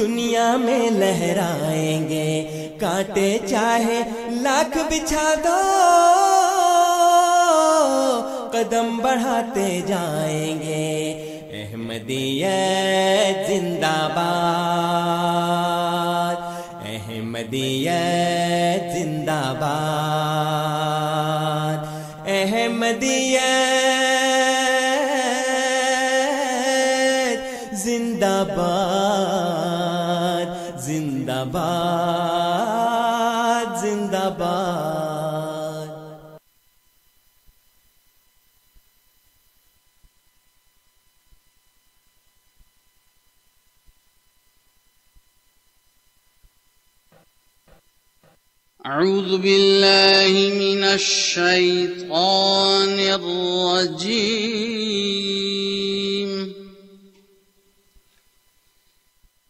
دنیا میں لہرائیں گے۔ کانٹے چاہے لاکھ بچھا دو۔ قدم بڑھاتے جائیں گے۔ احمدیت زندہ باد۔ احمدیت زندہ باد۔ احمدیت زندہ باد۔ زندہ باد زندہ باد أعوذ بالله من الشيطان الرجيم.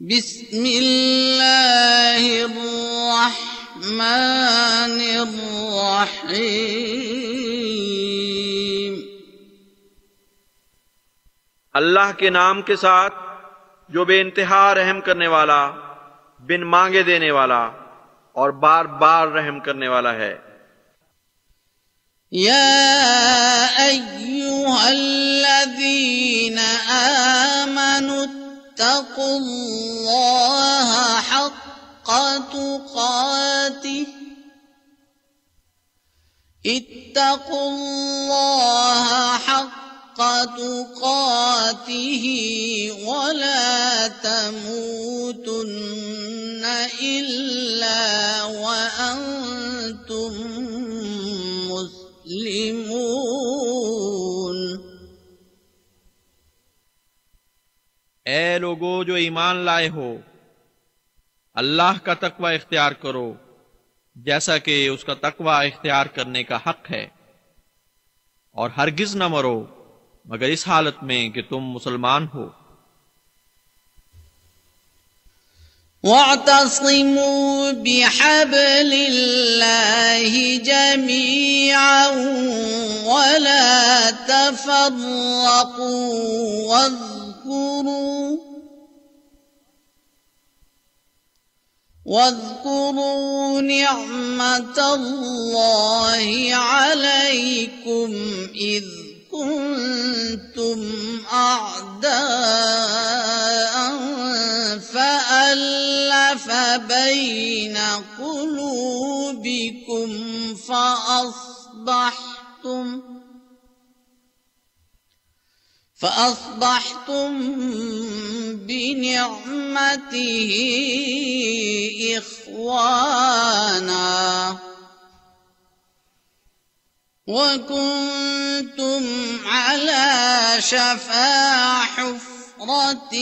بسم الله الرحمن الرحيم. اللہ کے نام کے ساتھ جو بے انتہا رحم کرنے والا بن مانگے دینے والا اور بار بار رحم کرنے والا ہے۔ يا أيها الذين آمنوا اتقوا الله حق تقاته. اتقوا الله حق تقاته ولا تموتن إلا وأنتم مسلمون. اے لوگو جو ایمان لائے ہو، اللہ کا تقوی اختیار کرو، جیسا کہ اس کا تقوی اختیار کرنے کا حق ہے۔ اور ہرگز نہ مرو، مگر اس حالت میں کہ تم مسلمان ہو۔ واعتصموا بحبل الله جميعا ولا تفرقوا واذكروا واذكروا نعمة الله عليكم إذ كنتم أعداء فألف بين قلوبكم فأصبحتم فأصبحتم بنعمته إخوانا وكنتم على شفا حفرة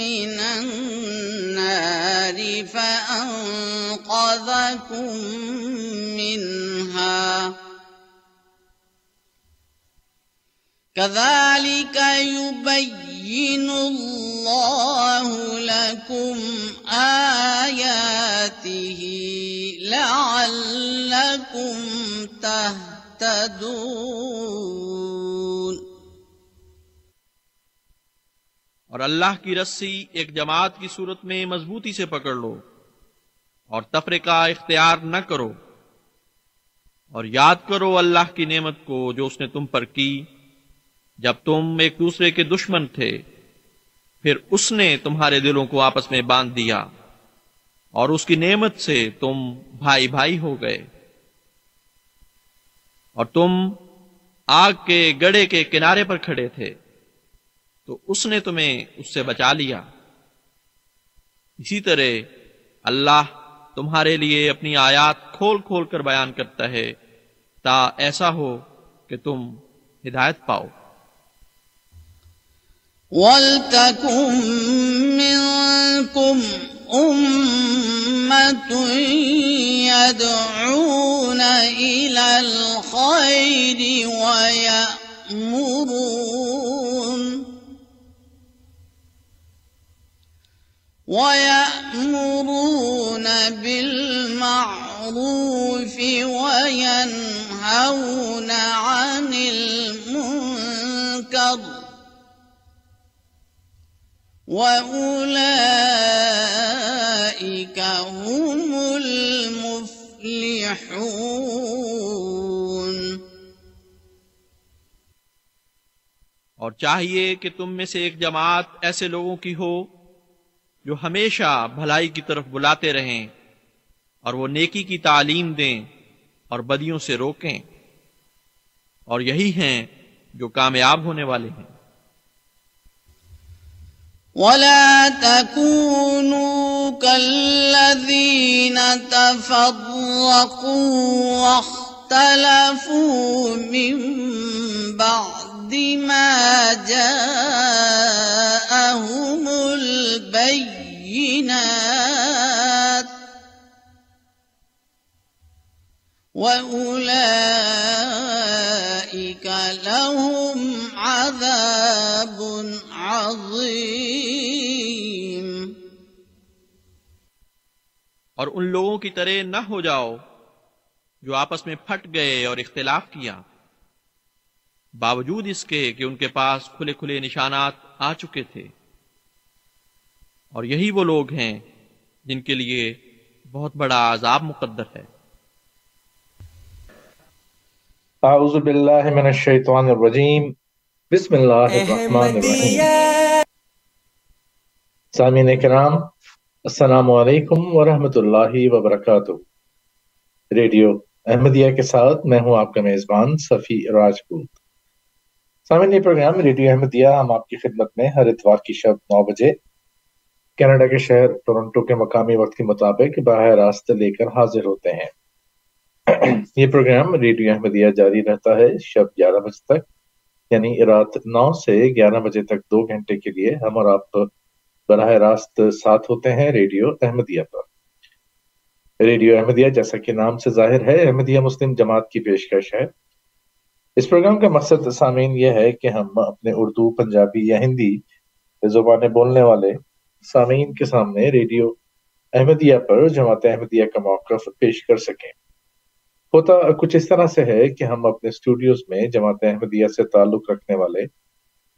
من النار فأنقذكم منها كذلك يبين الله لكم آياته لعلكم تهتدون۔ اور اللہ کی رسی ایک جماعت کی صورت میں مضبوطی سے پکڑ لو اور تفریقہ اختیار نہ کرو۔ اور یاد کرو اللہ کی نعمت کو جو اس نے تم پر کی۔ جب تم ایک دوسرے کے دشمن تھے، پھر اس نے تمہارے دلوں کو آپس میں باندھ دیا، اور اس کی نعمت سے تم بھائی بھائی ہو گئے۔ اور تم آگ کے گڑے کے کنارے پر کھڑے تھے، تو اس نے تمہیں اس سے بچا لیا۔ اسی طرح اللہ تمہارے لیے اپنی آیات کھول کھول کر بیان کرتا ہے، تا ایسا ہو کہ تم ہدایت پاؤ۔ وَلْتَكُمْ مِنْكُمْ أُمَّةٌ يَدْعُونَ إِلَى الْخَيْرِ وَيَأْمُرُونَ وَيَأْمُرُونَ بِالْمَعْرُوفِ وَيَنْهَوْنَ عَنِ الْمُنكَرِ وَأُولَئِكَ هُمُ الْمُفْلِحُونَ اور چاہیے کہ تم میں سے ایک جماعت ایسے لوگوں کی ہو جو ہمیشہ بھلائی کی طرف بلاتے رہیں اور وہ نیکی کی تعلیم دیں اور بدیوں سے روکیں اور یہی ہیں جو کامیاب ہونے والے ہیں۔ ولا تكونوا كالذين تفرقوا واختلفوا من بعد ما جاءهم البينات وأولئك لهم عذاب عظيم اور ان لوگوں کی طرح نہ ہو جاؤ جو آپس میں پھٹ گئے اور اختلاف کیا۔ باوجود اس کے کہ ان کے پاس کھلے کھلے نشانات آ چکے تھے۔ اور یہی وہ لوگ ہیں جن کے لیے بہت بڑا عذاب مقدر ہے۔ اعوذ باللہ من الشیطان الرجیم۔ بسم اللہ الرحمن الرحیم۔ سامعین کرام السلام علیکم ورحمۃ اللہ وبرکاتہ۔ ریڈیو احمدیہ کے ساتھ میں ہوں آپ کا میزبان صفی راجپوت سامعین، یہ پروگرام ریڈیو احمدیہ ہم آپ کی خدمت میں ہر اتوار کی شب نو بجے کینیڈا کے شہر ٹورنٹو کے مقامی وقت کے مطابق براہ راست لے کر حاضر ہوتے ہیں۔ یہ پروگرام ریڈیو احمدیہ جاری رہتا ہے شب گیارہ بجے تک یعنی رات نو سے گیارہ بجے تک دو گھنٹے کے لیے۔ ہم اور آپ براہ راست ساتھ ہوتے ہیں ریڈیو احمدیہ پر۔ ریڈیو احمدیہ جیسا کہ نام سے ظاہر ہے، احمدیہ مسلم جماعت کی پیشکش ہے۔ اس پروگرام کا مقصد سامعین یہ ہے کہ ہم اپنے اردو، پنجابی یا ہندی زبانیں بولنے والے سامعین کے سامنے ریڈیو احمدیہ پر، جماعت احمدیہ کا موقف پیش کر سکیں۔ ہوتا کچھ اس طرح سے ہے کہ ہم اپنے اسٹوڈیوز میں جماعت احمدیہ سے تعلق رکھنے والے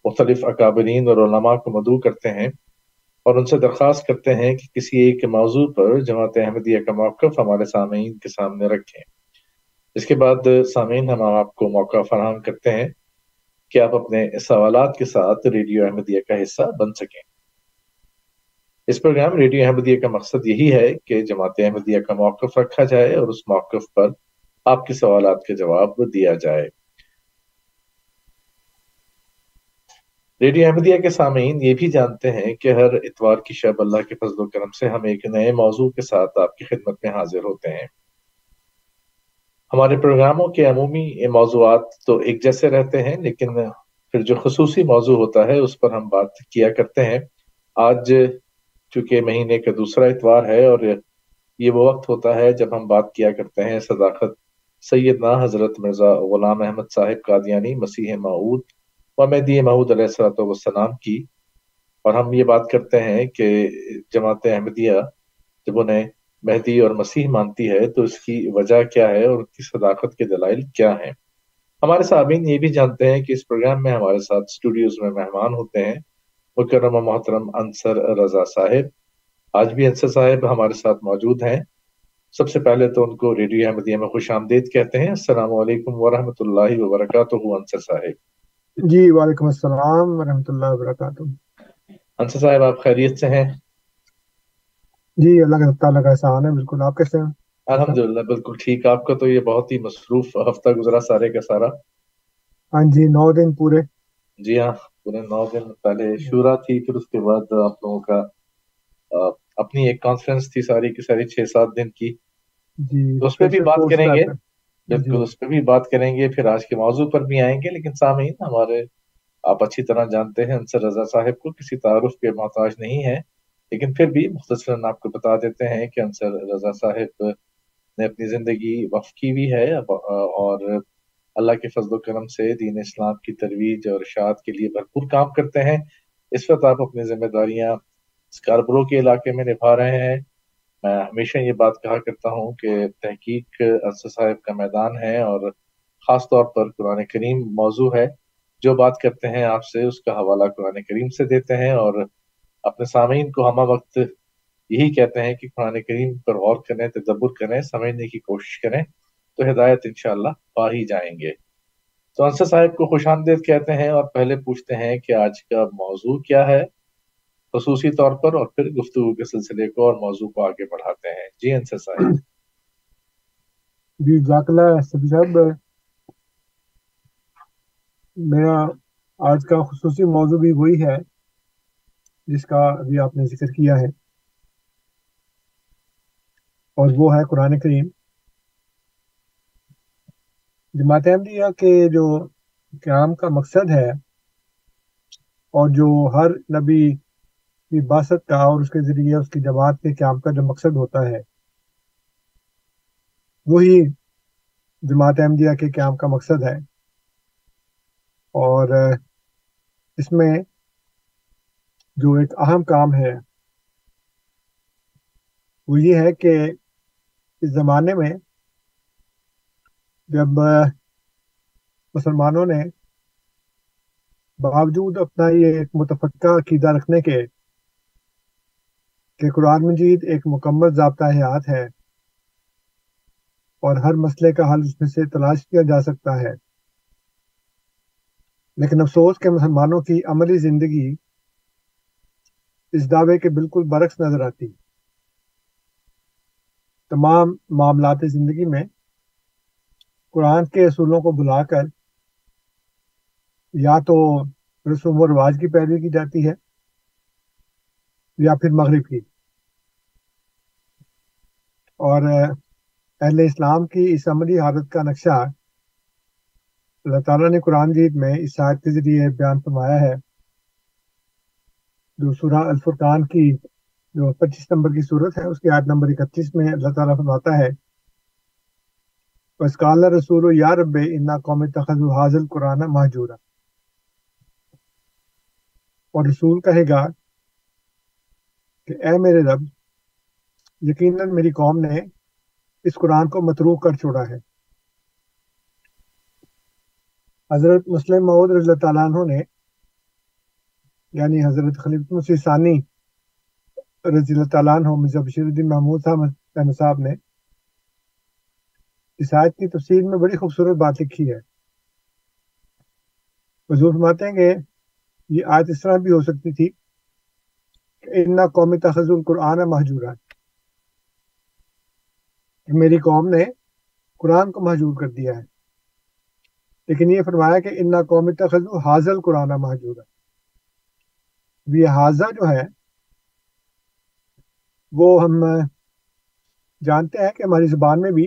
مختلف اکابرین اور علماء کو مدعو کرتے ہیں۔ اور ان سے درخواست کرتے ہیں کہ کسی ایک موضوع پر جماعت احمدیہ کا موقف ہمارے سامعین کے سامنے رکھیں۔ اس کے بعد سامعین، ہم آپ کو موقع فراہم کرتے ہیں کہ آپ اپنے سوالات کے ساتھ ریڈیو احمدیہ کا حصہ بن سکیں۔ اس پروگرام ریڈیو احمدیہ کا مقصد یہی ہے کہ جماعت احمدیہ کا موقف رکھا جائے اور اس موقف پر آپ کے سوالات کے جواب دیا جائے۔ ریڈیو احمدیہ کے سامعین، یہ بھی جانتے ہیں کہ ہر اتوار کی شب اللہ کے فضل و کرم سے ہم ایک نئے موضوع کے ساتھ آپ کی خدمت میں حاضر ہوتے ہیں۔ ہمارے پروگراموں کے عمومی موضوعات تو ایک جیسے رہتے ہیں، لیکن پھر جو خصوصی موضوع ہوتا ہے، اس پر ہم بات کیا کرتے ہیں۔ آج چونکہ مہینے کا دوسرا اتوار ہے اور یہ وہ وقت ہوتا ہے جب ہم بات کیا کرتے ہیں، صداقت سیدنا حضرت مرزا غلام احمد صاحب قادیانی، مسیح معود و مہدی معود علیہ السلۃ والسلام کی، اور ہم یہ بات کرتے ہیں کہ جماعت احمدیہ جب انہیں مہدی اور مسیح مانتی ہے تو اس کی وجہ کیا ہے اور اس کی صداقت کے دلائل کیا ہیں؟ ہمارے سامعین یہ بھی جانتے ہیں کہ اس پروگرام میں ہمارے ساتھ اسٹوڈیوز میں مہمان ہوتے ہیں مکرم و محترم انصر رضا صاحب۔ آج بھی انصر صاحب ہمارے ساتھ موجود ہیں۔ سب سے پہلے تو ان کو ریڈیو احمدیہ میں خوش آمدید کہتے ہیں۔ السلام علیکم ورحمۃ اللہ وبرکاتہ، انصر صاحب۔ جی وعلیکم السلام ورحمۃ اللہ وبرکاتہ۔ انصر صاحب آپ خیریت سے ہیں؟ جی اللہ کا تعالیٰ کا احسان ہے بالکل۔ آپ کیسے ہیں؟ الحمد للہ بالکل ٹھیک۔ آپ کا تو یہ بہت ہی مصروف ہفتہ گزرا سارے کا سارا۔ ہاں جی نو دن پورے۔ جی ہاں پورے نو دن پہلے شورا تھی پھر اس کے بعد آپ لوگوں کا اپنی ایک کانفرنس تھی ساری کی ساری چھ سات دن کی۔ جی اس پہ بھی بات کریں گے۔ بالکل اس پہ بھی بات کریں گے پھر آج کے موضوع پر بھی آئیں گے لیکن سامعین ہمارے آپ اچھی طرح جانتے ہیں انصر رضا صاحب کو کسی تعارف کے محتاج نہیں ہے لیکن پھر بھی مختصراً آپ کو بتا دیتے ہیں کہ انصر رضا صاحب نے اپنی زندگی وقف کی بھی ہے اور اللہ کے فضل و کرم سے دین اسلام کی ترویج اور اشاعت کے لیے بھرپور کام کرتے ہیں۔ اس وقت آپ اپنی ذمہ داریاں اسکاربرو کے علاقے میں نبھا رہے ہیں۔ میں ہمیشہ یہ بات کہا کرتا ہوں کہ تحقیق انصر صاحب کا میدان ہے اور خاص طور پر قرآن کریم موضوع ہے۔ جو بات کرتے ہیں آپ سے، اس کا حوالہ قرآن کریم سے دیتے ہیں اور اپنے سامعین کو ہمہ وقت یہی کہتے ہیں کہ قرآن کریم پر غور کریں، تدبر کریں، سمجھنے کی کوشش کریں تو ہدایت انشاءاللہ پا ہی جائیں گے۔ تو انصر صاحب کو خوش آمدید کہتے ہیں اور پہلے پوچھتے ہیں کہ آج کا موضوع کیا ہے۔ خصوصی طور پر اور پھر گفتگو کے سلسلے کو اور موضوع کو آگے بڑھاتے ہیں۔ جی انصر صاحب۔ جی جاکلہ سبی صاحب۔ میرا آج کا خصوصی موضوع بھی وہی ہے جس کا ابھی آپ نے ذکر کیا ہے۔ اور وہ ہے قرآن کریم۔ جماعت احمدیہ کے جو قیام کا مقصد ہے اور جو ہر نبی باست کا اور اس کے ذریعے اس کی جماعت کے قیام کا جو مقصد ہوتا ہے، وہی جماعت احمدیہ کے قیام کا مقصد ہے۔ اور اس میں جو ایک اہم کام ہے، وہ یہ ہے کہ اس زمانے میں جب مسلمانوں نے باوجود اپنا یہ ایک متفقہ عقیدہ رکھنے کے کہ قرآن مجید ایک مکمل ضابطہ حیات ہے اور ہر مسئلے کا حل اس میں سے تلاش کیا جا سکتا ہے۔ لیکن افسوس کہ مسلمانوں کی عملی زندگی اس دعوے کے بالکل برعکس نظر آتی۔ تمام معاملات زندگی میں قرآن کے اصولوں کو بلا کر یا تو رسوم و رواج کی پیروی کی جاتی ہے یا پھر مغرب کی۔ اور اہل اسلام کی اس عملی حالت کا نقشہ اللہ تعالیٰ نے قرآن جیت میں اس آیت کے ذریعے بیان فرمایا ہے۔ جو سورہ الفرقان کی جو پچیس نمبر کی صورت ہے، اس کی آیت نمبر اکتیس میں اللہ تعالیٰ فرماتا ہے بس کال رسول یا رب انا قوم تخذ حاضل قرآن محجورہ اور رسول کہے گا کہ، اے میرے رب یقیناً میری قوم نے اس قرآن کو متروک کر چھوڑا ہے۔ حضرت مسلم معود رضی اللہ تعالیٰ عنہ نے یعنی حضرت خلیفۃ مسیح ثانی رضی اللہ تعالیٰ عنہ، مرزا بشیر الدین محمود صاحب صاحب نے اس آیت کی تفصیل میں بڑی خوبصورت بات لکھی ہے۔ حضور فرماتے ہیں کہ یہ آیت اس طرح بھی ہو سکتی تھی کہ ان قومی تخذ القرآن محجورات میری قوم نے قرآن کو محجور کر دیا ہے۔ لیکن یہ فرمایا کہ ان قومی تخذ حاضل قرآن محجور ہے یہ حاضہ جو ہے، وہ ہم جانتے ہیں کہ ہماری زبان میں بھی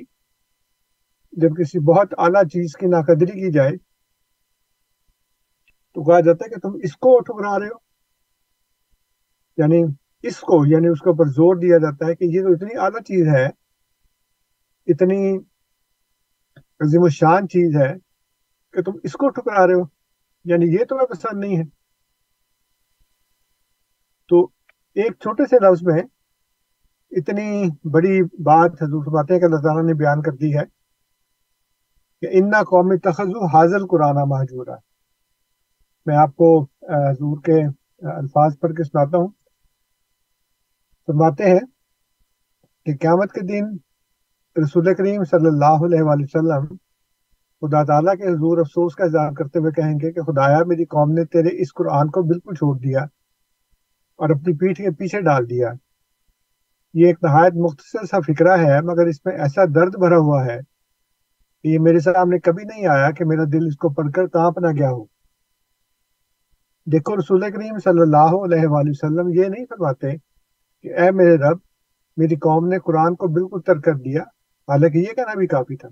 جب کسی بہت اعلیٰ چیز کی ناقدری کی جائے، تو کہا جاتا ہے کہ تم اس کو ٹھکرا رہے ہو۔ یعنی اس کو یعنی اس کے اوپر زور دیا جاتا ہے کہ یہ تو اتنی اعلیٰ چیز ہے اتنی عظیم الشان چیز ہے کہ تم اس کو ٹھکرا رہے ہو۔ یعنی یہ تمہیں پسند نہیں ہے۔ تو ایک چھوٹے سے لفظ میں اتنی بڑی بات حضور فرماتے ہیں کہ اللہ تعالیٰ نے بیان کر دی ہے کہ انا قومی تخذو حاضل قرآن محجورہ میں آپ کو حضور کے الفاظ پڑھ کے سناتا ہوں۔ فرماتے ہیں کہ قیامت کے دن رسول کریم صلی اللہ علیہ وآلہ وسلم خدا تعالیٰ کے حضور افسوس کا اظہار کرتے ہوئے کہیں گے کہ خدایا، میری قوم نے تیرے اس قرآن کو بالکل چھوڑ دیا اور اپنی پیٹھ کے پیچھے ڈال دیا۔ یہ ایک نہایت مختصر سا فکرہ ہے، مگر اس میں ایسا درد بھرا ہوا ہے کہ یہ میرے سامنے کبھی نہیں آیا کہ میرا دل اس کو پڑھ کر کانپ نہ گیا ہو۔ دیکھو، رسول کریم صلی اللہ علیہ وآلہ وسلم یہ نہیں فرماتے کہ، اے میرے رب، میری قوم نے قرآن کو بالکل ترک کر دیا حالانکہ یہ کہنا بھی کافی تھا۔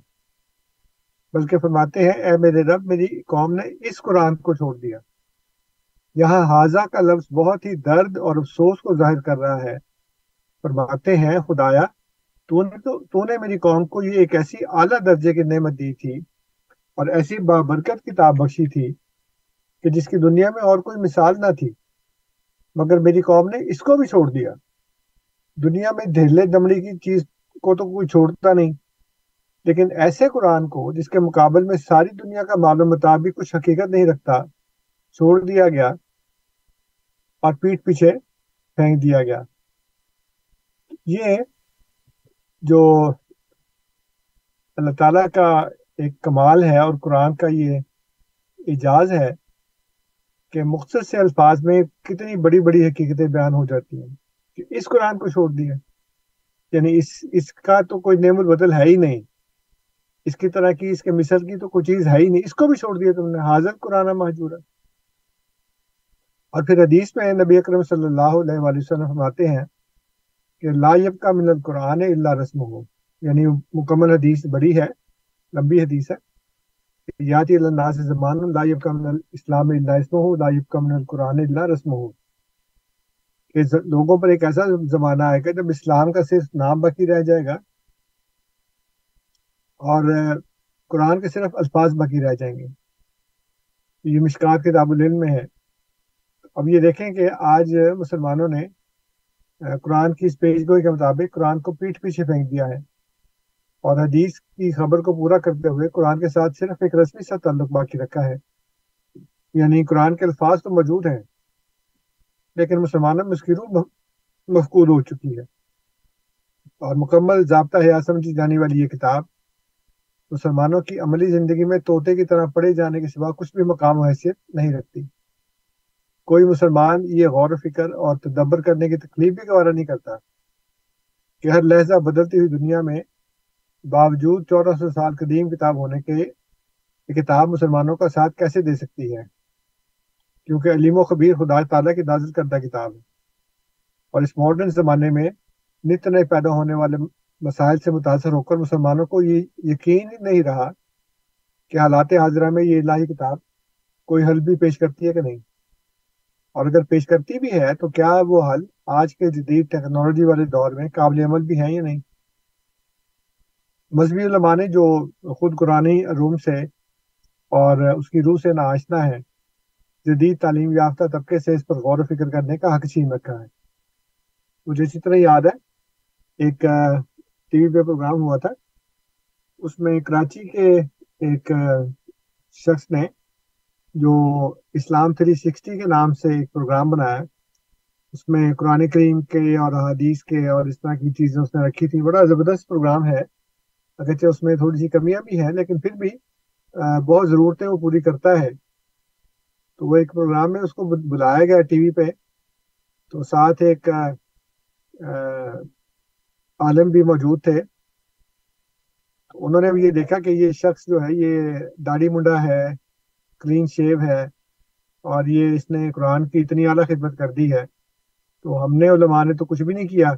بلکہ فرماتے ہیں، اے میرے رب، میری قوم نے اس قرآن کو چھوڑ دیا۔ یہاں حاضہ کا لفظ بہت ہی درد اور افسوس کو ظاہر کر رہا ہے۔ فرماتے ہیں، خدایا، تو نے تو تو نے میری قوم کو یہ ایک ایسی اعلیٰ درجے کی نعمت دی تھی اور ایسی بابرکت کتاب بخشی تھی کہ جس کی دنیا میں اور کوئی مثال نہ تھی۔ مگر میری قوم نے اس کو بھی چھوڑ دیا۔ دنیا میں ڈھیلے دمڑی کی چیز کو تو کوئی چھوڑتا نہیں۔ لیکن ایسے قرآن کو جس کے مقابل میں ساری دنیا کا معلوم مطابق کچھ حقیقت نہیں رکھتا، چھوڑ دیا گیا اور پیٹ پیچھے پھینک دیا گیا۔ یہ جو اللہ تعالیٰ کا ایک کمال ہے اور قرآن کا یہ اعجاز ہے کہ مختصر سے الفاظ میں کتنی بڑی بڑی حقیقتیں بیان ہو جاتی ہیں کہ اس قرآن کو چھوڑ دیا۔ یعنی اس اس کا تو کوئی نعم البدل ہے ہی نہیں۔ اس کی طرح کی، اس کے مثل کی تو کوئی چیز ہے ہی نہیں۔ اس کو بھی چھوڑ دیا تم نے۔ حاضر قرآن محجورہ اور پھر حدیث میں نبی اکرم صلی اللہ علیہ وآلہ وسلم فرماتے ہیں کہ لا کا من القرآن اللہ رسم ہو یعنی مکمل حدیث بڑی ہے، لمبی حدیث ہے۔ یاتی اللہ سے زمان لا کا من الاسلام اللہ اسم ہو لا کا من القرآن اللہ رسم ہو کہ لوگوں پر ایک ایسا زمانہ آئے گا جب اسلام کا صرف نام باقی رہ جائے گا اور قرآن کے صرف الفاظ باقی رہ جائیں گے۔ یہ مشکات کتاب العلم میں ہے۔ اب یہ دیکھیں کہ آج مسلمانوں نے قرآن کی اس پیج گوئی کے مطابق قرآن کو پیٹ پیچھے پھینک دیا ہے اور حدیث کی خبر کو پورا کرتے ہوئے قرآن کے ساتھ صرف ایک رسمی سا تعلق باقی رکھا ہے۔ یعنی قرآن کے الفاظ تو موجود ہیں۔ لیکن مسلمانوں میں اس کی روح مفقود ہو چکی ہے۔ اور مکمل ضابطہ حیا سمجھی جانے والی یہ کتاب مسلمانوں کی عملی زندگی میں طوطے کی طرح پڑھے جانے کے سوا کچھ بھی مقام و حیثیت نہیں رکھتی۔ کوئی مسلمان یہ غور و فکر اور تدبر کرنے کی تکلیف بھی گوارا نہیں کرتا کہ ہر لہجہ بدلتی ہوئی دنیا میں باوجود چودہ سو سال قدیم کتاب ہونے کے یہ کتاب مسلمانوں کا ساتھ کیسے دے سکتی ہے۔ کیونکہ علیم و خبیر خدا تعالیٰ کی نازل کردہ کتاب ہے۔ اور اس ماڈرن زمانے میں نت نئے پیدا ہونے والے مسائل سے متاثر ہو کر مسلمانوں کو یہ یقین ہی نہیں رہا کہ حالات حاضرہ میں یہ الہی کتاب کوئی حل بھی پیش کرتی ہے کہ نہیں۔ اور اگر پیش کرتی بھی ہے تو کیا وہ حل آج کے جدید ٹیکنالوجی والے دور میں قابل عمل بھی ہیں یا نہیں؟ مذہبی علماء نے جو خود قرآنی روم سے اور اس کی روح سے ناشنا ہے جدید تعلیم یافتہ طبقے سے اس پر غور و فکر کرنے کا حق چھین رکھا ہے۔ مجھے اسی طرح یاد ہے، ایک ٹی وی پہ پروگرام ہوا تھا۔ اس میں کراچی کے ایک شخص نے جو اسلام تھری سکسٹی کے نام سے ایک پروگرام بنایا، اس میں قرآن کریم کے اور حدیث کے اور اس طرح کی چیزیں اس نے رکھی تھی بڑا زبردست پروگرام ہے۔ اگرچہ اس میں تھوڑی سی کمیاں بھی ہیں، لیکن پھر بھی بہت ضرورتیں وہ پوری کرتا ہے۔ تو وہ ایک پروگرام میں اس کو بلایا گیا ٹی وی پہ۔ تو ساتھ ایک عالم بھی موجود تھے۔ تو انہوں نے بھی یہ دیکھا کہ یہ شخص جو ہے، یہ داڑھی منڈا ہے، کلین شیو ہے اور یہ اس نے قرآن کی اتنی اعلیٰ خدمت کر دی ہے۔ تو ہم نے علماء نے تو کچھ بھی نہیں کیا۔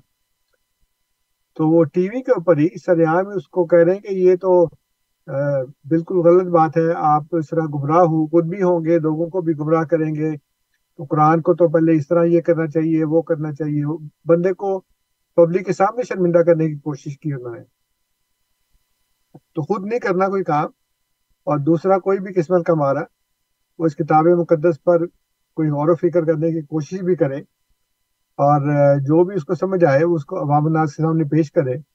تو وہ ٹی وی کے اوپر ہی سریاں میں اس کو کہہ رہے ہیں کہ یہ تو بالکل غلط بات ہے۔ آپ اس طرح گمراہ ہو خود بھی ہوں گے، لوگوں کو بھی گمراہ کریں گے۔ تو قرآن کو تو پہلے اس طرح یہ کرنا چاہیے، وہ کرنا چاہیے۔ بندے کو پبلک کے سامنے شرمندہ کرنے کی کوشش کی انہوں نے۔ تو خود نہیں کرنا کوئی کام۔ اور دوسرا، کوئی بھی قسمت کا مارا، وہ اس کتاب مقدس پر کوئی غور و فکر کرنے کی کوشش بھی کرے۔ اور جو بھی اس کو سمجھ آئے، وہ اس کو عوام الناس کے سامنے پیش کرے۔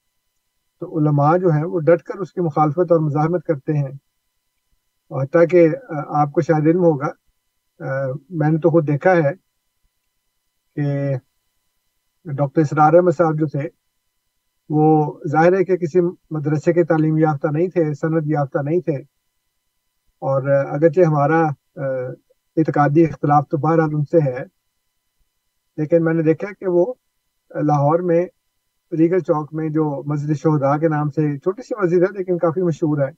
تو علماء جو ہیں وہ ڈٹ کر اس کی مخالفت اور مزاحمت کرتے ہیں۔ اور تاکہ آپ کو شاید علم ہوگا میں نے تو خود دیکھا ہے کہ ڈاکٹر اسرار احمد صاحب جو تھے، وہ ظاہر ہے کہ کسی مدرسے کے تعلیم یافتہ نہیں تھے، صنعت یافتہ نہیں تھے۔ اور اگرچہ ہمارا اعتقادی اختلاف تو بہرحال ان سے ہے، لیکن میں نے دیکھا کہ وہ لاہور میں ریگل چوک میں جو مسجد شہدا کے نام سے چھوٹی سی مسجد ہے، لیکن کافی مشہور ہے۔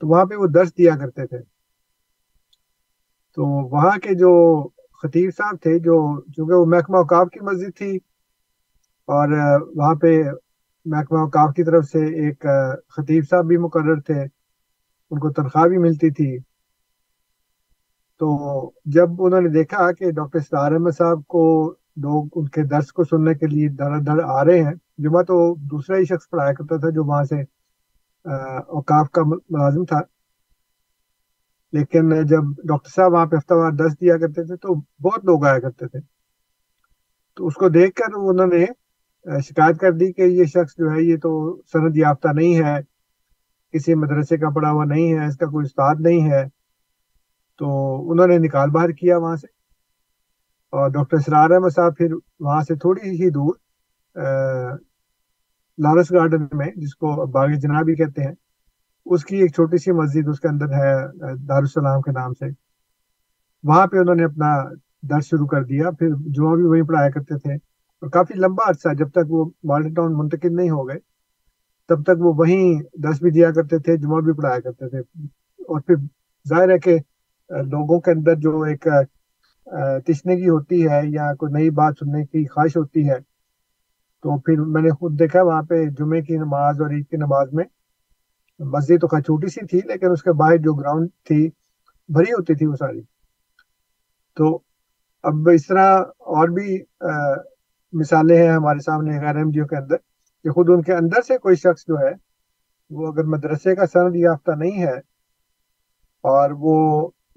تو وہاں پہ وہ درس دیا کرتے تھے۔ تو وہاں کے جو خطیب صاحب تھے، جو چونکہ وہ محکمہ اوقاف کی مسجد تھی، اور وہاں پہ محکمہ اوقاف کی طرف سے ایک خطیب صاحب بھی مقرر تھے، ان کو تنخواہ بھی ملتی تھی۔ تو جب انہوں نے دیکھا کہ ڈاکٹر سدار احمد صاحب کو لوگ ان کے درس کو سننے کے لیے دھڑ دھڑ آ رہے ہیں۔ جمعہ تو دوسرا ہی شخص پڑھایا کرتا تھا جو وہاں سے اوقاف کا ملازم تھا۔ لیکن جب ڈاکٹر صاحب وہاں پہ ہفتہ وار دس دیا کرتے تھے تو بہت لوگ آیا کرتے تھے۔ تو اس کو دیکھ کر انہوں نے شکایت کر دی کہ یہ شخص جو ہے، یہ تو سند یافتہ نہیں ہے۔ کسی مدرسے کا پڑھا ہوا نہیں ہے، اس کا کوئی استاد نہیں ہے۔ تو انہوں نے نکال باہر کیا وہاں سے۔ اور ڈاکٹر سرار احمد صاحب پھر وہاں سے تھوڑی ہی دور لارس گارڈن میں، جس کو باغ جناب بھی کہتے ہیں۔ اس کی ایک چھوٹی سی مسجد اس کے اندر ہے، دارالسلام کے نام سے۔ وہاں پہ انہوں نے اپنا درس شروع کر دیا۔ پھر جمعہ بھی وہیں پڑھایا کرتے تھے۔ اور کافی لمبا عرصہ جب تک وہ مالٹن ٹاؤن منتقل نہیں ہو گئے، تب تک وہ وہیں درس بھی دیا کرتے تھے، جمعہ بھی پڑھایا کرتے تھے۔ اور پھر ظاہر ہے کہ لوگوں کے اندر جو ایک تشنگی ہوتی ہے یا کوئی نئی بات سننے کی خواہش ہوتی ہے، تو پھر میں نے خود دیکھا وہاں پہ جمعے کی نماز اور عید کی نماز میں مسجد تو چھوٹی سی تھی، لیکن اس کے باہر جو گراؤنڈ تھی بھری ہوتی تھی وہ ساری۔ تو اب اس طرح اور بھی مثالیں ہیں ہمارے سامنے غیر احمدیوں جی کے اندر، کہ خود ان کے اندر سے کوئی شخص جو ہے، وہ اگر مدرسے کا سند یافتہ نہیں ہے اور وہ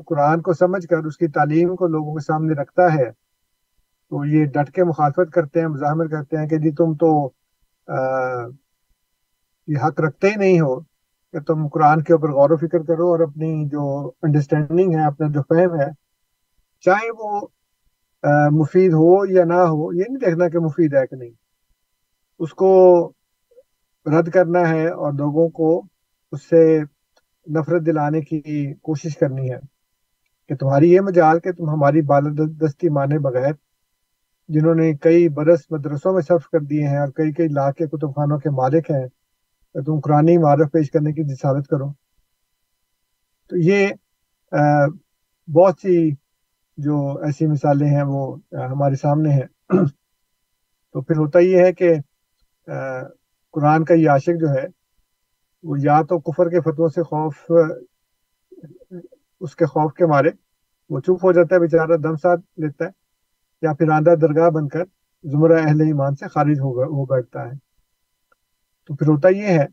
قرآن کو سمجھ کر، اس کی تعلیم کو لوگوں کے سامنے رکھتا ہے، تو یہ ڈٹ کے مخالفت کرتے ہیں، مزاحمت کرتے ہیں کہ جی تم تو یہ حق رکھتے ہی نہیں ہو کہ تم قرآن کے اوپر غور و فکر کرو اور اپنی جو انڈرسٹینڈنگ ہے، اپنا جو فہم ہے، چاہے وہ مفید ہو یا نہ ہو، یہ نہیں دیکھنا کہ مفید ہے کہ نہیں۔ اس کو رد کرنا ہے اور لوگوں کو اس سے نفرت دلانے کی کوشش کرنی ہے۔ کہ تمہاری یہ مجال کہ تم ہماری بالدستی مانے بغیر جنہوں نے کئی برس مدرسوں میں صرف کر دیے ہیں اور کئی کئی لاکھ کے کتب خانوں کے مالک ہیں تم قرآن معرف پیش کرنے کی جسارت کرو۔ تو یہ بہت سی جو ایسی مثالیں ہیں وہ ہمارے سامنے ہیں۔ تو پھر ہوتا یہ ہے کہ قرآن کا یہ عاشق جو ہے، وہ یا تو کفر کے فتووں سے خوف اس کے خوف کے مارے۔ وہ چپ ہو جاتا ہے، بیچارہ دم ساتھ لیتا ہے یا پھر آندہ درگاہ بن کر زمرہ اہل ایمان سے خارج ہو بیٹھتا ہے۔ تو پھر ہوتا یہ ہے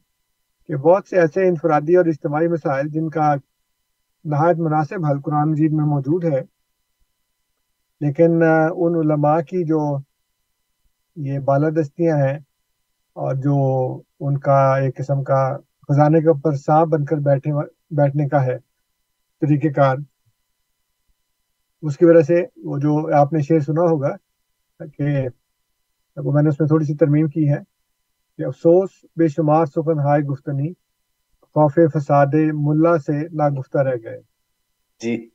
کہ بہت سے ایسے انفرادی اور اجتماعی مسائل جن کا نہایت مناسب حل قرآن مجید میں موجود ہے۔ لیکن ان علماء کی جو یہ بالادستیاں ہیں اور جو ان کا ایک قسم کا خزانے کے اوپر سانپ بن کر بیٹھے، بیٹھنے کا ہے طریقہ کار۔ اس کی وجہ سے وہ جو آپ نے شعر سنا ہوگا کہ وہ میں نے اس میں تھوڑی سی ترمیم کی ہے کہ افسوس بے شمار سخن ہائے گفتنی خوف فساد ملا سے ناگفتہ رہ گئے۔ جی۔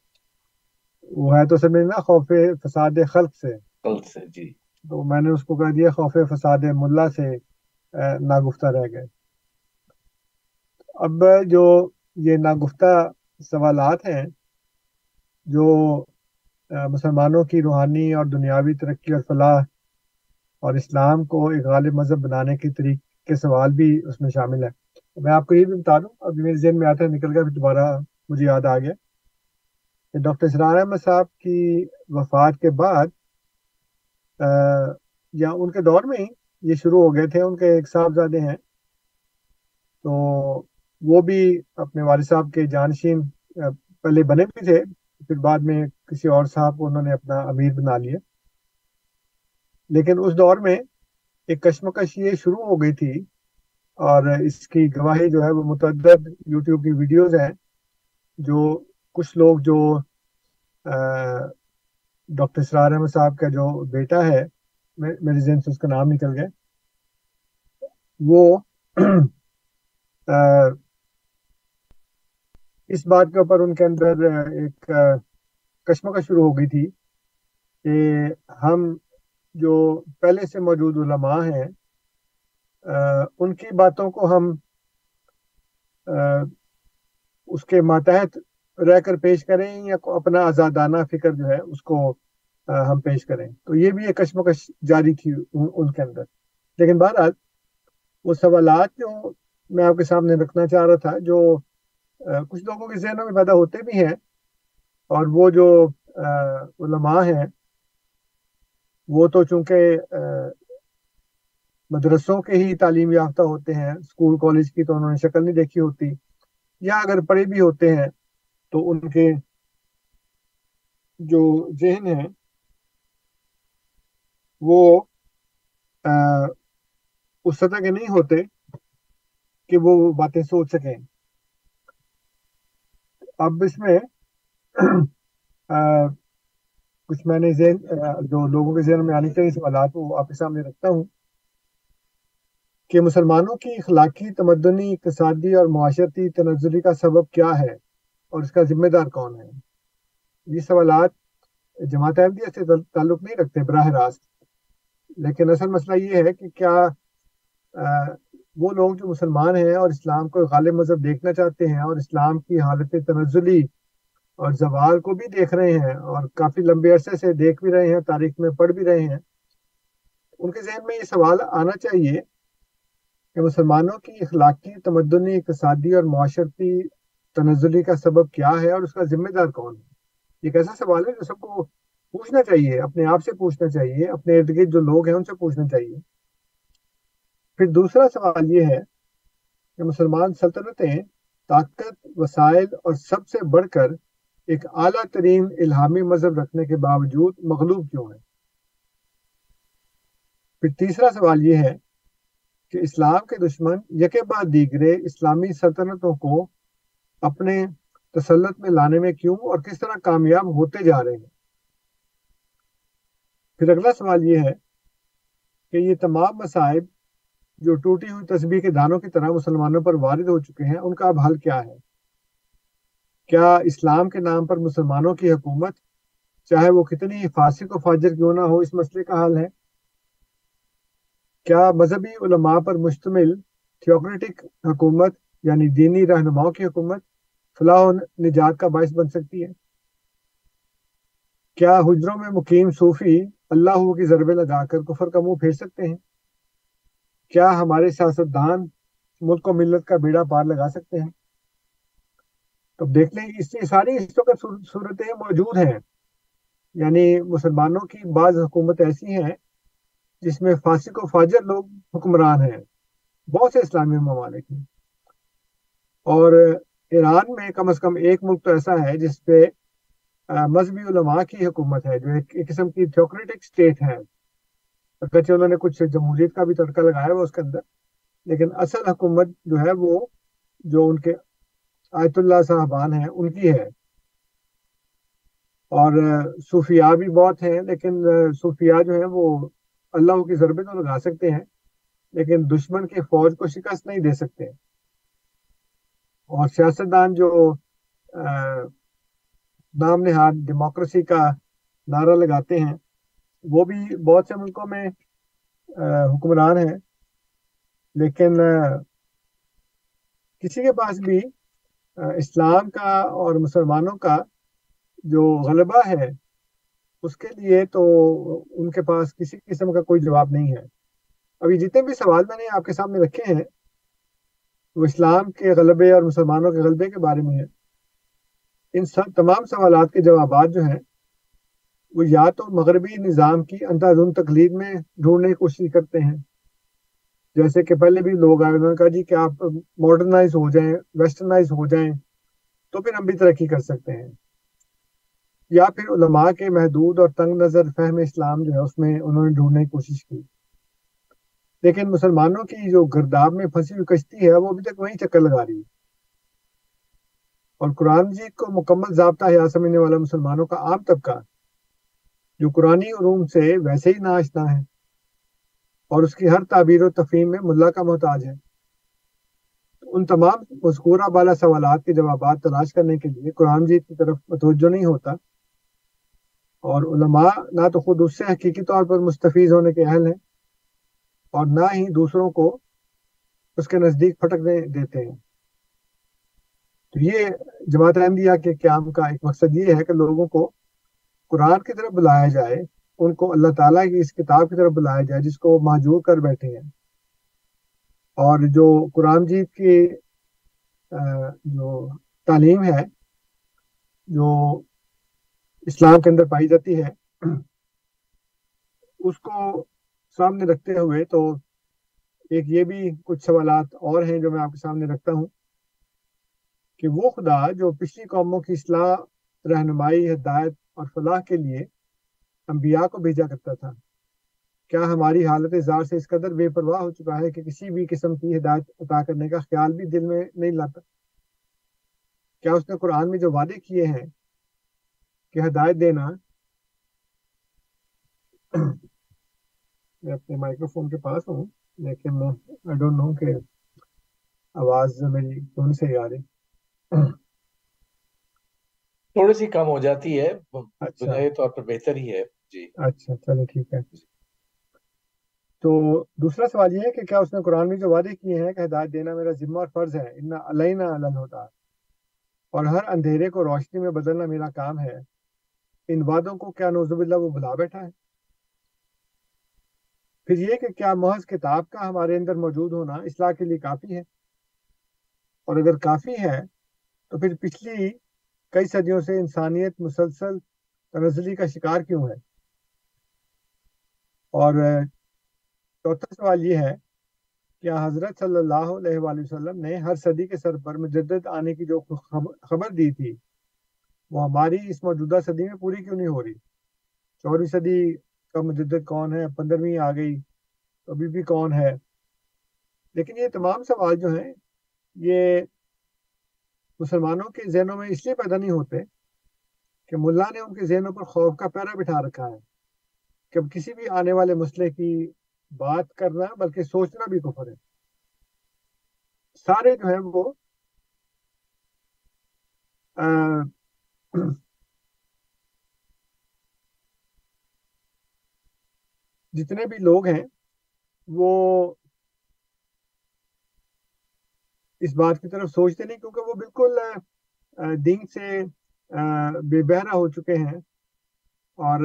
وہ ہے تو سمجھنا خوف فساد خلق سے۔ خلق سے جی۔ تو میں نے اس کو کہہ دیا خوف فساد ملا سے ناگفتہ رہ گئے۔ اب جو یہ ناگفتہ سوالات ہیں جو مسلمانوں کی روحانی اور دنیاوی ترقی اور فلاح اور اسلام کو ایک غالب مذہب بنانے کے طریقے کے سوال بھی اس میں شامل ہے میں آپ کو یہ بھی بتا دوں ابھی میرے ذہن میں آتا ہے، نکل گیا، پھر دوبارہ مجھے یاد آ گیا کہ ڈاکٹر اسرار احمد صاحب کی وفات کے بعد یا ان کے دور میں ہی یہ شروع ہو گئے تھے، ان کے ایک صاحبزادے ہیں۔ تو وہ بھی اپنے والد صاحب کے جانشین پہلے بنے بھی تھے، پھر بعد میں کسی اور صاحب کو انہوں نے اپنا امیر بنا لیا۔ لیکن اس دور میں ایک کشمکش یہ شروع ہو گئی تھی اور اس کی گواہی جو ہے وہ متعدد یوٹیوب کی ویڈیوز ہیں جو کچھ لوگ جو ڈاکٹر اسرار احمد صاحب کا جو بیٹا ہے میرے ذہن سے اس کا نام نکل گیا۔ وہ اس بات کے اوپر ان کے اندر ایک کشمکش شروع ہو گئی تھی کہ ہم جو پہلے سے موجود علماء ہیں ان کی باتوں کو ہم اس کے ماتحت رہ کر پیش کریں یا اپنا آزادانہ فکر جو ہے اس کو ہم پیش کریں۔ تو یہ بھی ایک کشمکش جاری تھی ان کے اندر۔ لیکن بہرحال وہ سوالات جو میں آپ کے سامنے رکھنا چاہ رہا تھا، جو کچھ لوگوں کے ذہنوں میں پیدا ہوتے بھی ہیں اور وہ جو علماء ہیں، وہ تو چونکہ مدرسوں کے ہی تعلیم یافتہ ہوتے ہیں، اسکول، کالج کی تو انہوں نے شکل نہیں دیکھی ہوتی، یا اگر پڑھے بھی ہوتے ہیں تو ان کے جو ذہن ہیں، وہ اس سطح کے نہیں ہوتے کہ وہ باتیں سوچ سکیں۔ اب اس میں کچھ میں نے ذہن جو لوگوں کے ذہن میں آنی چاہیے، سوالات وہ آپ کے سامنے رکھتا ہوں۔ کہ مسلمانوں کی اخلاقی تمدنی، اقتصادی اور معاشرتی تنزلی کا سبب کیا ہے اور اس کا ذمہ دار کون ہے؟ یہ سوالات جماعت احمدیہ سے تعلق نہیں رکھتے براہ راست۔ لیکن اصل مسئلہ یہ ہے کہ کیا وہ لوگ جو مسلمان ہیں اور اسلام کو غالب مذہب دیکھنا چاہتے ہیں اور اسلام کی حالت تنزلی اور زوال کو بھی دیکھ رہے ہیں اور کافی لمبے عرصے سے دیکھ بھی رہے ہیں تاریخ میں پڑھ بھی رہے ہیں، ان کے ذہن میں یہ سوال آنا چاہیے کہ مسلمانوں کی اخلاقی، تمدنی، اقتصادی اور معاشرتی تنزلی کا سبب کیا ہے اور اس کا ذمہ دار کون ہے؟ ایک ایسا سوال ہے جو سب کو پوچھنا چاہیے، اپنے آپ سے پوچھنا چاہیے، اپنے ارد گرد جو لوگ ہیں ان سے پوچھنا چاہیے۔ پھر دوسرا سوال یہ ہے کہ مسلمان سلطنتیں طاقت، وسائل اور سب سے بڑھ کر ایک اعلیٰ ترین الہامی مذہب رکھنے کے باوجود مغلوب کیوں ہیں؟ پھر تیسرا سوال یہ ہے کہ اسلام کے دشمن یکے بعد دیگرے اسلامی سلطنتوں کو اپنے تسلط میں لانے میں کیوں اور کس طرح کامیاب ہوتے جا رہے ہیں؟ پھر اگلا سوال یہ ہے کہ یہ تمام مسائب جو ٹوٹی ہوئی تصویر کے دانوں کی طرح مسلمانوں پر وارد ہو چکے ہیں، ان کا اب حل کیا ہے؟ کیا اسلام کے نام پر مسلمانوں کی حکومت، چاہے وہ کتنی فاسق و فاجر کیوں نہ ہو، اس مسئلے کا حل ہے؟ کیا مذہبی علماء پر مشتمل تھیوکریٹک حکومت یعنی دینی رہنماؤں کی حکومت فلاح و نجات کا باعث بن سکتی ہے؟ کیا حجروں میں مقیم صوفی اللہ کی ضربے لگا کر کفر کا منہ پھیر سکتے ہیں؟ کیا ہمارے سیاستدان ملک و ملت کا بیڑا پار لگا سکتے ہیں؟ تو دیکھ لیں، اس ساری اس وقت صورتیں موجود ہیں۔ یعنی مسلمانوں کی بعض حکومت ایسی ہیں جس میں فاسق و فاجر لوگ حکمران ہیں۔ بہت سے اسلامی ممالک ہیں۔ اور ایران میں کم از کم ایک ملک تو ایسا ہے جس پہ مذہبی علماء کی حکومت ہے، جو ایک قسم کی تھیوکریٹک سٹیٹ ہے۔ اگرچہ انہوں نے کچھ جمہوریت کا بھی تڑکا لگایا ہوا اس کے اندر، لیکن اصل حکومت جو ہے وہ، جو ان کے آیت اللہ صاحبان ہیں، ان کی ہے۔ اور صوفیاء بھی بہت ہیں، لیکن صوفیاء جو ہیں وہ اللہ کی ضربت تو لگا سکتے ہیں، لیکن دشمن کی فوج کو شکست نہیں دے سکتے۔ اور سیاستدان جو نام نہاد ڈیموکریسی کا نعرہ لگاتے ہیں وہ بھی بہت سے ملکوں میں حکمران ہیں، لیکن کسی کے پاس بھی اسلام کا اور مسلمانوں کا جو غلبہ ہے، اس کے لیے تو ان کے پاس کسی قسم کا کوئی جواب نہیں ہے۔ ابھی جتنے بھی سوال میں نے آپ کے سامنے رکھے ہیں، وہ اسلام کے غلبے اور مسلمانوں کے غلبے کے بارے میں ہے ان سب تمام سوالات کے جوابات جو ہیں وہ یا تو مغربی نظام کی اندازن تقلید میں ڈھونڈنے کی کوشش کرتے ہیں۔ جیسے کہ پہلے بھی لوگ آئے انہوں نے کہا جی کہ آپ ماڈرنائز ہو جائیں ویسٹرنائز ہو جائیں، تو پھر ہم بھی ترقی کر سکتے ہیں۔ یا پھر علماء کے محدود اور تنگ نظر فہم اسلام جو ہے، اس میں انہوں نے ڈھونڈنے کی کوشش کی۔ لیکن مسلمانوں کی جو گرداب میں پھنسی ہوئی کشتی ہے، وہ ابھی تک وہیں چکر لگا رہی ہے۔ اور قرآن جی کو مکمل ضابطہ حیا سمجھنے والا مسلمانوں کا عام طبقہ جو قرآن علوم سے ویسے ہی ناشنا ہے اور اس کی ہر تعبیر و تفہیم میں ملا کا محتاج ہے ان تمام مذکورہ بالا سوالات کے جوابات تلاش کرنے کے لیے قرآن جیت کی طرف متوجہ نہیں ہوتا اور علماء نہ تو خود اس سے حقیقی طور پر مستفیض ہونے کے اہل ہیں اور نہ ہی دوسروں کو اس کے نزدیک پھٹکنے دیتے ہیں۔ تو یہ جماعت احمدیہ کے قیام کا ایک مقصد یہ ہے کہ لوگوں کو قرآن کی طرف بلایا جائے، ان کو اللہ تعالیٰ کی اس کتاب کی طرف بلایا جائے جس کو معجور کر بیٹھے ہیں۔ اور جو قرآن جیت کی جو تعلیم ہے، جو اسلام کے اندر پائی جاتی ہے، اس کو سامنے رکھتے ہوئے تو ایک یہ بھی کچھ سوالات اور ہیں جو میں آپ کے سامنے رکھتا ہوں کہ وہ خدا جو پچھلی قوموں کی اصلاح، رہنمائی، ہدایت اور فلاح کے لیے انبیاء کو بھیجا کرتا تھا۔ کیا ہماری حالت زار سے اس قدر بے پرواہ ہو چکا ہے کہ کسی بھی قسم کی ہدایت عطا کرنے کا خیال بھی دل میں نہیں لاتا؟ کیا اس نے قرآن میں جو وعدے کیے ہیں کہ ہدایت دینا میں اپنے مائکرو فون کے پاس ہوں، لیکن آئی ڈونٹ نو کہ آواز میری کون سے آ رہی۔ تھوڑی سی کم ہو جاتی ہے اچھا۔ بنیادی طور پر بہتر ہی ہے۔ جی۔ اچھا چلو ٹھیک ہے۔ تو دوسرا سوال یہ ہے کہ کیا اس نے قرآن میں جو وعدے کیے ہیں کہ ہدایت دینا میرا ذمہ اور فرض ہے ان علینا علن ہوتا اور ہر اندھیرے کو روشنی میں بدلنا میرا کام ہے۔ ان وعدوں کو کیا نوزب اللہ وہ بلا بیٹھا ہے؟ پھر یہ کہ کیا محض کتاب کا ہمارے اندر موجود ہونا اصلاح کے لیے کافی ہے؟ اور اگر کافی ہے تو پھر پچھلی کئی صدیوں سے انسانیت مسلسل تنزلی کا شکار کیوں ہے؟ اور چوتھا سوال یہ ہے کہ حضرت صلی اللہ علیہ وآلہ وسلم نے ہر صدی کے سر پر مجدد آنے کی جو خبر دی تھی، وہ ہماری اس موجودہ صدی میں پوری کیوں نہیں ہو رہی؟ چودہویں صدی کا مجدد کون ہے؟ پندرہویں آ گئی ابھی بھی کون ہے؟ لیکن یہ تمام سوال جو ہیں، یہ مسلمانوں کے ذہنوں میں اس لیے پیدا نہیں ہوتے کہ ملا نے ان کے ذہنوں پر خوف کا پیرا بٹھا رکھا ہے کہ اب کسی بھی آنے والے مسئلے کی بات کرنا بلکہ سوچنا بھی کفر ہے۔ سارے جو ہیں وہ جتنے بھی لوگ ہیں وہ اس بات کی طرف سوچتے نہیں کیونکہ وہ بالکل دین سے بے بہرا ہو چکے ہیں اور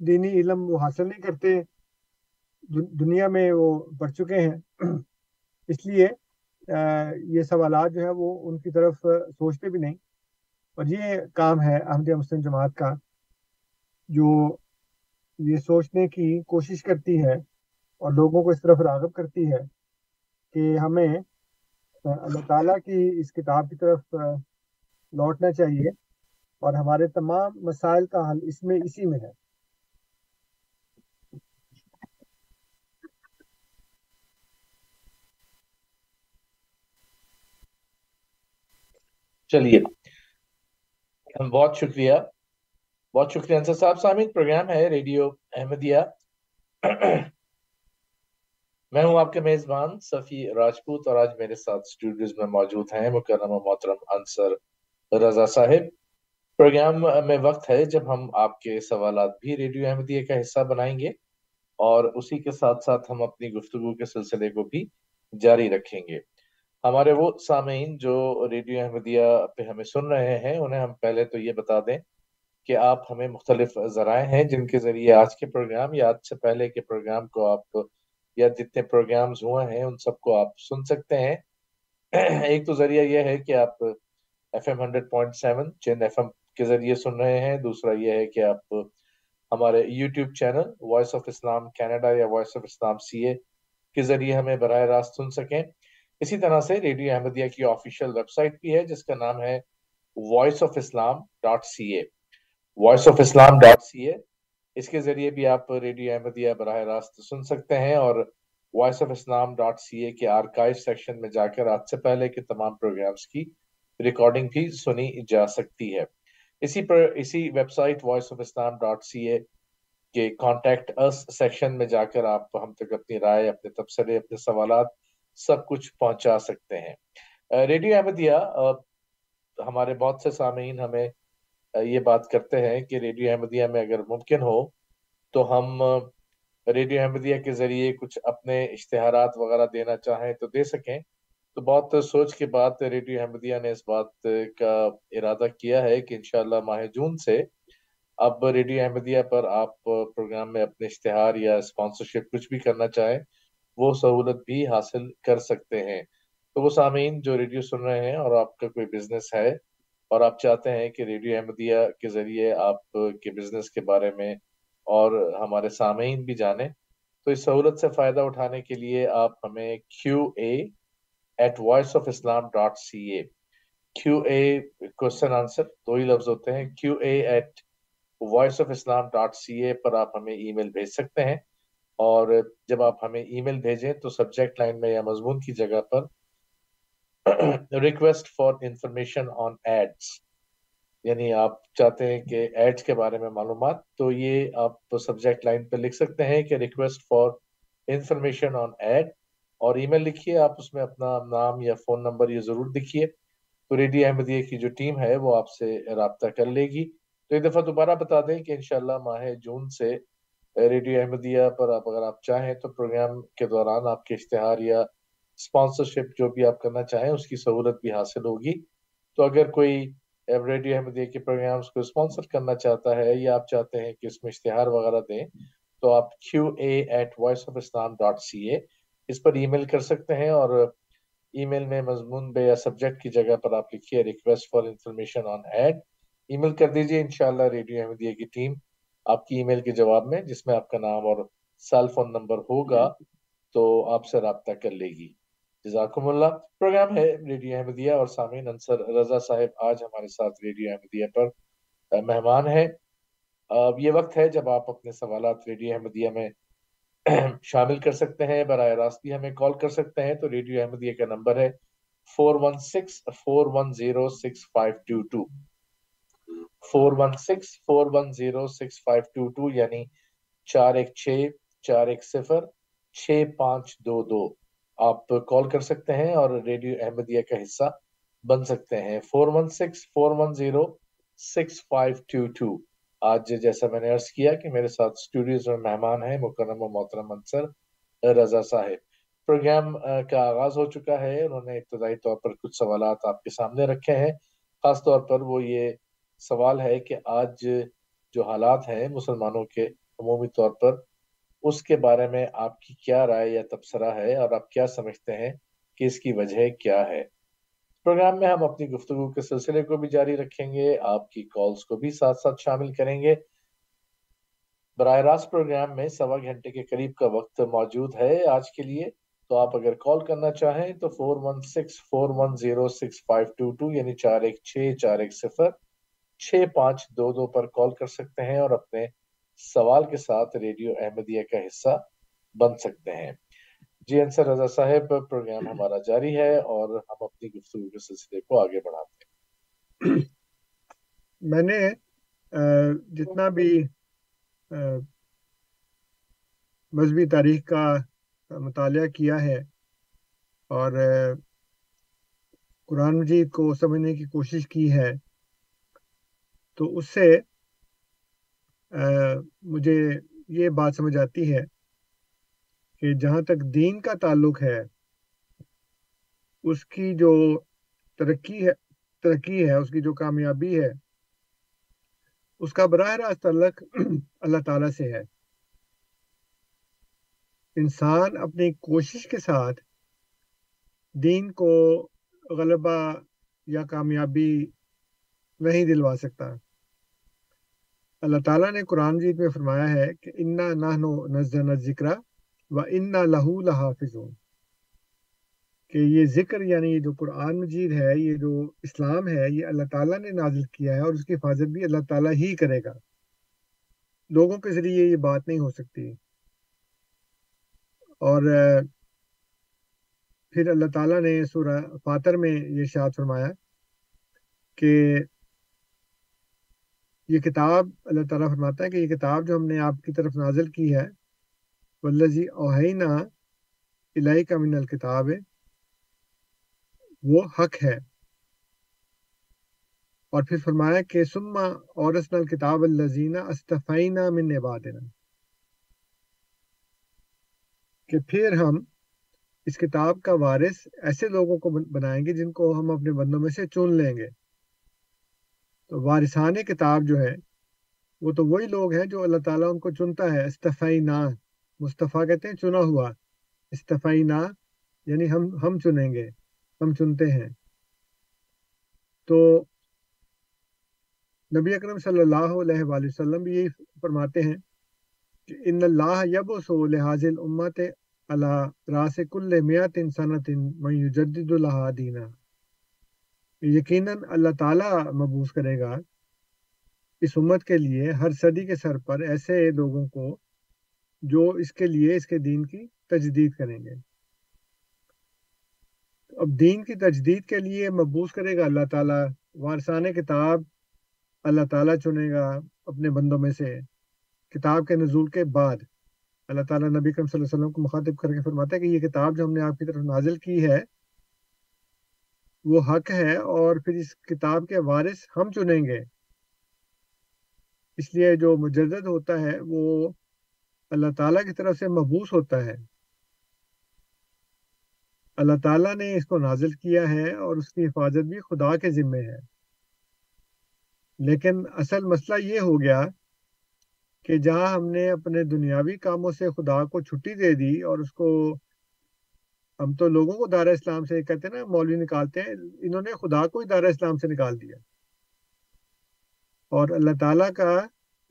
دینی علم وہ حاصل نہیں کرتے دنیا میں وہ بڑھ چکے ہیں۔ اس لیے یہ سوالات جو ہے وہ ان کی طرف سوچتے بھی نہیں۔ اور یہ کام ہے احمدیہ مسلم جماعت کا، جو یہ سوچنے کی کوشش کرتی ہے اور لوگوں کو اس طرف راغب کرتی ہے کہ ہمیں اللہ تعالیٰ کی اس کتاب کی طرف لوٹنا چاہیے اور ہمارے تمام مسائل کا حل اس میں، اسی میں ہے۔ چلیے بہت شکریہ۔ بہت شکریہ۔ انصر صاحب، سامعین، پروگرام ہے ریڈیو احمدیہ۔ میں ہوں آپ کے میزبان صفی راجپوت اور آج میرے ساتھ اسٹوڈیوز میں موجود ہیں مکرم و محترم انصر رضا صاحب۔ پروگرام میں وقت ہے جب ہم آپ کے سوالات بھی ریڈیو احمدیہ کا حصہ بنائیں گے اور اسی کے ساتھ ساتھ ہم اپنی گفتگو کے سلسلے کو بھی جاری رکھیں گے۔ ہمارے وہ سامعین جو ریڈیو احمدیہ پہ ہمیں سن رہے ہیں، انہیں ہم پہلے تو یہ بتا دیں کہ آپ ہمیں مختلف ذرائع ہیں جن کے ذریعے آج کے پروگرام یا آج سے پہلے کے پروگرام کو آپ یا جتنے پروگرامز ہوئے ہیں، ان سب کو آپ سن سکتے ہیں۔ ایک تو ذریعہ یہ ہے کہ آپ F M hundred point seven CHIN F M کے ذریعے سن رہے ہیں۔ دوسرا یہ ہے کہ آپ ہمارے YouTube channel voice of Islam Canada یا voice of Islam C A کے ذریعے ہمیں براہ راست سن سکیں۔ اسی طرح سے ریڈیو احمدیہ کی آفیشیل ویب سائٹ بھی ہے، جس کا نام ہے voice of Islam dot C A voice of Islam dot C A اس کے ذریعے بھی آپ ریڈیو احمدیہ براہ راست سن سکتے ہیں اور voice of Islam dot C A کے آرکائیو سیکشن میں جا کر آج سے پہلے کے تمام پروگرامز کی ریکارڈنگ بھی سنی جا سکتی ہے۔ اسی پر، اسی website voice of Islam dot C A کے کانٹیکٹ اس سیکشن میں جا کر آپ ہم تک اپنی رائے، اپنے تبصرے، اپنے سوالات سب کچھ پہنچا سکتے ہیں۔ ریڈیو احمدیہ ہمارے بہت سے سامعین ہمیں یہ بات کرتے ہیں کہ ریڈیو احمدیہ میں اگر ممکن ہو تو ہم ریڈیو احمدیہ کے ذریعے کچھ اپنے اشتہارات وغیرہ دینا چاہیں تو دے سکیں۔ تو بہت سوچ کے بعد ریڈیو احمدیہ نے اس بات کا ارادہ کیا ہے کہ انشاءاللہ ماہ جون سے اب ریڈیو احمدیہ پر آپ پروگرام میں اپنے اشتہار یا اسپانسرشپ کچھ بھی کرنا چاہیں، وہ سہولت بھی حاصل کر سکتے ہیں۔ تو وہ سامعین جو ریڈیو سن رہے ہیں اور آپ کا کوئی بزنس ہے اور آپ چاہتے ہیں کہ ریڈیو احمدیہ کے ذریعے آپ کے بزنس کے بارے میں اور ہمارے سامعین بھی جانیں، تو اس سہولت سے فائدہ اٹھانے کے لیے آپ ہمیں Q A at voice of Islam dot C A Q A question answer دو ہی لفظ ہوتے ہیں Q A at voice of Islam dot C A پر آپ ہمیں ای میل بھیج سکتے ہیں اور جب آپ ہمیں ای میل بھیجیں تو سبجیکٹ لائن میں یا مضمون کی جگہ پر request for information on ads یعنی آپ چاہتے ہیں کہ ایڈس کے بارے میں معلومات، تو یہ آپ سبجیکٹ لائن پہ لکھ سکتے ہیں کہ request for information on ad اور ای میل لکھیے، آپ اس میں اپنا نام یا فون نمبر یہ ضرور لکھیے تو ریڈی احمدیہ کی جو ٹیم ہے وہ آپ سے رابطہ کر لے گی۔ تو ایک دفعہ دوبارہ بتا دیں کہ انشاءاللہ ماہ جون سے ریڈیو احمدیہ پر آپ اگر آپ چاہیں تو پروگرام کے دوران آپ کے اشتہار یا اسپانسرشپ جو بھی آپ کرنا چاہیں، اس کی سہولت بھی حاصل ہوگی۔ تو اگر کوئی ریڈیو احمدیہ کے پروگرامز کو اسپانسر کرنا چاہتا ہے یا آپ چاہتے ہیں کہ اس میں اشتہار وغیرہ دیں، تو آپ Q A at voice of Islam dot C A اس پر ای میل کر سکتے ہیں اور ای میل میں مضمون بے یا سبجیکٹ کی جگہ پر آپ لکھیے request for information on ad email کر دیجیے انشاءاللہ ریڈیو احمدیہ کی ٹیم آپ کی ای میل کے جواب میں، جس میں آپ کا نام اور سیل فون نمبر ہوگا، تو آپ سے رابطہ کر لے گی۔ جزاکم اللہ۔ پروگرام ہے ریڈیو احمدیہ اور سامعین انصر رضا صاحب آج ہمارے ساتھ ریڈیو احمدیہ پر مہمان ہے یہ وقت ہے جب آپ اپنے سوالات ریڈیو احمدیہ میں شامل کر سکتے ہیں۔ براہ راست بھی ہمیں کال کر سکتے ہیں تو ریڈیو احمدیہ کا نمبر ہے four one six four one zero six five two two four one six four one zero six five two two یعنی چار ایک چھ، چار ایک صفر، چھ پانچ دو دو۔ آپ کال کر سکتے ہیں اور ریڈیو احمدیہ کا حصہ بن سکتے ہیں۔ Four one six four one zero six five two two آج جیسا میں نے عرض کیا کہ میرے ساتھ اسٹوڈیوز میں مہمان ہیں مکرم و محترم انصر رضا صاحب۔ پروگرام کا آغاز ہو چکا ہے۔ انہوں نے ابتدائی طور پر کچھ سوالات آپ کے سامنے رکھے ہیں۔ خاص طور پر وہ یہ سوال ہے کہ آج جو حالات ہیں مسلمانوں کے عمومی طور پر اس کے بارے میں آپ کی کیا رائے یا تبصرہ ہے اور آپ کیا سمجھتے ہیں کہ اس کی وجہ کیا ہے؟ پروگرام میں ہم اپنی گفتگو کے سلسلے کو بھی جاری رکھیں گے، آپ کی کالز کو بھی ساتھ ساتھ شامل کریں گے۔ براہ راست پروگرام میں سوا گھنٹے کے قریب کا وقت موجود ہے آج کے لیے، تو آپ اگر کال کرنا چاہیں تو four one six four one zero six five two two یعنی چار ایک چھ، چار ایک صفر، چھ پانچ دو دو پر کال کر سکتے ہیں اور اپنے سوال کے ساتھ ریڈیو احمدیہ کا حصہ بن سکتے ہیں۔ جی انصر رضا صاحب، پروگرام ہمارا جاری ہے اور ہم اپنی گفتگو کے سلسلے کو آگے بڑھاتے ہیں۔ میں نے جتنا بھی مذہبی تاریخ کا مطالعہ کیا ہے اور قرآن مجید کو سمجھنے کی کوشش کی ہے، تو اس سے مجھے یہ بات سمجھ آتی ہے کہ جہاں تک دین کا تعلق ہے، اس کی جو ترقی ہے ترقی ہے، اس کی جو کامیابی ہے، اس کا براہ راست تعلق اللہ تعالی سے ہے۔ انسان اپنی کوشش کے ساتھ دین کو غلبہ یا کامیابی نہیں دلوا سکتا۔ اللہ تعالیٰ نے قرآن جیت میں فرمایا ہے کہ انا نہ ذکر و انا لہو لحافظ کہ یہ ذکر یعنی یہ جو قرآن مجید ہے، یہ جو اسلام ہے، یہ اللہ تعالیٰ نے نازل کیا ہے اور اس کی حفاظت بھی اللہ تعالیٰ ہی کرے گا۔ لوگوں کے ذریعے یہ بات نہیں ہو سکتی۔ اور پھر اللہ تعالیٰ نے سورہ فاتر میں یہ شاد فرمایا کہ یہ کتاب اللہ تعالیٰ فرماتا ہے کہ یہ کتاب جو ہم نے آپ کی طرف نازل کی ہے ولزی اوہینا الہی کا من الکتاب، وہ حق ہے۔ اور پھر فرمایا کہ سما اورسن الکتاب الزینہ استفینہ من عبادنا۔ کہ پھر ہم اس کتاب کا وارث ایسے لوگوں کو بنائیں گے جن کو ہم اپنے بندوں میں سے چن لیں گے۔ تو وارثان کتاب جو ہے، وہ تو وہی لوگ ہیں جو اللہ تعالیٰ ان کو چنتا ہے استفائی نا مصطفیٰ کہتے ہیں چنا ہوا استفائی نا یعنی ہم ہم چنیں گے، ہم چنتے ہیں۔ تو نبی اکرم صلی اللہ علیہ وآلہ وسلم بھی یہی فرماتے ہیں کہ ان اللہ یب سو لحاظ الامت اللہ راس کل میات انسانت من یجدد الحا دینا یقیناً اللہ تعالیٰ مبوس کرے گا اس امت کے لیے ہر صدی کے سر پر ایسے لوگوں کو جو اس کے لیے اس کے دین کی تجدید کریں گے۔ اب دین کی تجدید کے لیے مبوس کرے گا اللہ تعالیٰ، وارثان کتاب اللہ تعالیٰ چنے گا اپنے بندوں میں سے۔ کتاب کے نزول کے بعد اللہ تعالیٰ نبی کرم صلی اللہ علیہ وسلم کو مخاطب کر کے فرماتا ہے کہ یہ کتاب جو ہم نے آپ کی طرف نازل کی ہے وہ حق ہے اور پھر اس کتاب کے وارث ہم چنیں گے۔ اس لیے جو مجدد ہوتا ہے وہ اللہ تعالیٰ کی طرف سے مبوس ہوتا ہے۔ اللہ تعالیٰ نے اس کو نازل کیا ہے اور اس کی حفاظت بھی خدا کے ذمے ہے۔ لیکن اصل مسئلہ یہ ہو گیا کہ جہاں ہم نے اپنے دنیاوی کاموں سے خدا کو چھٹی دے دی اور اس کو ہم تو لوگوں کو دار اسلام سے کہتے ہیں نا، مولوی نکالتے ہیں، انہوں نے خدا کو ہی دار اسلام سے نکال دیا۔ اور اللہ تعالیٰ کا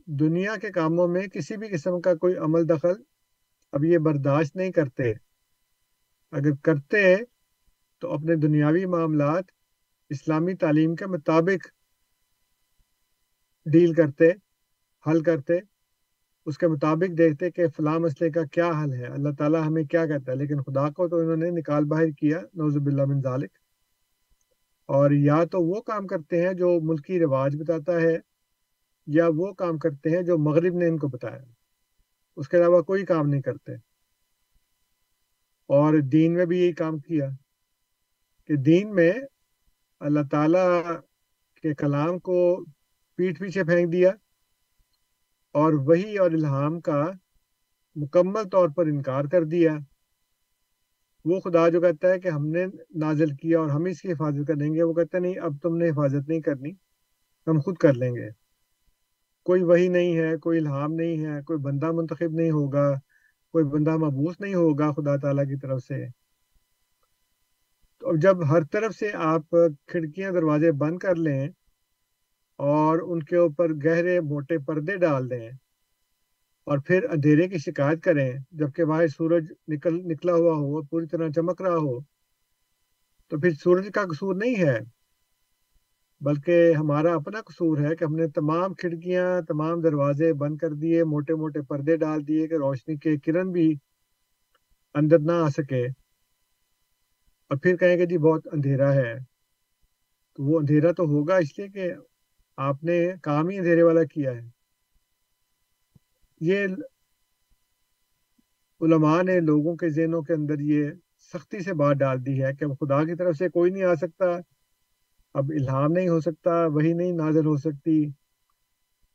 دنیا کے کاموں میں کسی بھی قسم کا کوئی عمل دخل اب یہ برداشت نہیں کرتے۔ اگر کرتے تو اپنے دنیاوی معاملات اسلامی تعلیم کے مطابق ڈیل کرتے، حل کرتے۔ اس کے مطابق دیکھتے کہ فلاں مسئلے کا کیا حل ہے۔ اللہ تعالیٰ ہمیں کیا کہتا ہے؟ لیکن خدا کو تو انہوں نے نکال باہر کیا نوزب اللہ من ذالک۔ اور یا تو وہ کام کرتے ہیں جو ملکی رواج بتاتا ہے، یا وہ کام کرتے ہیں جو مغرب نے ان کو بتایا۔ اس کے علاوہ کوئی کام نہیں کرتے۔ اور دین میں بھی یہی کام کیا کہ دین میں اللہ تعالیٰ کے کلام کو پیٹھ پیچھے پھینک دیا۔ اور وہی اور الہام کا مکمل طور پر انکار کر دیا۔ وہ خدا جو کہتا ہے کہ ہم نے نازل کیا اور ہم اس کی حفاظت کریں گے، وہ کہتا نہیں، اب تم نے حفاظت نہیں کرنی، ہم خود کر لیں گے۔ کوئی وہی نہیں ہے، کوئی الہام نہیں ہے، کوئی بندہ منتخب نہیں ہوگا، کوئی بندہ مبوس نہیں ہوگا خدا تعالیٰ کی طرف سے۔ تو جب ہر طرف سے آپ کھڑکیاں دروازے بند کر لیں اور ان کے اوپر گہرے موٹے پردے ڈال دیں اور پھر اندھیرے کی شکایت کریں۔ جبکہ وہاں سورج نکل، نکلا ہوا ہو پوری طرح چمک رہا ہو، تو پھر سورج کا قصور نہیں ہے، بلکہ ہمارا اپنا قصور ہے کہ ہم نے تمام کھڑکیاں، تمام دروازے بند کر دیے، موٹے موٹے پردے ڈال دیے کہ روشنی کے کرن بھی اندر نہ آ سکے۔ اور پھر کہیں کہ جی بہت اندھیرا ہے۔ تو وہ اندھیرا تو ہوگا اس لیے کہ آپ نے کام ہی اندھیرے والا کیا ہے۔ یہ علماء نے لوگوں کے ذہنوں کے اندر یہ سختی سے بات ڈال دی ہے کہ خدا کی طرف سے کوئی نہیں آ سکتا۔ اب الہام نہیں ہو سکتا وہی نہیں نازل ہو سکتی۔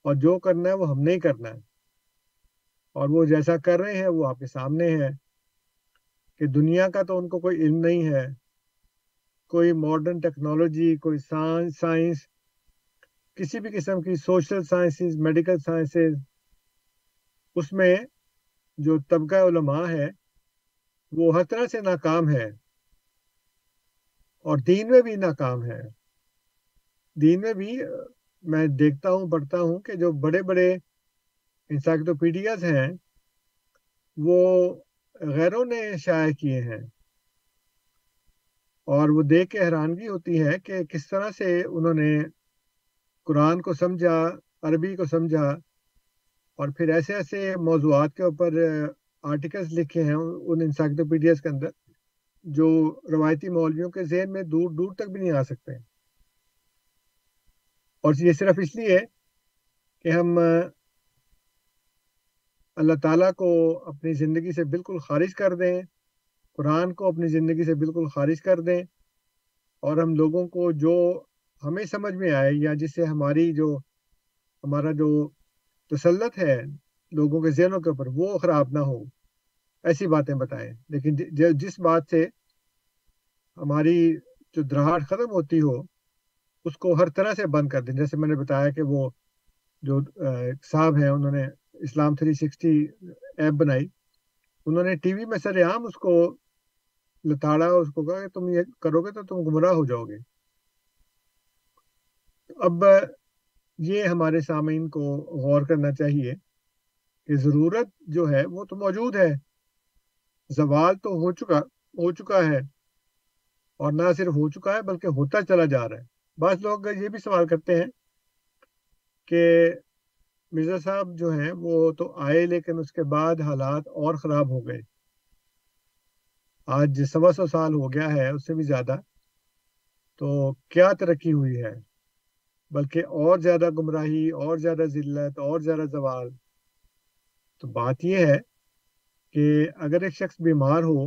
اور جو کرنا ہے وہ ہم نہیں کرنا ہے۔ اور وہ جیسا کر رہے ہیں، وہ آپ کے سامنے ہے۔ کہ دنیا کا تو ان کو کوئی علم نہیں ہے۔ کوئی ماڈرن ٹیکنالوجی کوئی سائنس سائنس کسی بھی قسم کی سوشل سائنسز، میڈیکل سائنسز، اس میں جو طبقہ علماء ہے وہ ہر طرح سے ناکام ہے اور دین میں بھی ناکام ہے دین میں بھی میں دیکھتا ہوں، پڑھتا ہوں کہ جو بڑے بڑے انسائکلوپیڈیاز ہیں، وہ غیروں نے شائع کیے ہیں۔ اور وہ دیکھ کے حیرانگی ہوتی ہے کہ کس طرح سے انہوں نے قرآن کو سمجھا، عربی کو سمجھا اور پھر ایسے ایسے موضوعات کے اوپر آرٹیکلس لکھے ہیں ان انسائکلوپیڈیاز کے اندر جو روایتی مولویوں کے ذہن میں دور دور تک بھی نہیں آ سکتے۔ اور یہ صرف اس لیے کہ ہم اللہ تعالیٰ کو اپنی زندگی سے بالکل خارج کر دیں، قرآن کو اپنی زندگی سے بالکل خارج کر دیں اور ہم لوگوں کو جو ہمیں سمجھ میں آئے یا جس سے ہماری جو ہمارا جو تسلط ہے لوگوں کے ذہنوں کے اوپر، وہ خراب نہ ہو۔ ایسی باتیں بتائیں۔ لیکن جس بات سے ہماری جو دراہٹ ختم ہوتی ہو، اس کو ہر طرح سے بند کر دیں۔ جیسے میں نے بتایا کہ وہ جو صاحب ہیں، انہوں نے اسلام 360 ایپ بنائی۔ انہوں نے ٹی وی میں سر عام اس کو لتاڑا، اس کو کہا کہ تم یہ کرو گے تو تم گمراہ ہو جاؤ گے۔ اب یہ ہمارے سامعین کو غور کرنا چاہیے کہ ضرورت جو ہے وہ تو موجود ہے۔ زوال تو ہو چکا ہو چکا ہے۔ اور نہ صرف ہو چکا ہے بلکہ ہوتا چلا جا رہا ہے۔ بعض لوگ یہ بھی سوال کرتے ہیں کہ مرزا صاحب جو ہیں وہ تو آئے لیکن اس کے بعد حالات اور خراب ہو گئے۔ آج سوا سو سال ہو گیا ہے، اس سے بھی زیادہ۔ تو کیا ترقی ہوئی ہے؟ بلکہ اور زیادہ گمراہی، اور زیادہ ذلت، اور زیادہ زوال۔ تو بات یہ ہے کہ اگر ایک شخص بیمار ہو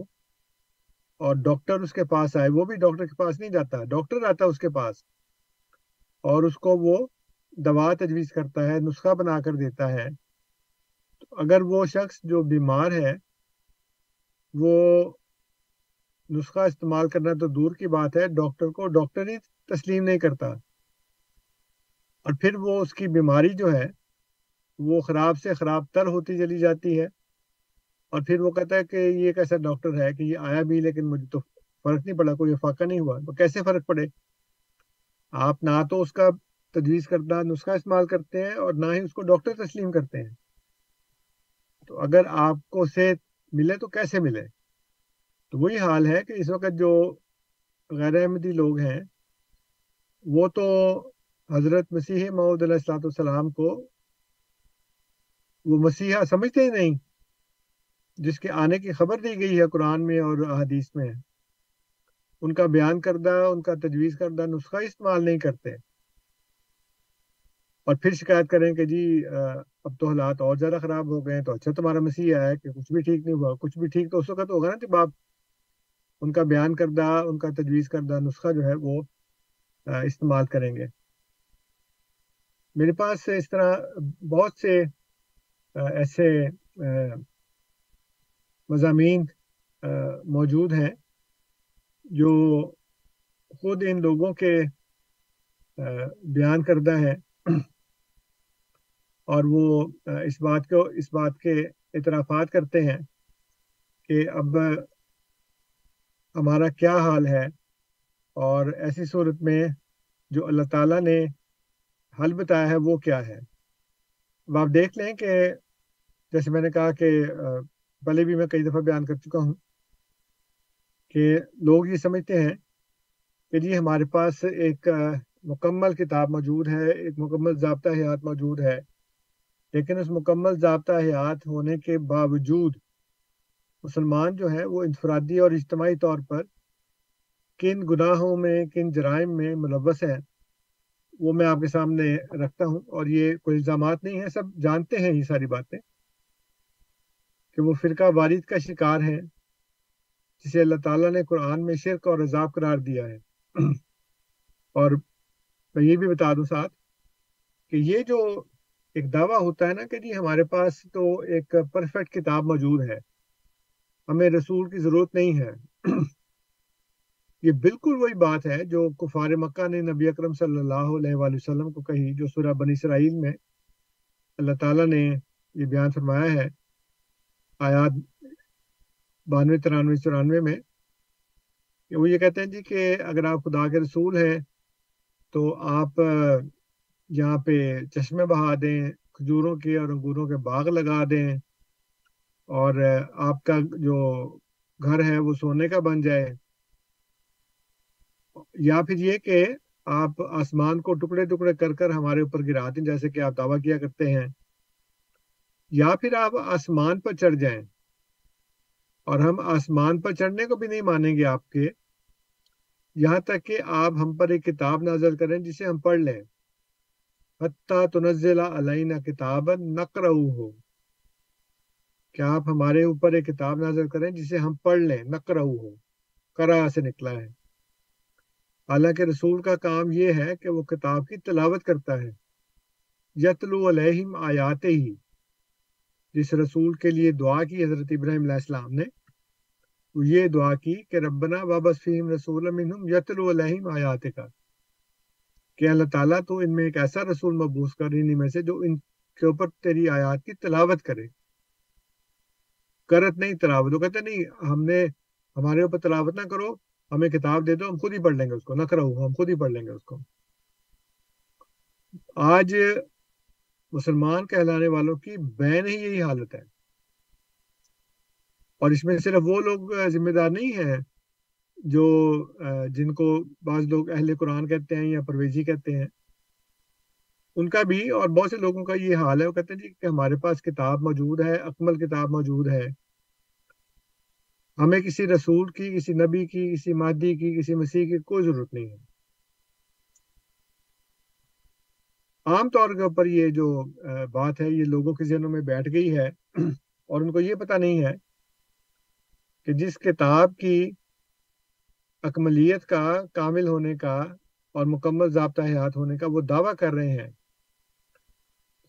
اور ڈاکٹر اس کے پاس آئے، وہ بھی ڈاکٹر کے پاس نہیں جاتا، ڈاکٹر آتا اس کے پاس اور اس کو وہ دوا تجویز کرتا ہے، نسخہ بنا کر دیتا ہے، تو اگر وہ شخص جو بیمار ہے، وہ نسخہ استعمال کرنا تو دور کی بات ہے، ڈاکٹر کو ڈاکٹر ہی تسلیم نہیں کرتا۔ اور پھر وہ اس کی بیماری جو ہے، وہ خراب سے خراب تر ہوتی چلی جاتی ہے۔ اور پھر وہ کہتا ہے کہ یہ ایک ایسا ڈاکٹر ہے کہ یہ آیا بھی لیکن مجھے تو فرق نہیں پڑا، کوئی فاقہ نہیں ہوا۔ تو کیسے فرق پڑے؟ آپ نہ تو اس کا تجویز کردہ نسخہ استعمال کرتے ہیں اور نہ ہی اس کو ڈاکٹر تسلیم کرتے ہیں۔ تو اگر آپ کو صحت ملے تو کیسے ملے؟ تو وہی حال ہے کہ اس وقت جو غیر احمدی لوگ ہیں، وہ تو حضرت مسیح محمد علیہ السلاۃ والسلام کو وہ مسیحا سمجھتے ہی نہیں، جس کے آنے کی خبر دی گئی ہے قرآن میں اور حدیث میں۔ ان کا بیان کردہ، ان کا تجویز کردہ نسخہ استعمال نہیں کرتے۔ اور پھر شکایت کریں کہ جی اب تو حالات اور زیادہ خراب ہو گئے تو اچھا تمہارا مسیح ہے کہ کچھ بھی ٹھیک نہیں ہوا، کچھ بھی ٹھیک تو اس وقت ہوگا نا جب آپ ان کا بیان کردہ، ان کا تجویز کردہ نسخہ جو ہے وہ استعمال کریں گے۔ میرے پاس اس طرح بہت سے ایسے مضامین موجود ہیں جو خود ان لوگوں کے بیان کردہ ہیں اور وہ اس بات کو، اس بات کے اعترافات کرتے ہیں کہ اب ہمارا کیا حال ہے اور ایسی صورت میں جو اللہ تعالیٰ نے حل بتایا ہے وہ کیا ہے۔ اب آپ دیکھ لیں کہ جیسے میں نے کہا کہ پہلے بھی میں کئی دفعہ بیان کر چکا ہوں کہ لوگ یہ سمجھتے ہیں کہ جی ہمارے پاس ایک مکمل کتاب موجود ہے، ایک مکمل ضابطہ حیات موجود ہے، لیکن اس مکمل ضابطہ حیات ہونے کے باوجود مسلمان جو ہے وہ انفرادی اور اجتماعی طور پر کن گناہوں میں، کن جرائم میں ملوث ہیں۔ وہ میں آپ کے سامنے رکھتا ہوں اور یہ کوئی الزامات نہیں ہیں، سب جانتے ہیں یہ ساری باتیں کہ وہ فرقہ وارد کا شکار ہیں، جسے اللہ تعالیٰ نے قرآن میں شرک اور عذاب قرار دیا ہے۔ اور میں یہ بھی بتا دوں ساتھ کہ یہ جو ایک دعویٰ ہوتا ہے نا کہ جی ہمارے پاس تو ایک پرفیکٹ کتاب موجود ہے، ہمیں رسول کی ضرورت نہیں ہے۔ یہ بالکل وہی بات ہے جو کفار مکہ نے نبی اکرم صلی اللہ علیہ وآلہ وسلم کو کہی، جو سورہ بنی اسرائیل میں اللہ تعالیٰ نے یہ بیان فرمایا ہے، آیات بانوے، ترانوے، چورانوے میں، کہ وہ یہ کہتے ہیں جی کہ اگر آپ خدا کے رسول ہیں تو آپ یہاں پہ چشمے بہا دیں، کھجوروں کے اور انگوروں کے باغ لگا دیں اور آپ کا جو گھر ہے وہ سونے کا بن جائے۔ یا پھر یہ کہ آپ آسمان کو ٹکڑے ٹکڑے کر کر ہمارے اوپر گرا دیں، جیسے کہ آپ دعویٰ کیا کرتے ہیں۔ یا پھر آپ آسمان پر چڑھ جائیں۔ اور ہم آسمان پر چڑھنے کو بھی نہیں مانیں گے آپ کے۔ یہاں تک کہ آپ ہم پر ایک کتاب نازل کریں جسے ہم پڑھ لیں۔ حتیٰ تنزل علینا کتاب نقرہ ہو کہ آپ ہمارے اوپر ایک کتاب نازل کریں جسے ہم پڑھ لیں؟ نقرہ ہو کرا سے نکلا ہے۔ حالانکہ رسول کا کام یہ ہے کہ وہ کتاب کی تلاوت کرتا ہے۔ یتلو علیہم آیات ہی جس رسول کے لیے دعا کی حضرت ابراہیم علیہ السلام نے، وہ یہ دعا کی کہ ربنا وابس فیم رسول منہم یتلو علیہم آیات کا کہ اللہ تعالیٰ تو ان میں ایک ایسا رسول مبوس کر انہیں میں سے جو ان کے اوپر تیری آیات کی تلاوت کرے۔ کرت نہیں تلاوت وہ کہتے نہیں، ہم نے ہمارے اوپر تلاوت نہ کرو۔ ہمیں کتاب دے دو، ہم خود ہی پڑھ لیں گے اس کو، نہ کرو ہم خود ہی پڑھ لیں گے اس کو۔ آج مسلمان کہلانے والوں کی بین ہی یہی حالت ہے۔ اور اس میں صرف وہ لوگ ذمہ دار نہیں ہیں جو جن کو بعض لوگ اہل قرآن کہتے ہیں یا پرویزی کہتے ہیں۔ ان کا بھی اور بہت سے لوگوں کا یہ حال ہے، وہ کہتے ہیں جی کہ ہمارے پاس کتاب موجود ہے، اکمل کتاب موجود ہے۔ ہمیں کسی رسول کی، کسی نبی کی، کسی مادی کی، کسی مسیح کی کوئی ضرورت نہیں ہے۔ عام طور کے اوپر یہ جو بات ہے، یہ لوگوں کے ذہنوں میں بیٹھ گئی ہے اور ان کو یہ پتہ نہیں ہے کہ جس کتاب کی اکملیت کا، کامل ہونے کا اور مکمل ضابطہ حیات ہونے کا وہ دعویٰ کر رہے ہیں،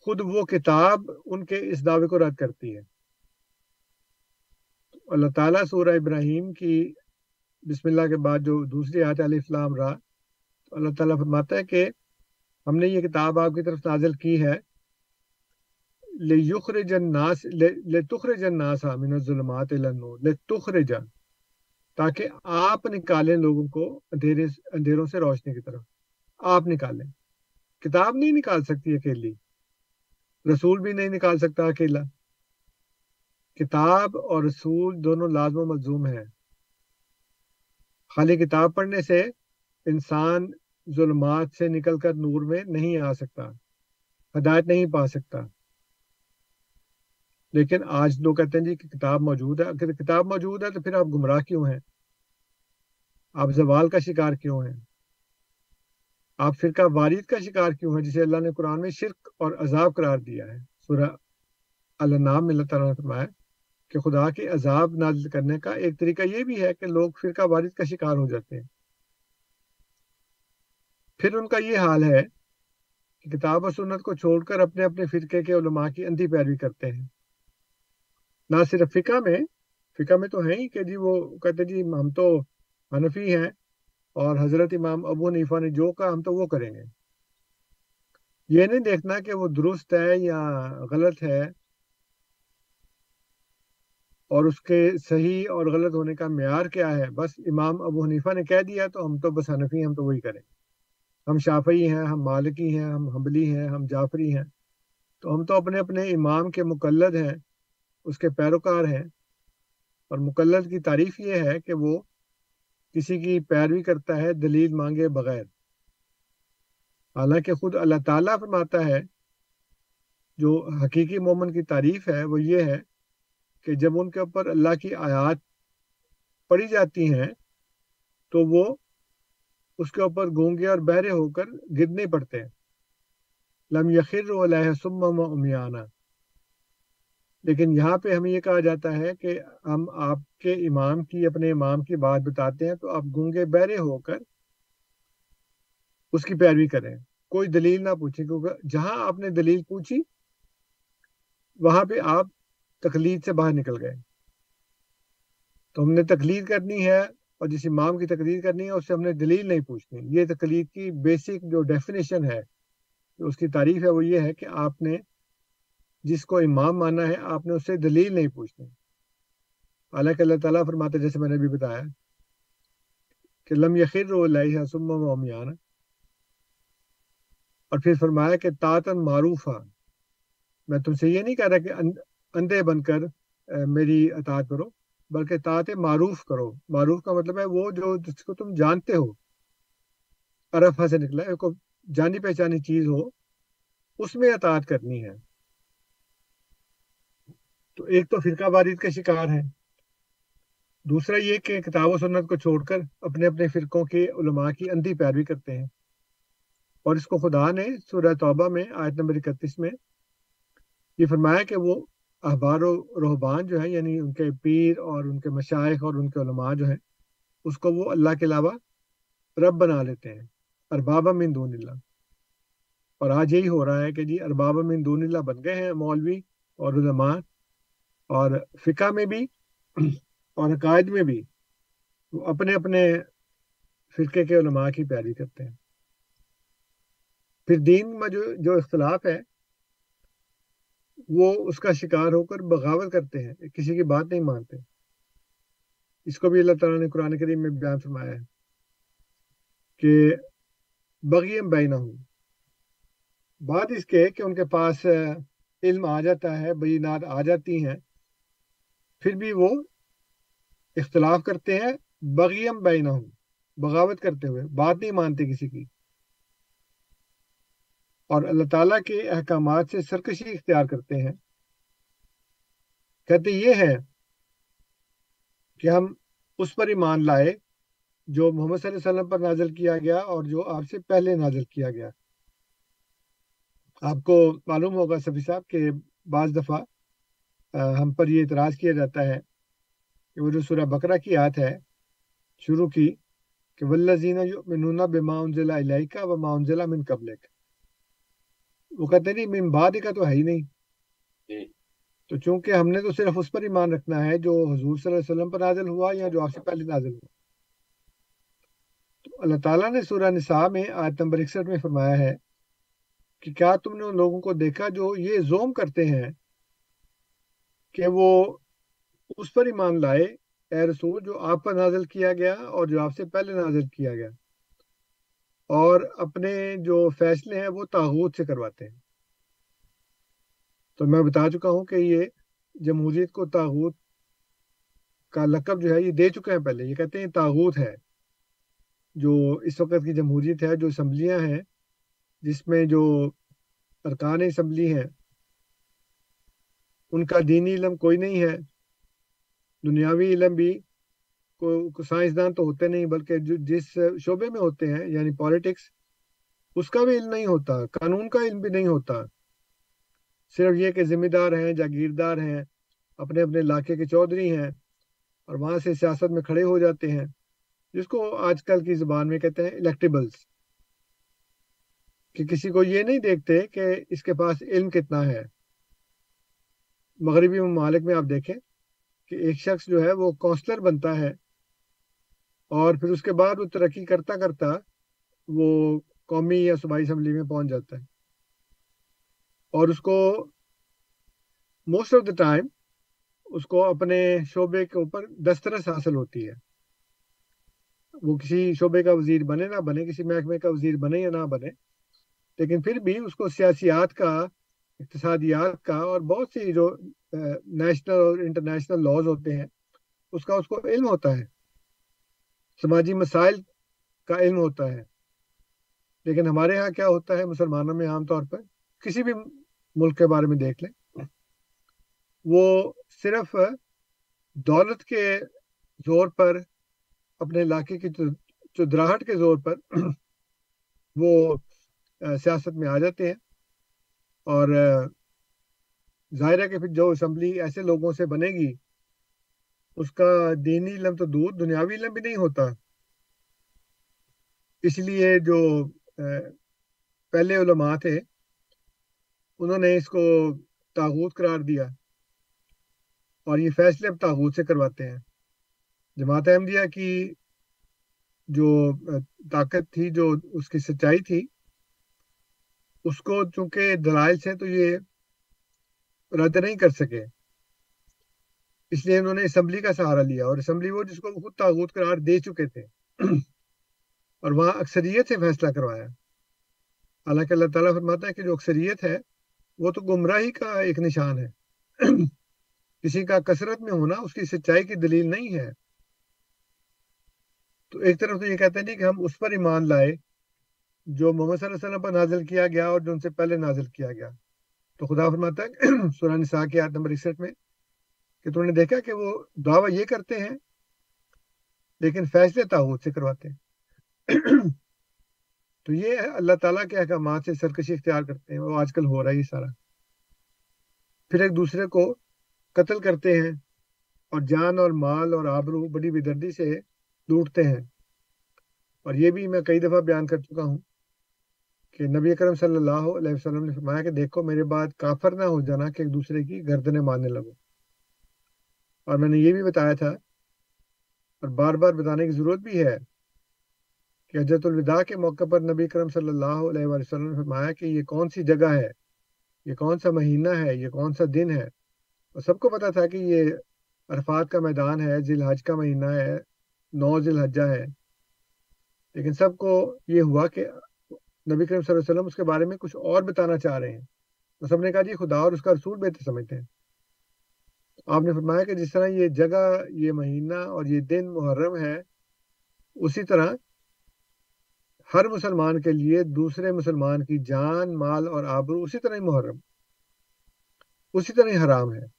خود وہ کتاب ان کے اس دعوے کو رد کرتی ہے۔ اللہ تعالیٰ سورہ ابراہیم کی بسم اللہ کے بعد جو دوسری آیت علیہ السلام رہا، تو اللہ تعالیٰ فرماتا ہے کہ ہم نے یہ کتاب آپ کی طرف نازل کی ہے لِيُخْرِجَ النَّاسِ لِتُخْرِجَ النَّاسَ مِنَ الظُّلُمَاتِ إِلَى النُّورِ تاکہ آپ نکالیں لوگوں کو اندھیرے اندھیروں سے روشنی کی طرف۔ آپ نکالیں۔ کتاب نہیں نکال سکتی اکیلی۔ رسول بھی نہیں نکال سکتا اکیلا۔ کتاب اور رسول دونوں لازم و ملزوم ہیں۔ خالی کتاب پڑھنے سے انسان ظلمات سے نکل کر نور میں نہیں آ سکتا، ہدایت نہیں پا سکتا۔ لیکن آج لوگ کہتے ہیں جی کہ کتاب موجود ہے، اگر کتاب موجود ہے تو پھر آپ گمراہ کیوں ہیں؟ آپ زوال کا شکار کیوں ہیں؟ آپ فرقہ وارید کا شکار کیوں ہیں جسے اللہ نے قرآن میں شرک اور عذاب قرار دیا ہے؟ سورہ اللہ نام اللہ تعالیٰ نے فرمایا کہ خدا کے عذاب نازل کرنے کا ایک طریقہ یہ بھی ہے کہ لوگ فرقہ وارد کا شکار ہو جاتے ہیں۔ پھر ان کا یہ حال ہے کہ کتاب و سنت کو چھوڑ کر اپنے اپنے فرقے کے علماء کی اندھی پیروی کرتے ہیں۔ نہ صرف فقہ میں فقہ میں تو ہے ہی کہ جی وہ کہتے جی ہم تو حنفی ہیں اور حضرت امام ابو نیفا نے جو کہا ہم تو وہ کریں گے۔ یہ نہیں دیکھنا کہ وہ درست ہے یا غلط ہے۔ اور اس کے صحیح اور غلط ہونے کا معیار کیا ہے؟ بس امام ابو حنیفہ نے کہہ دیا تو ہم تو بس حنفی ہم تو وہی کریں۔ ہم شافعی ہیں، ہم مالکی ہیں، ہم حنبلی ہیں، ہم جعفری ہیں۔ تو ہم تو اپنے اپنے امام کے مقلد ہیں، اس کے پیروکار ہیں۔ اور مقلد کی تعریف یہ ہے کہ وہ کسی کی پیروی کرتا ہے دلیل مانگے بغیر۔ حالانکہ خود اللہ تعالیٰ فرماتا ہے، جو حقیقی مومن کی تعریف ہے، وہ یہ ہے کہ جب ان کے اوپر اللہ کی آیات پڑھی جاتی ہیں، تو وہ اس کے اوپر گونگے اور بہرے ہو کر گرنے پڑتے ہیں۔ لم یخر علیہ سم امیانہ لیکن یہاں پہ ہمیں یہ کہا جاتا ہے کہ ہم آپ کے امام کی، اپنے امام کی بات بتاتے ہیں، تو آپ گونگے بہرے ہو کر اس کی پیروی کریں۔ کوئی دلیل نہ پوچھیں، کیونکہ جہاں آپ نے دلیل پوچھی، وہاں پہ آپ تقلید سے باہر نکل گئے۔ تو ہم نے تقلید کرنی ہے اور جس امام کی تقلید کرنی ہے، اس سے ہم نے دلیل نہیں پوچھنی۔ یہ تقلید کی بیسک جو ڈیفینیشن ہے، جو اس کی تعریف ہے، وہ یہ ہے کہ آپ نے جس کو امام مانا ہے، آپ نے اس سے دلیل نہیں پوچھنی۔ حالانکہ اللہ تعالیٰ فرماتے جیسے میں نے بھی بتایا کہ لم یخر اللہ اور پھر فرمایا کہ تاطن معروف میں تم سے یہ نہیں کہہ رہا کہ اندھے بن کر میری اطاعت کرو، بلکہ اطاعت معروف کرو۔ معروف کا مطلب ہے وہ جو جس کو تم جانتے ہو۔ ارفا سے نکلا ہے جانی پہچانی چیز ہو، اس میں اطاعت کرنی ہے۔ تو ایک تو فرقہ وارید کا شکار ہے دوسرا یہ کہ کتاب و سنت کو چھوڑ کر اپنے اپنے فرقوں کے علماء کی اندھی پیروی کرتے ہیں۔ اور اس کو خدا نے سورہ توبہ میں، آیت نمبر اکتیس میں یہ فرمایا کہ وہ احبار و رحبان جو ہیں یعنی ان کے پیر اور ان کے مشائق اور ان کے علماء جو ہیں، اس کو وہ اللہ کے علاوہ رب بنا لیتے ہیں، اربابا من دون اللہ۔ اور آج یہی ہو رہا ہے کہ جی اربابا من دون اللہ بن گئے ہیں مولوی اور علماء اور فقہ میں بھی اور عقائد میں بھی۔ وہ اپنے اپنے فرقے کے علماء کی پیاری کرتے ہیں۔ پھر دین میں جو جو اختلاف ہے وہ اس کا شکار ہو کر بغاوت کرتے ہیں، کسی کی بات نہیں مانتے۔ اس کو بھی اللہ تعالیٰ نے قرآن کریم میں بیان فرمایا ہے کہ بغیم بینہ ہوں بات اس کے کہ ان کے پاس علم آ جاتا ہے، بینات آ جاتی ہیں، پھر بھی وہ اختلاف کرتے ہیں بغیم بینہ ہوں بغاوت کرتے ہوئے، بات نہیں مانتے کسی کی۔ اور اللہ تعالیٰ کے احکامات سے سرکشی اختیار کرتے ہیں۔ کہتے یہ ہے کہ ہم اس پر ایمان لائے جو محمد صلی اللہ علیہ وسلم پر نازل کیا گیا اور جو آپ سے پہلے نازل کیا گیا۔ آپ کو معلوم ہوگا سفی صاحب کہ بعض دفعہ ہم پر یہ اعتراض کیا جاتا ہے کہ وہ جو سورہ بکرا کی آت ہے، شروع کی کہ ولزین یؤمنون بما انزل الیک و ما انزل من قبلک وہ کہتے نہیں من بعد کا تو ہے ہی نہیں۔ جی۔ تو چونکہ ہم نے تو صرف اس پر ایمان رکھنا ہے جو حضور صلی اللہ علیہ وسلم پر نازل ہوا یا جو آپ سے پہلے نازل ہوا۔ تو اللہ تعالیٰ نے سورہ نساء میں آیت نمبر اکسٹھ میں فرمایا ہے کہ کیا تم نے ان لوگوں کو دیکھا جو یہ زوم کرتے ہیں کہ وہ اس پر ایمان لائے اے رسول جو آپ پر نازل کیا گیا اور جو آپ سے پہلے نازل کیا گیا۔ اور اپنے جو فیصلے ہیں وہ تاغوت سے کرواتے ہیں۔ تو میں بتا چکا ہوں کہ یہ جمہوریت کو تاغوت کا لقب جو ہے یہ دے چکے ہیں پہلے۔ یہ کہتے ہیں تاغوت ہے۔ جو اس وقت کی جمہوریت ہے، جو اسمبلیاں ہیں، جس میں جو ارکان اسمبلی ہیں، ان کا دینی علم کوئی نہیں ہے۔ دنیاوی علم بھی کو سائنسدان تو ہوتے نہیں، بلکہ جو جس شعبے میں ہوتے ہیں یعنی پالیٹکس اس کا بھی علم نہیں ہوتا، قانون کا علم بھی نہیں ہوتا۔ صرف یہ کہ ذمہ دار ہیں، جاگیردار ہیں، اپنے اپنے علاقے کے چودھری ہیں اور وہاں سے سیاست میں کھڑے ہو جاتے ہیں، جس کو آج کل کی زبان میں کہتے ہیں الیکٹیبلس کہ کسی کو یہ نہیں دیکھتے کہ اس کے پاس علم کتنا ہے۔ مغربی ممالک میں آپ دیکھیں کہ ایک شخص جو ہے وہ کونسلر بنتا ہے۔ اور پھر اس کے بعد وہ ترقی کرتا کرتا وہ قومی یا صوبائی اسمبلی میں پہنچ جاتا ہے۔ اور اس کو موسٹ آف دا ٹائم اس کو اپنے شعبے کے اوپر دسترس حاصل ہوتی ہے۔ وہ کسی شعبے کا وزیر بنے نہ بنے، کسی محکمے کا وزیر بنے یا نہ بنے، لیکن پھر بھی اس کو سیاسیات کا، اقتصادیات کا اور بہت سی جو نیشنل اور انٹرنیشنل لاز ہوتے ہیں، اس کا اس کو علم ہوتا ہے۔ سماجی مسائل کا علم ہوتا ہے۔ لیکن ہمارے ہاں کیا ہوتا ہے مسلمانوں میں عام طور پر؟ کسی بھی ملک کے بارے میں دیکھ لیں۔ وہ صرف دولت کے زور پر، اپنے علاقے کی چدراہٹ کے زور پر وہ سیاست میں آ جاتے ہیں۔ اور ظاہر ہے کہ پھر جو اسمبلی ایسے لوگوں سے بنے گی اس کا دینی علم تو دور، دنیاوی علم بھی نہیں ہوتا۔ اس لیے جو پہلے علماء تھے، انہوں نے اس کو تاغوت قرار دیا۔ اور یہ فیصلے اب تاغوت سے کرواتے ہیں۔ جماعت احمدیہ کی جو طاقت تھی، جو اس کی سچائی تھی، اس کو چونکہ دلائل سے تو یہ رد نہیں کر سکے۔ اس لیے انہوں نے اسمبلی کا سہارا لیا اور اسمبلی وہ جس کو خود تاغوت قرار دے چکے تھے۔ اور وہاں اکثریت سے فیصلہ کروایا۔ حالانکہ اللہ تعالیٰ فرماتا ہے کہ جو اکثریت ہے، وہ تو گمراہی کا ایک نشان ہے۔ کسی کا کثرت میں ہونا، اس کی سچائی کی دلیل نہیں ہے۔ تو ایک طرف تو یہ کہتے ہیں جی کہ ہم اس پر ایمان لائے جو محمد صلی اللہ علیہ وسلم پر نازل کیا گیا اور جو ان سے پہلے نازل کیا گیا۔ تو خدا فرماتا ہے سورہ نساء کی آیت نمبر اکسٹھ میں کہ تم نے دیکھا کہ وہ دعویٰ یہ کرتے ہیں، لیکن فیصلے تاغوت سے کرواتے ہیں۔ تو یہ اللہ تعالیٰ کے احکامات سے سرکشی اختیار کرتے ہیں، وہ آج کل ہو رہا ہے یہ سارا۔ پھر ایک دوسرے کو قتل کرتے ہیں اور جان اور مال اور آبرو بڑی بدردی سے لوٹتے ہیں۔ اور یہ بھی میں کئی دفعہ بیان کر چکا ہوں کہ نبی اکرم صلی اللہ علیہ وسلم نے فرمایا کہ دیکھو، میرے بعد کافر نہ ہو جانا کہ ایک دوسرے کی گردنیں مارنے لگو۔ اور میں نے یہ بھی بتایا تھا اور بار بار بتانے کی ضرورت بھی ہے کہ حجرت الوداع کے موقع پر نبی کرم صلی اللہ علیہ وسلم نے فرمایا کہ یہ کون سی جگہ ہے؟ یہ کون سا مہینہ ہے؟ یہ کون سا دن ہے؟ اور سب کو پتا تھا کہ یہ عرفات کا میدان ہے، ذی الحج کا مہینہ ہے، نو ذی الحجہ ہے۔ لیکن سب کو یہ ہوا کہ نبی کرم صلی اللہ علیہ وسلم اس کے بارے میں کچھ اور بتانا چاہ رہے ہیں۔ تو سب نے کہا جی خدا اور اس کا رسول بہتر سمجھتے ہیں۔ آپ نے فرمایا کہ جس طرح یہ جگہ، یہ مہینہ اور یہ دن محرم ہے، اسی طرح ہر مسلمان کے لیے دوسرے مسلمان کی جان، مال اور آبرو اسی طرح ہی محرم، اسی طرح ہی حرام ہے۔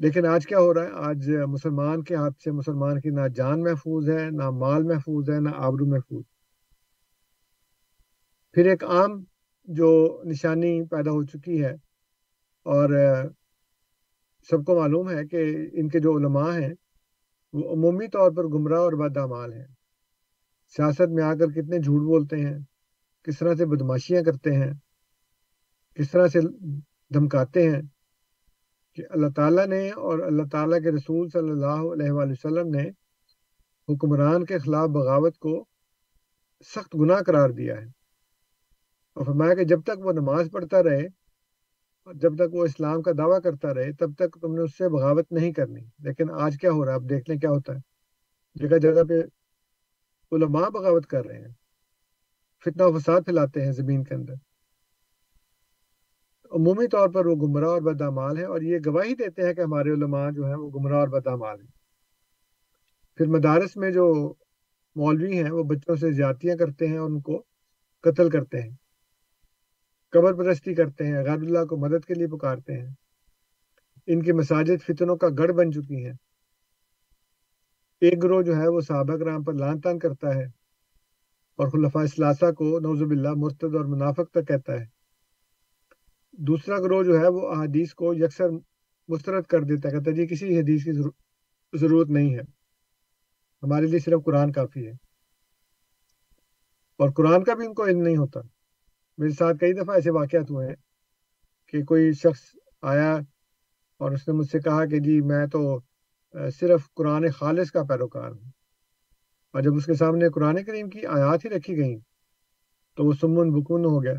لیکن آج کیا ہو رہا ہے؟ آج مسلمان کے ہاتھ سے مسلمان کی نہ جان محفوظ ہے، نہ مال محفوظ ہے، نہ آبرو محفوظ۔ پھر ایک عام جو نشانی پیدا ہو چکی ہے اور سب کو معلوم ہے کہ ان کے جو علماء ہیں، وہ عمومی طور پر گمراہ اور بدعمال ہیں۔ سیاست میں آ کر کتنے جھوٹ بولتے ہیں، کس طرح سے بدماشیاں کرتے ہیں، کس طرح سے دھمکاتے ہیں کہ اللہ تعالیٰ نے اور اللہ تعالیٰ کے رسول صلی اللہ علیہ وآلہ وسلم نے حکمران کے خلاف بغاوت کو سخت گناہ قرار دیا ہے۔ اور فرمایا کہ جب تک وہ نماز پڑھتا رہے جب تک وہ اسلام کا دعویٰ کرتا رہے، تب تک تم نے اس سے بغاوت نہیں کرنی۔ لیکن آج کیا ہو رہا ہے؟ اب دیکھ لیں کیا ہوتا ہے۔ جگہ جگہ پہ علماء بغاوت کر رہے ہیں۔ فتنہ و فساد پھیلاتے ہیں زمین کے اندر۔ عمومی طور پر وہ گمراہ اور بدامال ہیں اور یہ گواہی دیتے ہیں کہ ہمارے علماء جو ہیں وہ گمراہ اور بدامال ہیں۔ پھر مدارس میں جو مولوی ہیں، وہ بچوں سے زیادتیاں کرتے ہیں اور ان کو قتل کرتے ہیں۔ قبر پرستی کرتے ہیں، غیر اللہ کو مدد کے لیے پکارتے ہیں۔ ان کی مساجد فتنوں کا گڑھ بن چکی ہیں۔ ایک گروہ جو ہے وہ صحابہ کرام پر لان تان کرتا ہے اور خلفاء اثلاثہ کو نوزب اللہ مرتد اور منافق تک کہتا ہے۔ دوسرا گروہ جو ہے وہ احادیث کو یکسر مسترد کر دیتا ہے، کہتا ہے جی کسی حدیث کی ضرورت نہیں ہے۔ ہمارے لیے صرف قرآن کافی ہے۔ اور قرآن کا بھی ان کو علم نہیں ہوتا۔ میرے ساتھ کئی دفعہ ایسے واقعات ہوئے ہیں کہ کوئی شخص آیا اور اس نے مجھ سے کہا کہ جی میں تو صرف قرآن خالص کا پیروکار ہوں۔ اور جب اس کے سامنے قرآن کریم کی آیات ہی رکھی گئیں تو وہ سمن بکون ہو گیا۔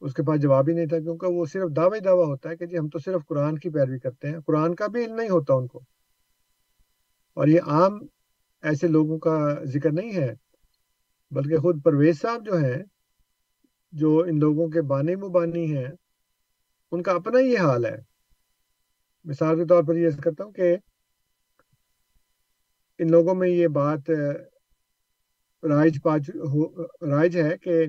اس کے پاس جواب ہی نہیں تھا کیونکہ وہ صرف دعوی دعویٰ ہوتا ہے کہ جی ہم تو صرف قرآن کی پیروی کرتے ہیں، قرآن کا بھی علم نہیں ہوتا ان کو۔ اور یہ عام ایسے لوگوں کا ذکر نہیں ہے، بلکہ خود پرویز صاحب جو ہیں جو ان لوگوں کے بانی مبانی ہیں، ان کا اپنا یہ حال ہے۔ مثال کے طور پر یہ کرتا ہوں کہ ان لوگوں میں یہ بات رائج پاچ رائج ہے کہ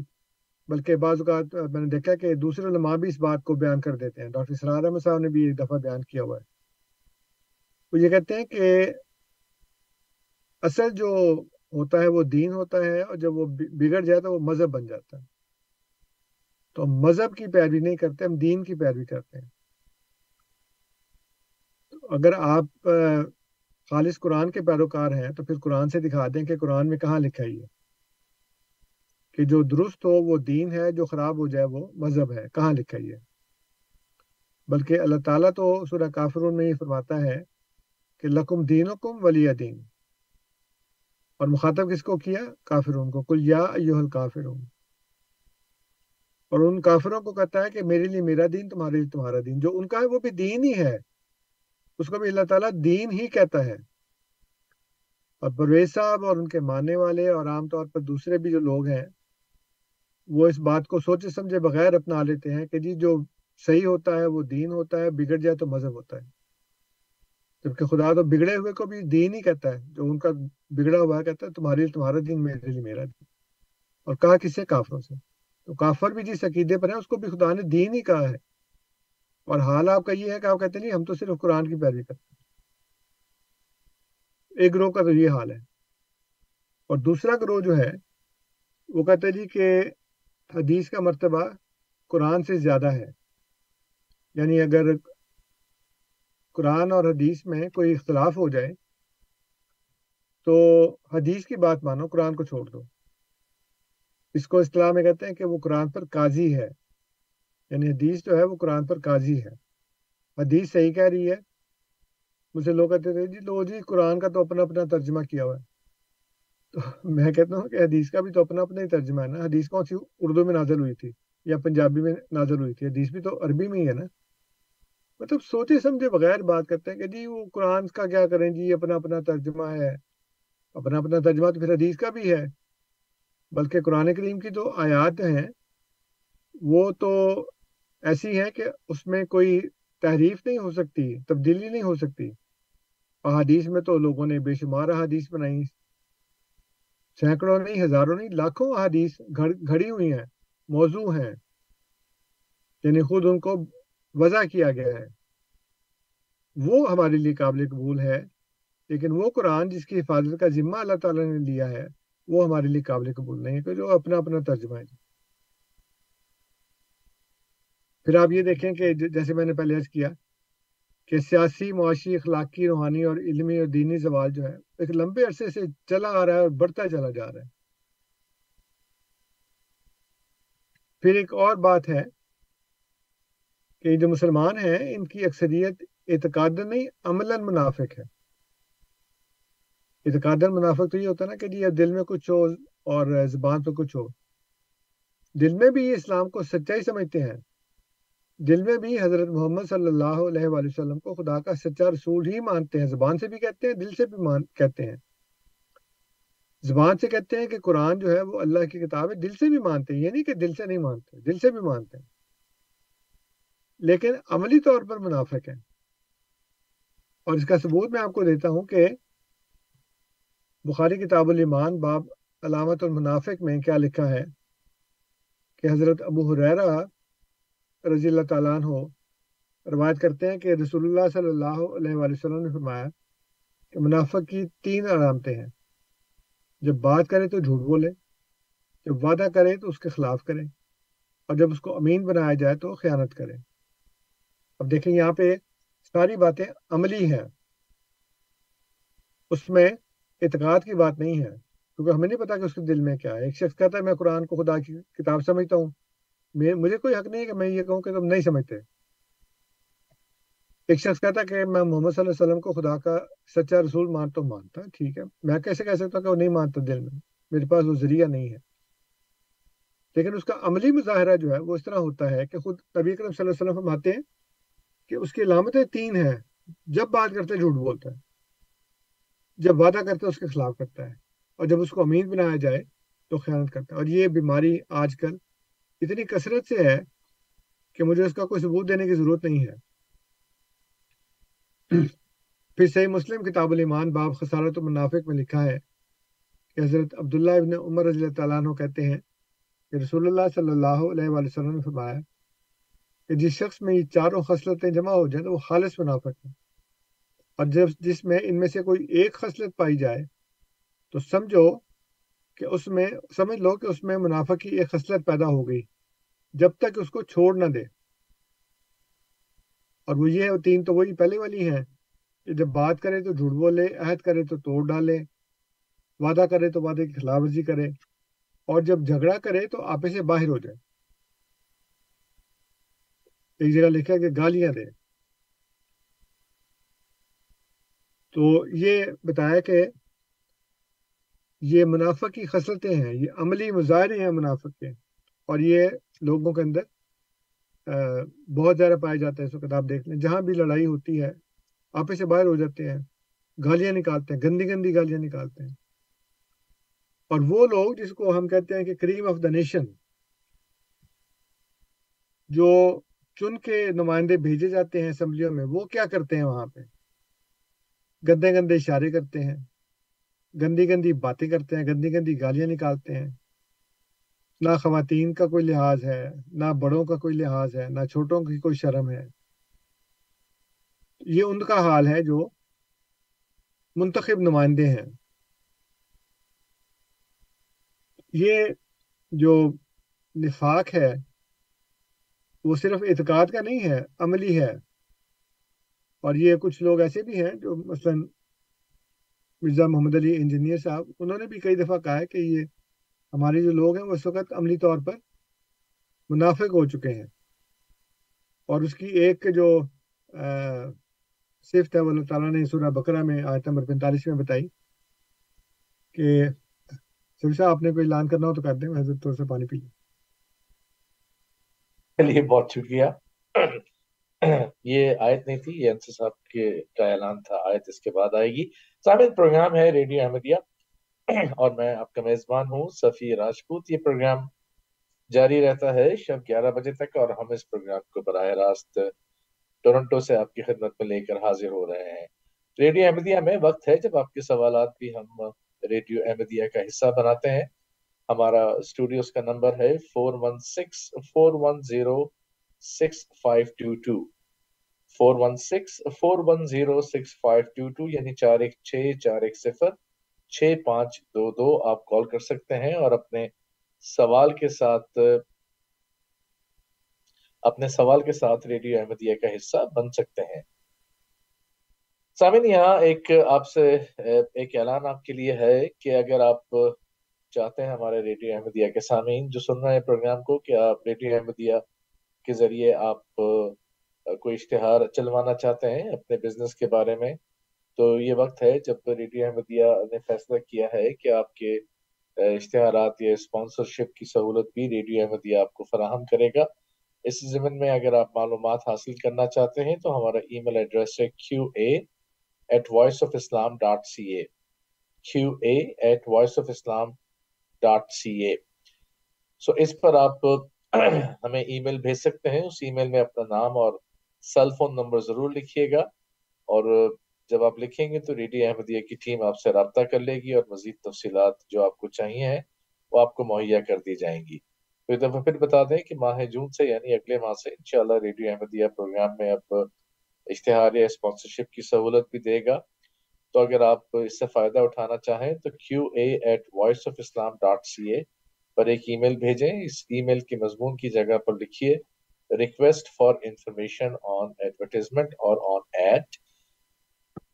بلکہ بعض اوقات میں نے دیکھا کہ دوسرے علماء بھی اس بات کو بیان کر دیتے ہیں۔ ڈاکٹر سرار احمد صاحب نے بھی ایک دفعہ بیان کیا ہوا ہے۔ وہ یہ کہتے ہیں کہ اصل جو ہوتا ہے وہ دین ہوتا ہے اور جب وہ بگڑ جائے تو وہ مذہب بن جاتا ہے۔ تو ہم مذہب کی پیروی نہیں کرتے، ہم دین کی پیروی کرتے ہیں۔ تو اگر آپ خالص قرآن کے پیروکار ہیں تو پھر قرآن سے دکھا دیں کہ قرآن میں کہاں لکھا ہی ہے۔ کہ جو درست ہو وہ دین ہے، جو خراب ہو جائے وہ مذہب ہے، کہاں لکھا ہی ہے۔ بلکہ اللہ تعالیٰ تو سورہ کافرون میں یہ فرماتا ہے کہ لکم دین کم ولی دین۔ اور مخاطب کس کو کیا؟ کافرون کو۔ کل یا ایوہ کافرون اور ان کافروں کو کہتا ہے کہ میرے لیے میرا دین، تمہارے لیے تمہارا دین۔ جو ان کا ہے، وہ بھی دین ہی ہے۔ اس کو بھی اللہ تعالیٰ دین ہی کہتا ہے۔ اور پرویز صاحب اور ان کے ماننے والے اور عام طور پر دوسرے بھی جو لوگ ہیں، وہ اس بات کو سوچے سمجھے بغیر اپنا لیتے ہیں کہ جی جو صحیح ہوتا ہے، وہ دین ہوتا ہے، بگڑ جائے تو مذہب ہوتا ہے۔ جبکہ خدا تو بگڑے ہوئے کو بھی دین ہی کہتا ہے۔ جو ان کا بگڑا ہوا ہے، کہتا ہے، تمہارے لیے تمہارا دین، میرے لیے میرا دین۔ اور کہا کس سے؟ کافروں سے۔ تو کافر بھی جس عقیدے پر ہے اس کو بھی خدا نے دین ہی کہا ہے۔ اور حال آپ کا یہ ہے کہ آپ کہتے نہیں، ہم تو صرف قرآن کی پیروی کرتے ہیں۔ ایک گروہ کا تو یہ حال ہے۔ اور دوسرا گروہ جو ہے، وہ کہتے جی کہ حدیث کا مرتبہ قرآن سے زیادہ ہے۔ یعنی اگر قرآن اور حدیث میں کوئی اختلاف ہو جائے، تو حدیث کی بات مانو، قرآن کو چھوڑ دو۔ اس کو اصطلاح میں کہتے ہیں کہ وہ قرآن پر قاضی ہے۔ یعنی حدیث جو ہے وہ قرآن پر قاضی ہے۔ حدیث صحیح کہہ رہی ہے۔ مجھے لوگ کہتے تھے جی لو جی قرآن کا تو اپنا اپنا ترجمہ کیا ہوا ہے۔ تو میں کہتا ہوں کہ حدیث کا بھی تو اپنا اپنا ہی ترجمہ ہے نا۔ حدیث کون سی اردو میں نازل ہوئی تھی یا پنجابی میں نازل ہوئی تھی۔ حدیث بھی تو عربی میں ہی ہے نا۔ مطلب سوچے سمجھے بغیر بات کرتے ہیں کہ جی وہ قرآن کا کیا کریں؟ جی اپنا اپنا ترجمہ ہے۔ اپنا اپنا ترجمہ تو پھر حدیث کا بھی ہے۔ بلکہ قرآن کریم کی جو آیات ہیں، وہ تو ایسی ہیں کہ اس میں کوئی تحریف نہیں ہو سکتی، تبدیلی نہیں ہو سکتی۔ احادیث میں تو لوگوں نے بے شمار احادیث بنائی۔ سینکڑوں نہیں، ہزاروں نہیں، لاکھوں احادیث گھڑی ہوئی ہیں، موضوع ہیں یعنی خود ان کو وضع کیا گیا ہے۔ وہ ہمارے لیے قابل قبول ہے، لیکن وہ قرآن جس کی حفاظت کا ذمہ اللہ تعالیٰ نے لیا ہے وہ ہمارے لیے قابل قبول نہیں ہے۔ کہ جو اپنا اپنا ترجمہ ہے جی۔ پھر آپ یہ دیکھیں کہ جی، جیسے میں نے پہلے عرض کیا کہ سیاسی، معاشی، اخلاقی، روحانی اور علمی اور دینی زوال جو ہے، ایک لمبے عرصے سے چلا آ رہا ہے اور بڑھتا چلا جا رہا ہے۔ پھر ایک اور بات ہے کہ جو مسلمان ہیں، ان کی اکثریت اعتقاد نہیں، عملاً منافق ہے اعتقاد منافق تو یہ ہوتا ہے نا کہ جی دل میں کچھ ہو اور زبان پہ کچھ ہو۔ دل میں بھی اسلام کو سچائی سمجھتے ہیں۔ دل میں بھی حضرت محمد صلی اللہ علیہ وآلہ وسلم کو خدا کا سچا رسول ہی مانتے ہیں۔ زبان سے بھی کہتے ہیں، دل سے بھی مان کہتے ہیں۔ زبان سے کہتے ہیں کہ قرآن جو ہے وہ اللہ کی کتاب ہے، دل سے بھی مانتے ہیں۔ یہ نہیں کہ دل سے نہیں مانتے، دل سے بھی مانتے ہیں۔ لیکن عملی طور پر منافق ہیں۔ اور اس کا ثبوت میں آپ کو دیتا ہوں کہ بخاری کتاب الایمان، باب علامت المنافق میں کیا لکھا ہے کہ حضرت ابو حریرہ رضی اللہ تعالیٰ عنہ روایت کرتے ہیں کہ رسول اللہ صلی اللہ علیہ وآلہ وسلم نے فرمایا کہ منافق کی تین علامتیں ہیں۔ جب بات کرے تو جھوٹ بولے، جب وعدہ کرے تو اس کے خلاف کرے، اور جب اس کو امین بنایا جائے تو خیانت کرے۔ اب دیکھیں یہاں پہ ساری باتیں عملی ہیں۔ اس میں اعتقاد کی بات نہیں ہے، کیونکہ ہمیں نہیں پتا کہ اس کے دل میں کیا ہے۔ ایک شخص کہتا ہے، میں قرآن کو خدا کی کتاب سمجھتا ہوں۔ مجھے کوئی حق نہیں ہے کہ میں یہ کہوں کہ تم نہیں سمجھتے۔ ایک شخص کہتا ہے کہ میں محمد صلی اللہ علیہ وسلم کو خدا کا سچا رسول مانتا ہوں، مانتا، ٹھیک ہے۔ میں کیسے کہہ سکتا ہوں کہ وہ نہیں مانتا دل میں؟ میرے پاس وہ ذریعہ نہیں ہے۔ لیکن اس کا عملی مظاہرہ جو ہے، وہ اس طرح ہوتا ہے کہ خود نبی کرم صلی اللہ علیہ وسلم فرماتے ہیں کہ اس کی علامتیں تین ہیں۔ جب بات کرتے جھوٹ بولتا ہے جب وعدہ کرتا ہے اس کے خلاف کرتا ہے اور جب اس کو امین بنایا جائے تو خیانت کرتا ہے اور یہ بیماری آج کل اتنی کثرت سے ہے کہ مجھے اس کا کوئی ثبوت دینے کی ضرورت نہیں ہے۔ پھر صحیح مسلم کتاب الایمان باب خسارت و منافق میں لکھا ہے کہ حضرت عبداللہ ابن عمر رضی اللہ تعالیٰ عنہ کہتے ہیں کہ رسول اللہ صلی اللہ علیہ وآلہ وسلم نے فرمایا کہ جس شخص میں یہ چاروں خصلتیں جمع ہو جائیں تو وہ خالص منافق ہے۔ اور جب جس میں ان میں سے کوئی ایک خصلت پائی جائے، تو سمجھو کہ اس میں، سمجھ لو کہ اس میں منافق کی ایک خصلت پیدا ہو گئی، جب تک اس کو چھوڑ نہ دے۔ اور وہ یہ ہے تین تو وہی پہلے والی ہیں کہ جب بات کرے تو جھوٹ بولے، عہد کرے تو توڑ ڈالے، وعدہ کرے تو وعدے کی خلاف ورزی کرے، اور جب جھگڑا کرے تو آپے سے باہر ہو جائے۔ ایک جگہ لکھا کہ گالیاں دے۔ تو یہ بتایا کہ یہ منافق کی خصلتیں ہیں، یہ عملی مظاہرے ہیں منافق کے، اور یہ لوگوں کے اندر بہت زیادہ پائے جاتے ہیں اس وقت آپ دیکھ لیں جہاں بھی لڑائی ہوتی ہے آپے سے باہر ہو جاتے ہیں، گالیاں نکالتے ہیں، گندی گندی گالیاں نکالتے ہیں۔ اور وہ لوگ جس کو ہم کہتے ہیں کہ کریم آف دا نیشن جو چن کے نمائندے بھیجے جاتے ہیں اسمبلیوں میں، وہ کیا کرتے ہیں وہاں پہ؟ گندے گندے اشارے کرتے ہیں، گندی گندی باتیں کرتے ہیں، گندی گندی گالیاں نکالتے ہیں۔ نہ خواتین کا کوئی لحاظ ہے، نہ بڑوں کا کوئی لحاظ ہے، نہ چھوٹوں کی کوئی شرم ہے۔ یہ ان کا حال ہے جو منتخب نمائندے ہیں۔ یہ جو نفاق ہے، وہ صرف اعتقاد کا نہیں ہے، عملی ہے۔ اور یہ کچھ لوگ ایسے بھی ہیں جو مثلا مرزا محمد علی انجینئر صاحب، انہوں نے بھی کئی دفعہ کہا ہے کہ یہ ہمارے جو لوگ ہیں وہ اس وقت عملی طور پر منافق ہو چکے ہیں۔ اور اس کی ایک جو صفت ہے، وہ اللہ تعالیٰ نے سورہ بکرا میں، آیت نمبر پینتالیس میں بتائی کہ صاحب، آپ نے کوئی اعلان کرنا ہو تو کر دیں، میں حضرت طور سے پانی پی لوں۔ چلیے، بہت شکریہ۔ یہ آیت نہیں تھی، یہ انصر صاحب کے کا اعلان تھا، آیت اس کے بعد آئے گی۔ سامن پروگرام ہے ریڈیو احمدیہ اور میں آپ کا میزبان ہوں، صفی راجپوت یہ پروگرام جاری رہتا ہے شب گیارہ بجے تک اور ہم اس پروگرام کو براہ راست ٹورنٹو سے آپ کی خدمت میں لے کر حاضر ہو رہے ہیں۔ ریڈیو احمدیہ میں وقت ہے جب آپ کے سوالات بھی ہم ریڈیو احمدیہ کا حصہ بناتے ہیں۔ ہمارا اسٹوڈیوز کا نمبر ہے four one six four one zero six five two two four one six four one zero six five two two یعنی چار ایک چھ، چار ایک صفر، چھ پانچ دو دو آپ کال کر سکتے ہیں اور اپنے سوال کے ساتھ، اپنے سوال کے ساتھ ریڈیو احمدیہ کا حصہ بن سکتے ہیں۔ سامن یہاں ایک آپ سے، ایک اعلان آپ کے لیے ہے کہ اگر آپ چاہتے ہیں ہمارے ریڈیو احمدیہ کے سامعین جو سن رہے ہیں پروگرام کو، کہ آپ ریڈیو احمدیہ کے ذریعے آپ کوئی اشتہار چلوانا چاہتے ہیں اپنے بزنس کے بارے میں، تو یہ وقت ہے جب ریڈیو احمدیہ نے فیصلہ کیا ہے کہ آپ کے اشتہارات یا اسپانسرشپ کی سہولت بھی ریڈیو احمدیہ آپ کو فراہم کرے گا۔ اس زمن میں اگر آپ معلومات حاصل کرنا چاہتے ہیں تو ہمارا ای میل ایڈریس ہے Q A at voice of Islam dot C A Q A at voice of Islam dot C A so اس پر آپ ہمیں ای میل بھیج سکتے ہیں۔ اس ای میل میں اپنا نام اور سیل فون نمبر ضرور لکھیے گا۔ اور جب آپ لکھیں گے تو ریڈیو احمدیہ کی ٹیم آپ سے رابطہ کر لے گی اور مزید تفصیلات جو آپ کو چاہیے ہیں وہ آپ کو مہیا کر دی جائیں گی۔ تو ایک دفعہ پھر بتا دیں کہ ماہ جون سے یعنی اگلے ماہ سے انشاءاللہ ریڈیو احمدیہ پروگرام میں اب اشتہار یا اسپانسرشپ کی سہولت بھی دے گا۔ تو اگر آپ اس سے فائدہ اٹھانا چاہیں تو Q A at voice of Islam dot C A پر ایک ای میل بھیجیں، اس ای میل کے مضمون کی جگہ پر لکھیے request for information on advertisement اور آن ایڈ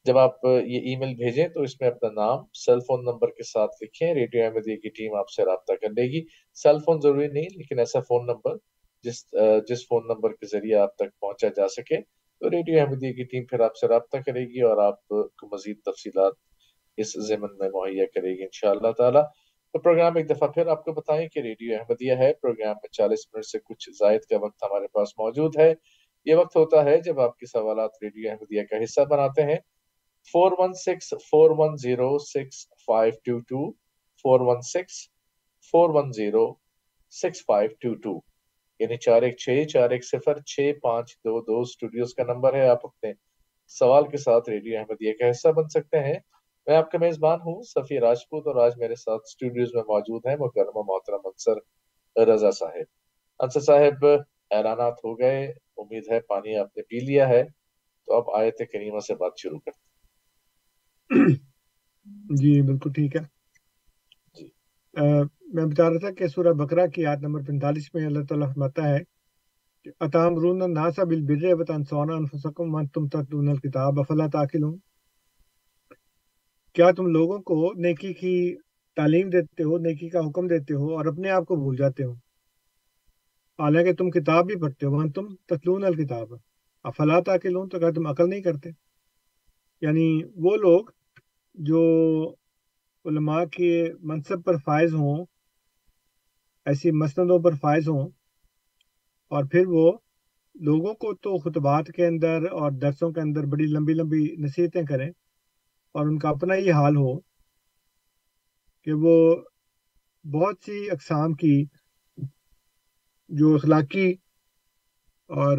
جب آپ یہ ای میل بھیجیں تو اس میں اپنا نام سیل فون نمبر کے ساتھ لکھیں۔ ریڈیو احمدیہ کی ٹیم آپ سے رابطہ کر لے گی۔ سیل فون ضروری نہیں، لیکن ایسا فون نمبر جس جس فون نمبر کے ذریعے آپ تک پہنچا جا سکے۔ تو ریڈیو احمدیہ کی ٹیم پھر آپ سے رابطہ کرے گی اور آپ کو مزید تفصیلات اس ضمن میں مہیا کرے گی ان شاء اللہ تعالیٰ۔ تو پروگرام ایک دفعہ پھر آپ کو بتائیں کہ ریڈیو احمدیہ ہے، پروگرام میں چالیس منٹ سے کچھ زائد کا وقت ہمارے پاس موجود ہے۔ یہ وقت ہوتا ہے جب آپ کے سوالات ریڈیو احمدیہ کا حصہ بناتے ہیں۔ Four one six four one zero six five two two four one six four one zero six five two two یعنی چار ایک چھ، چار ایک صفر، چھ پانچ دو دو اسٹوڈیوز کا نمبر ہے۔ آپ اپنے سوال کے ساتھ ریڈیو احمدیہ کا حصہ بن سکتے ہیں۔ میں آپ کا میزبان ہوں صفی راجپوت اور آج میرے ساتھ اسٹوڈیوز میں موجود ہیں مکرمہ محترم انصر رضا صاحب۔ انصر صاحب اعلانات ہو گئے امید ہے پانی آپ نے پی لیا ہے۔ تو اب آیت کریمہ سے بات شروع کرتے جی بالکل ٹھیک ہے۔ جی۔ میں بتا رہا تھا کہ سورہ بکرا کی یاد نمبر پینتالیس میں اللہ تعالیٰ فرماتا ہے اتام رون ناسا بل بر وطن سونا انفسکم من تم تتلون الکتاب افلا تاکلون کیا تم لوگوں کو نیکی کی تعلیم دیتے ہو، نیکی کا حکم دیتے ہو اور اپنے آپ کو بھول جاتے ہو؟ حالانکہ تم کتاب بھی پڑھتے ہو من تم تتلون الکتاب افلا تاکلون تو کیا تم عقل نہیں کرتے۔ یعنی وہ لوگ جو علماء کے منصب پر فائز ہوں، ایسی مسندوں پر فائز ہوں، اور پھر وہ لوگوں کو تو خطبات کے اندر اور درسوں کے اندر بڑی لمبی لمبی نصیحتیں کریں۔ اور ان کا اپنا یہ حال ہو کہ وہ بہت سی اقسام کی جو اخلاقی اور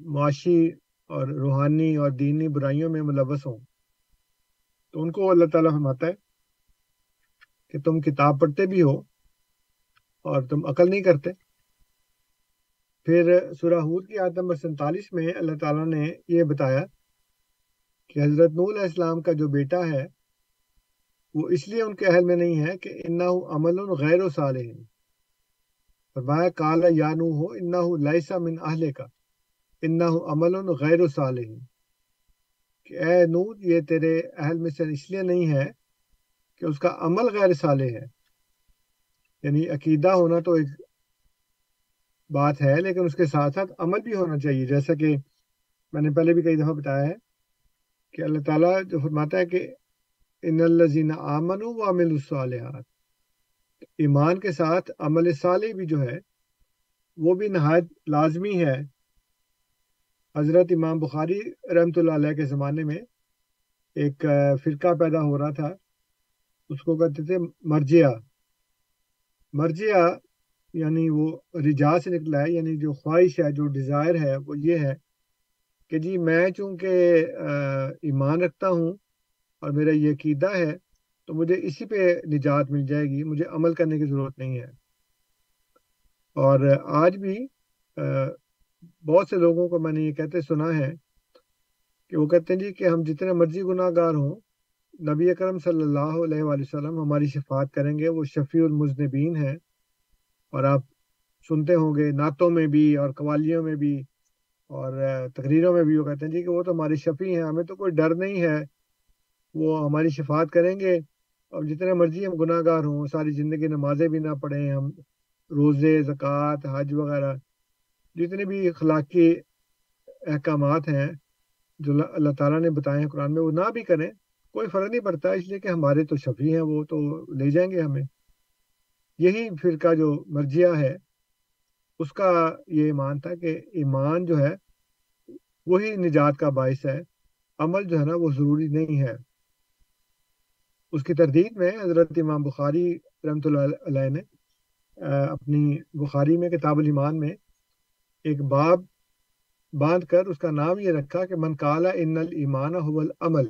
معاشی اور روحانی اور دینی برائیوں میں ملوث ہوں۔ تو ان کو اللہ تعالیٰ فرماتا ہے کہ تم کتاب پڑھتے بھی ہو اور تم عقل نہیں کرتے۔ پھر سورہ حود کی آیت نمبر سینتالیس میں اللہ تعالیٰ نے یہ بتایا کہ حضرت نور علیہ السلام کا جو بیٹا ہے، وہ اس لیے ان کے اہل میں نہیں ہے کہ انا عمل غیر و صالح فرمایا کالا یا نو ہو انا لائسا من اہل کا انا عمل غیر و صالح کہ اے نور یہ تیرے اہل میں سے اس لیے نہیں ہے کہ اس کا عمل غیر صالح ہے۔ یعنی عقیدہ ہونا تو ایک بات ہے، لیکن اس کے ساتھ ساتھ عمل بھی ہونا چاہیے۔ جیسا کہ میں نے پہلے بھی کئی دفعہ بتایا ہے کہ اللہ تعالیٰ جو فرماتا ہے کہ ان الزین آمن و عامل الصالحات، ایمان کے ساتھ عمل صالح بھی جو ہے، وہ بھی نہایت لازمی ہے۔ حضرت امام بخاری رحمۃ اللہ علیہ کے زمانے میں ایک فرقہ پیدا ہو رہا تھا، اس کو کہتے تھے مرجیا مرجیا یعنی وہ رجا سے نکلا ہے یعنی جو خواہش ہے، جو ڈیزائر ہے، وہ یہ ہے کہ جی میں چونکہ ایمان رکھتا ہوں اور میرا یہ عقیدہ ہے، تو مجھے اسی پہ نجات مل جائے گی، مجھے عمل کرنے کی ضرورت نہیں ہے۔ اور آج بھی بہت سے لوگوں کو میں نے یہ کہتے سنا ہے کہ وہ کہتے ہیں جی کہ ہم جتنے مرضی گناہ گار ہوں، نبی اکرم صلی اللہ علیہ وآلہ وسلم ہماری شفاعت کریں گے، وہ شفیع المذنبین ہیں۔ اور آپ سنتے ہوں گے، نعتوں میں بھی اور قوالیوں میں بھی اور تقریروں میں بھی وہ کہتے ہیں جی کہ وہ تو ہماری شفیع ہیں، ہمیں تو کوئی ڈر نہیں ہے، وہ ہماری شفاعت کریں گے۔ اور جتنے مرضی ہم گناہ گار ہوں، ساری زندگی نمازیں بھی نہ پڑھیں، ہم روزے، زکوٰۃ، حج وغیرہ، جتنے بھی اخلاقی احکامات ہیں جو اللہ تعالیٰ نے بتائے ہیں قرآن میں، وہ نہ بھی کریں، کوئی فرق نہیں پڑتا، اس لیے کہ ہمارے تو شفیع ہیں، وہ تو لے جائیں گے ہمیں۔ یہی فرقہ جو مرجیہ ہے اس کا یہ ایمان تھا کہ ایمان جو ہے، وہی نجات کا باعث ہے، عمل جو ہے نا وہ ضروری نہیں ہے۔ اس کی تردید میں حضرت امام بخاری رحمۃ اللہ علیہ نے اپنی بخاری میں، کتاب الایمان میں ایک باب باندھ کر اس کا نام یہ رکھا کہ من کالا ان المان العمل۔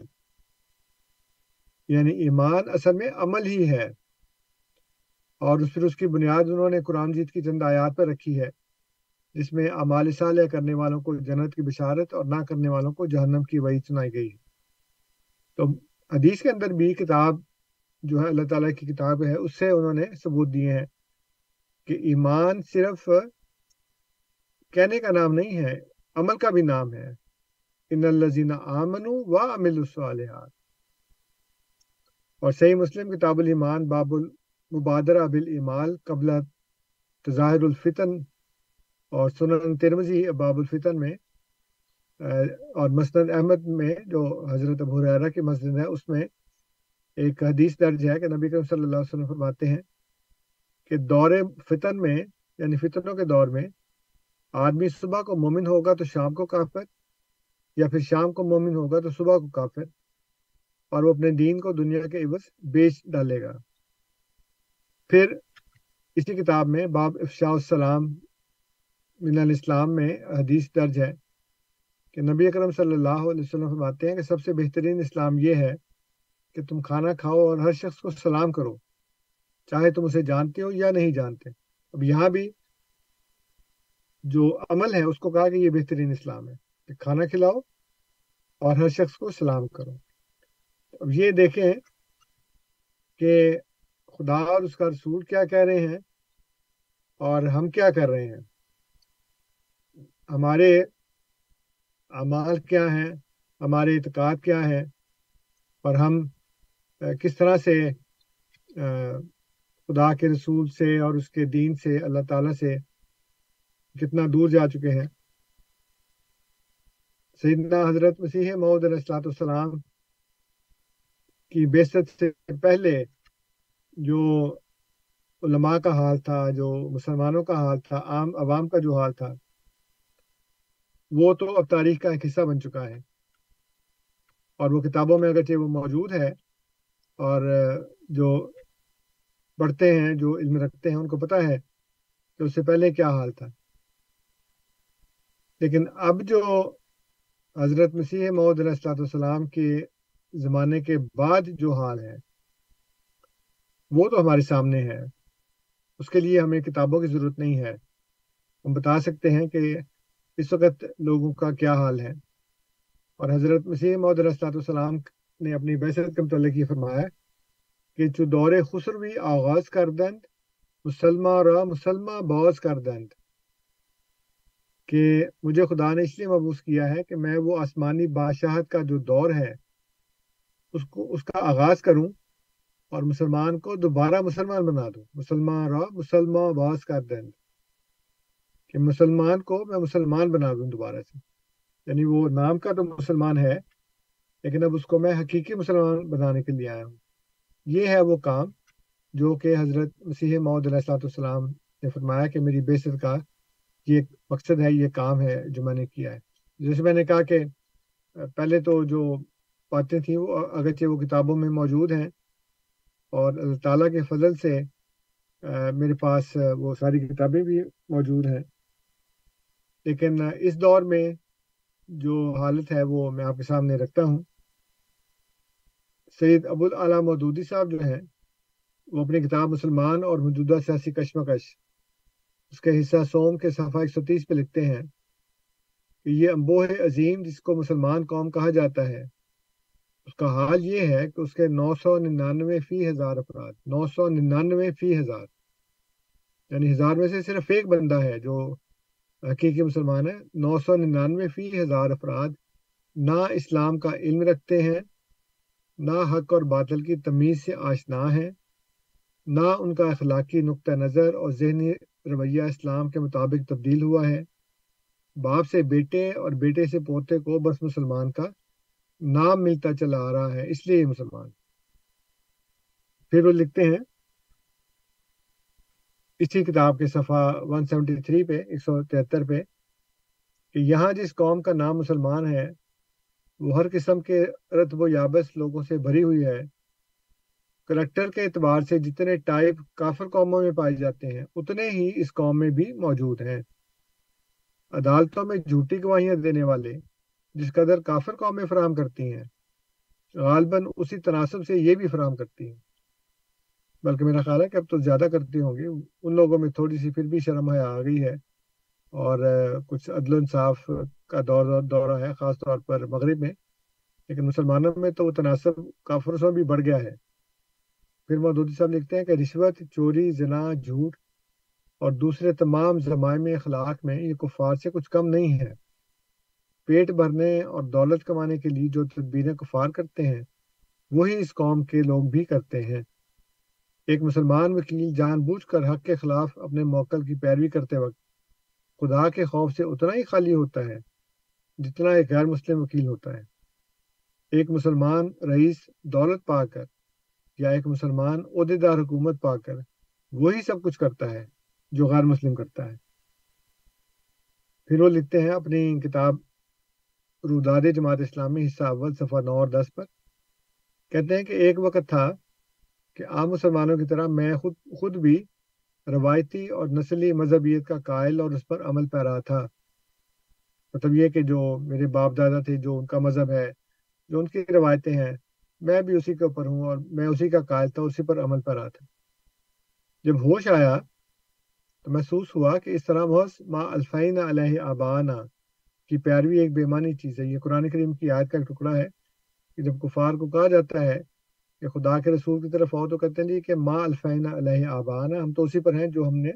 یعنی ایمان اصل میں عمل ہی ہے۔ اور پھر اس کی بنیاد انہوں نے قرآن جیت کی چند آیات پر رکھی ہے، جس میں امال صالح کرنے والوں کو جنت کی بشارت اور نہ کرنے والوں کو جہنم کی وعید سنائی گئی۔ تو حدیث کے اندر بھی کتاب جو ہے اللہ تعالیٰ کی کتاب ہے، اس سے انہوں نے ثبوت دیے ہیں کہ ایمان صرف کہنے کا نام نہیں ہے، عمل کا بھی نام ہے۔ ان الزین آمن و امل الصالحات۔ اور صحیح مسلم کتاب الایمان باب المبادرہ بالایمال قبل تظاہر الفتن اور سنن ترمزی باب الفتن میں اور مسند احمد میں جو حضرت ابو ریرا کی مسجد ہے، اس میں ایک حدیث درج ہے کہ نبی کرم صلی اللہ علیہ وسلم فرماتے ہیں کہ دور فتن میں یعنی فتنوں کے دور میں، آدمی صبح کو مومن ہوگا تو شام کو کافر یا پھر شام کو مومن ہوگا تو صبح کو کافر اور وہ اپنے دین کو دنیا کے عوض بیچ ڈالے گا۔ پھر اسی کتاب میں باب افشاء السلام من الاسلام میں حدیث درج ہے کہ نبی اکرم صلی اللہ علیہ وسلم فرماتے ہیں کہ سب سے بہترین اسلام یہ ہے کہ تم کھانا کھاؤ اور ہر شخص کو سلام کرو، چاہے تم اسے جانتے ہو یا نہیں جانتے۔ اب یہاں بھی جو عمل ہے، اس کو کہا کہ یہ بہترین اسلام ہے کہ کھانا کھلاؤ اور ہر شخص کو سلام کرو۔ اب یہ دیکھیں کہ خدا اور اس کا رسول کیا کہہ رہے ہیں اور ہم کیا کر رہے ہیں؟ ہمارے اعمال کیا ہیں؟ ہمارے اعتقاد کیا ہے اور ہم کس طرح سے خدا کے رسول سے اور اس کے دین سے، اللہ تعالیٰ سے کتنا دور جا چکے ہیں؟ سیدنا حضرت مسیح محمد علیہ السلاۃ السلام کی بیست سے پہلے جو علماء کا حال تھا، جو مسلمانوں کا حال تھا، عام عوام کا جو حال تھا، وہ تو اب تاریخ کا ایک حصہ بن چکا ہے۔ اور وہ کتابوں میں اگرچہ وہ موجود ہے، اور جو پڑھتے ہیں، جو علم رکھتے ہیں، ان کو پتہ ہے کہ اس سے پہلے کیا حال تھا۔ لیکن اب جو حضرت مسیح محدود علیہ السلاۃ والسلام کے زمانے کے بعد جو حال ہے وہ تو ہمارے سامنے ہے اس کے لیے ہمیں کتابوں کی ضرورت نہیں ہے۔ ہم بتا سکتے ہیں کہ اس وقت لوگوں کا کیا حال ہے۔ اور حضرت مسیح محدود السلام نے اپنی بحثت کے متعلق یہ فرمایا کہ جو دور خسروی آغاز کر دند، مسلمہ را مسلمہ باز کر دند۔ کہ مجھے خدا نے اس لیے مبوس کیا ہے کہ میں وہ آسمانی بادشاہت کا جو دور ہے، اس کو، اس کا آغاز کروں اور مسلمان کو دوبارہ مسلمان بنا دوں مسلمان را مسلمان باز کر دند کہ مسلمان کو میں مسلمان بنا دوں دوبارہ سے۔ یعنی وہ نام کا تو مسلمان ہے، لیکن اب اس کو میں حقیقی مسلمان بنانے کے لیے آیا ہوں۔ یہ ہے وہ کام جو کہ حضرت مسیح محدود علیہ السلاۃ السلام نے فرمایا کہ میری بیست کا یہ مقصد ہے، یہ کام ہے جو میں نے کیا ہے۔ جیسے میں نے کہا کہ پہلے تو جو باتیں تھیں وہ، اگرچہ وہ کتابوں میں موجود ہیں اور اللہ تعالیٰ کے فضل سے میرے پاس وہ ساری کتابیں بھی موجود ہیں۔ لیکن اس دور میں جو حالت ہے، وہ میں آپ کے سامنے رکھتا ہوں۔ سید ابوالعلیٰ مودودی صاحب جو ہیں، وہ اپنی کتاب مسلمان اور موجودہ سیاسی کشمکش، اس کے حصہ سوم کے صفحہ ایک سو تیس پہ لکھتے ہیں کہ یہ امبوہ عظیم جس کو مسلمان قوم کہا جاتا ہے اس کا حال یہ ہے کہ اس کے نو سو ننانوے فی ہزار افراد، نو سو ننانوے فی ہزار یعنی ہزار میں سے صرف ایک بندہ ہے جو حقیقی مسلمان ہے، نو سو ننانوے فی ہزار افراد نہ اسلام کا علم رکھتے ہیں، نہ حق اور باطل کی تمیز سے آشنا ہے نہ ان کا اخلاقی نقطہ نظر اور ذہنی رویہ اسلام کے مطابق تبدیل ہوا ہے۔ باپ سے بیٹے اور بیٹے سے پوتے کو بس مسلمان کا نام ملتا چلا آ رہا ہے، اس لیے یہ مسلمان۔ پھر وہ لکھتے ہیں، اسی کتاب کے صفحہ 173 پہ 173 پہ، کہ یہاں جس قوم کا نام مسلمان ہے، وہ ہر قسم کے رتب و یابس لوگوں سے بھری ہوئی ہے۔ کریکٹر کے اعتبار سے جتنے ٹائپ کافر قوموں میں پائے جاتے ہیں، اتنے ہی اس قوم میں بھی موجود ہیں۔ عدالتوں میں جھوٹی گواہیاں دینے والے جس قدر کافر قومیں فراہم کرتی ہیں، غالباً اسی تناسب سے یہ بھی فراہم کرتی ہیں۔ بلکہ میرا خیال ہے کہ اب تو زیادہ کرتی ہوں گی۔ ان لوگوں میں تھوڑی سی پھر بھی شرم حیا آ گئی ہے اور کچھ عدل و انصاف کا دور، دورہ ہے، خاص طور پر مغرب میں۔ لیکن مسلمانوں میں تو وہ تناسب کافروں سے بھی بڑھ گیا ہے۔ پھر مودودی صاحب لکھتے ہیں کہ رشوت، چوری، زنا، جھوٹ اور دوسرے تمام زمائم اخلاق میں یہ کفار سے کچھ کم نہیں ہے۔ پیٹ بھرنے اور دولت کمانے کے لیے جو تدبیریں کفار کرتے ہیں، وہی اس قوم کے لوگ بھی کرتے ہیں۔ ایک مسلمان وکیل جان بوجھ کر حق کے خلاف اپنے موکل کی پیروی کرتے وقت خدا کے خوف سے اتنا ہی خالی ہوتا ہے جتنا ایک غیر مسلم وکیل ہوتا ہے۔ ایک مسلمان رئیس دولت پا کر یا ایک مسلمان عہدے دار حکومت پا کر وہی سب کچھ کرتا ہے جو غیر مسلم کرتا ہے۔ پھر وہ لکھتے ہیں اپنی کتاب روداد جماعت اسلامی حصہ اول صفحہ نو اور دس پر کہتے ہیں کہ ایک وقت تھا کہ عام مسلمانوں کی طرح میں خود خود بھی روایتی اور نسلی مذہبیت کا قائل اور اس پر عمل پیرا تھا۔ مطلب یہ کہ جو میرے باپ دادا تھے، جو ان کا مذہب ہے، جو ان کی روایتیں ہیں، میں بھی اسی کے اوپر ہوں اور میں اسی کا قائل تھا، اسی پر عمل پیرا تھا۔ جب ہوش آیا تو محسوس ہوا کہ اس طرح محس ما الفین علیہ آبانہ کی پیروی ایک بےمانی چیز ہے۔ یہ قرآن کریم کی آیت کا ایک ٹکڑا ہے کہ جب کفار کو کہا جاتا ہے کہ خدا کے رسول کی طرف آؤ تو کہتے ہیں جی کہ ماں الفین علیہ آبان ہم تو اسی پر ہیں جو ہم نے،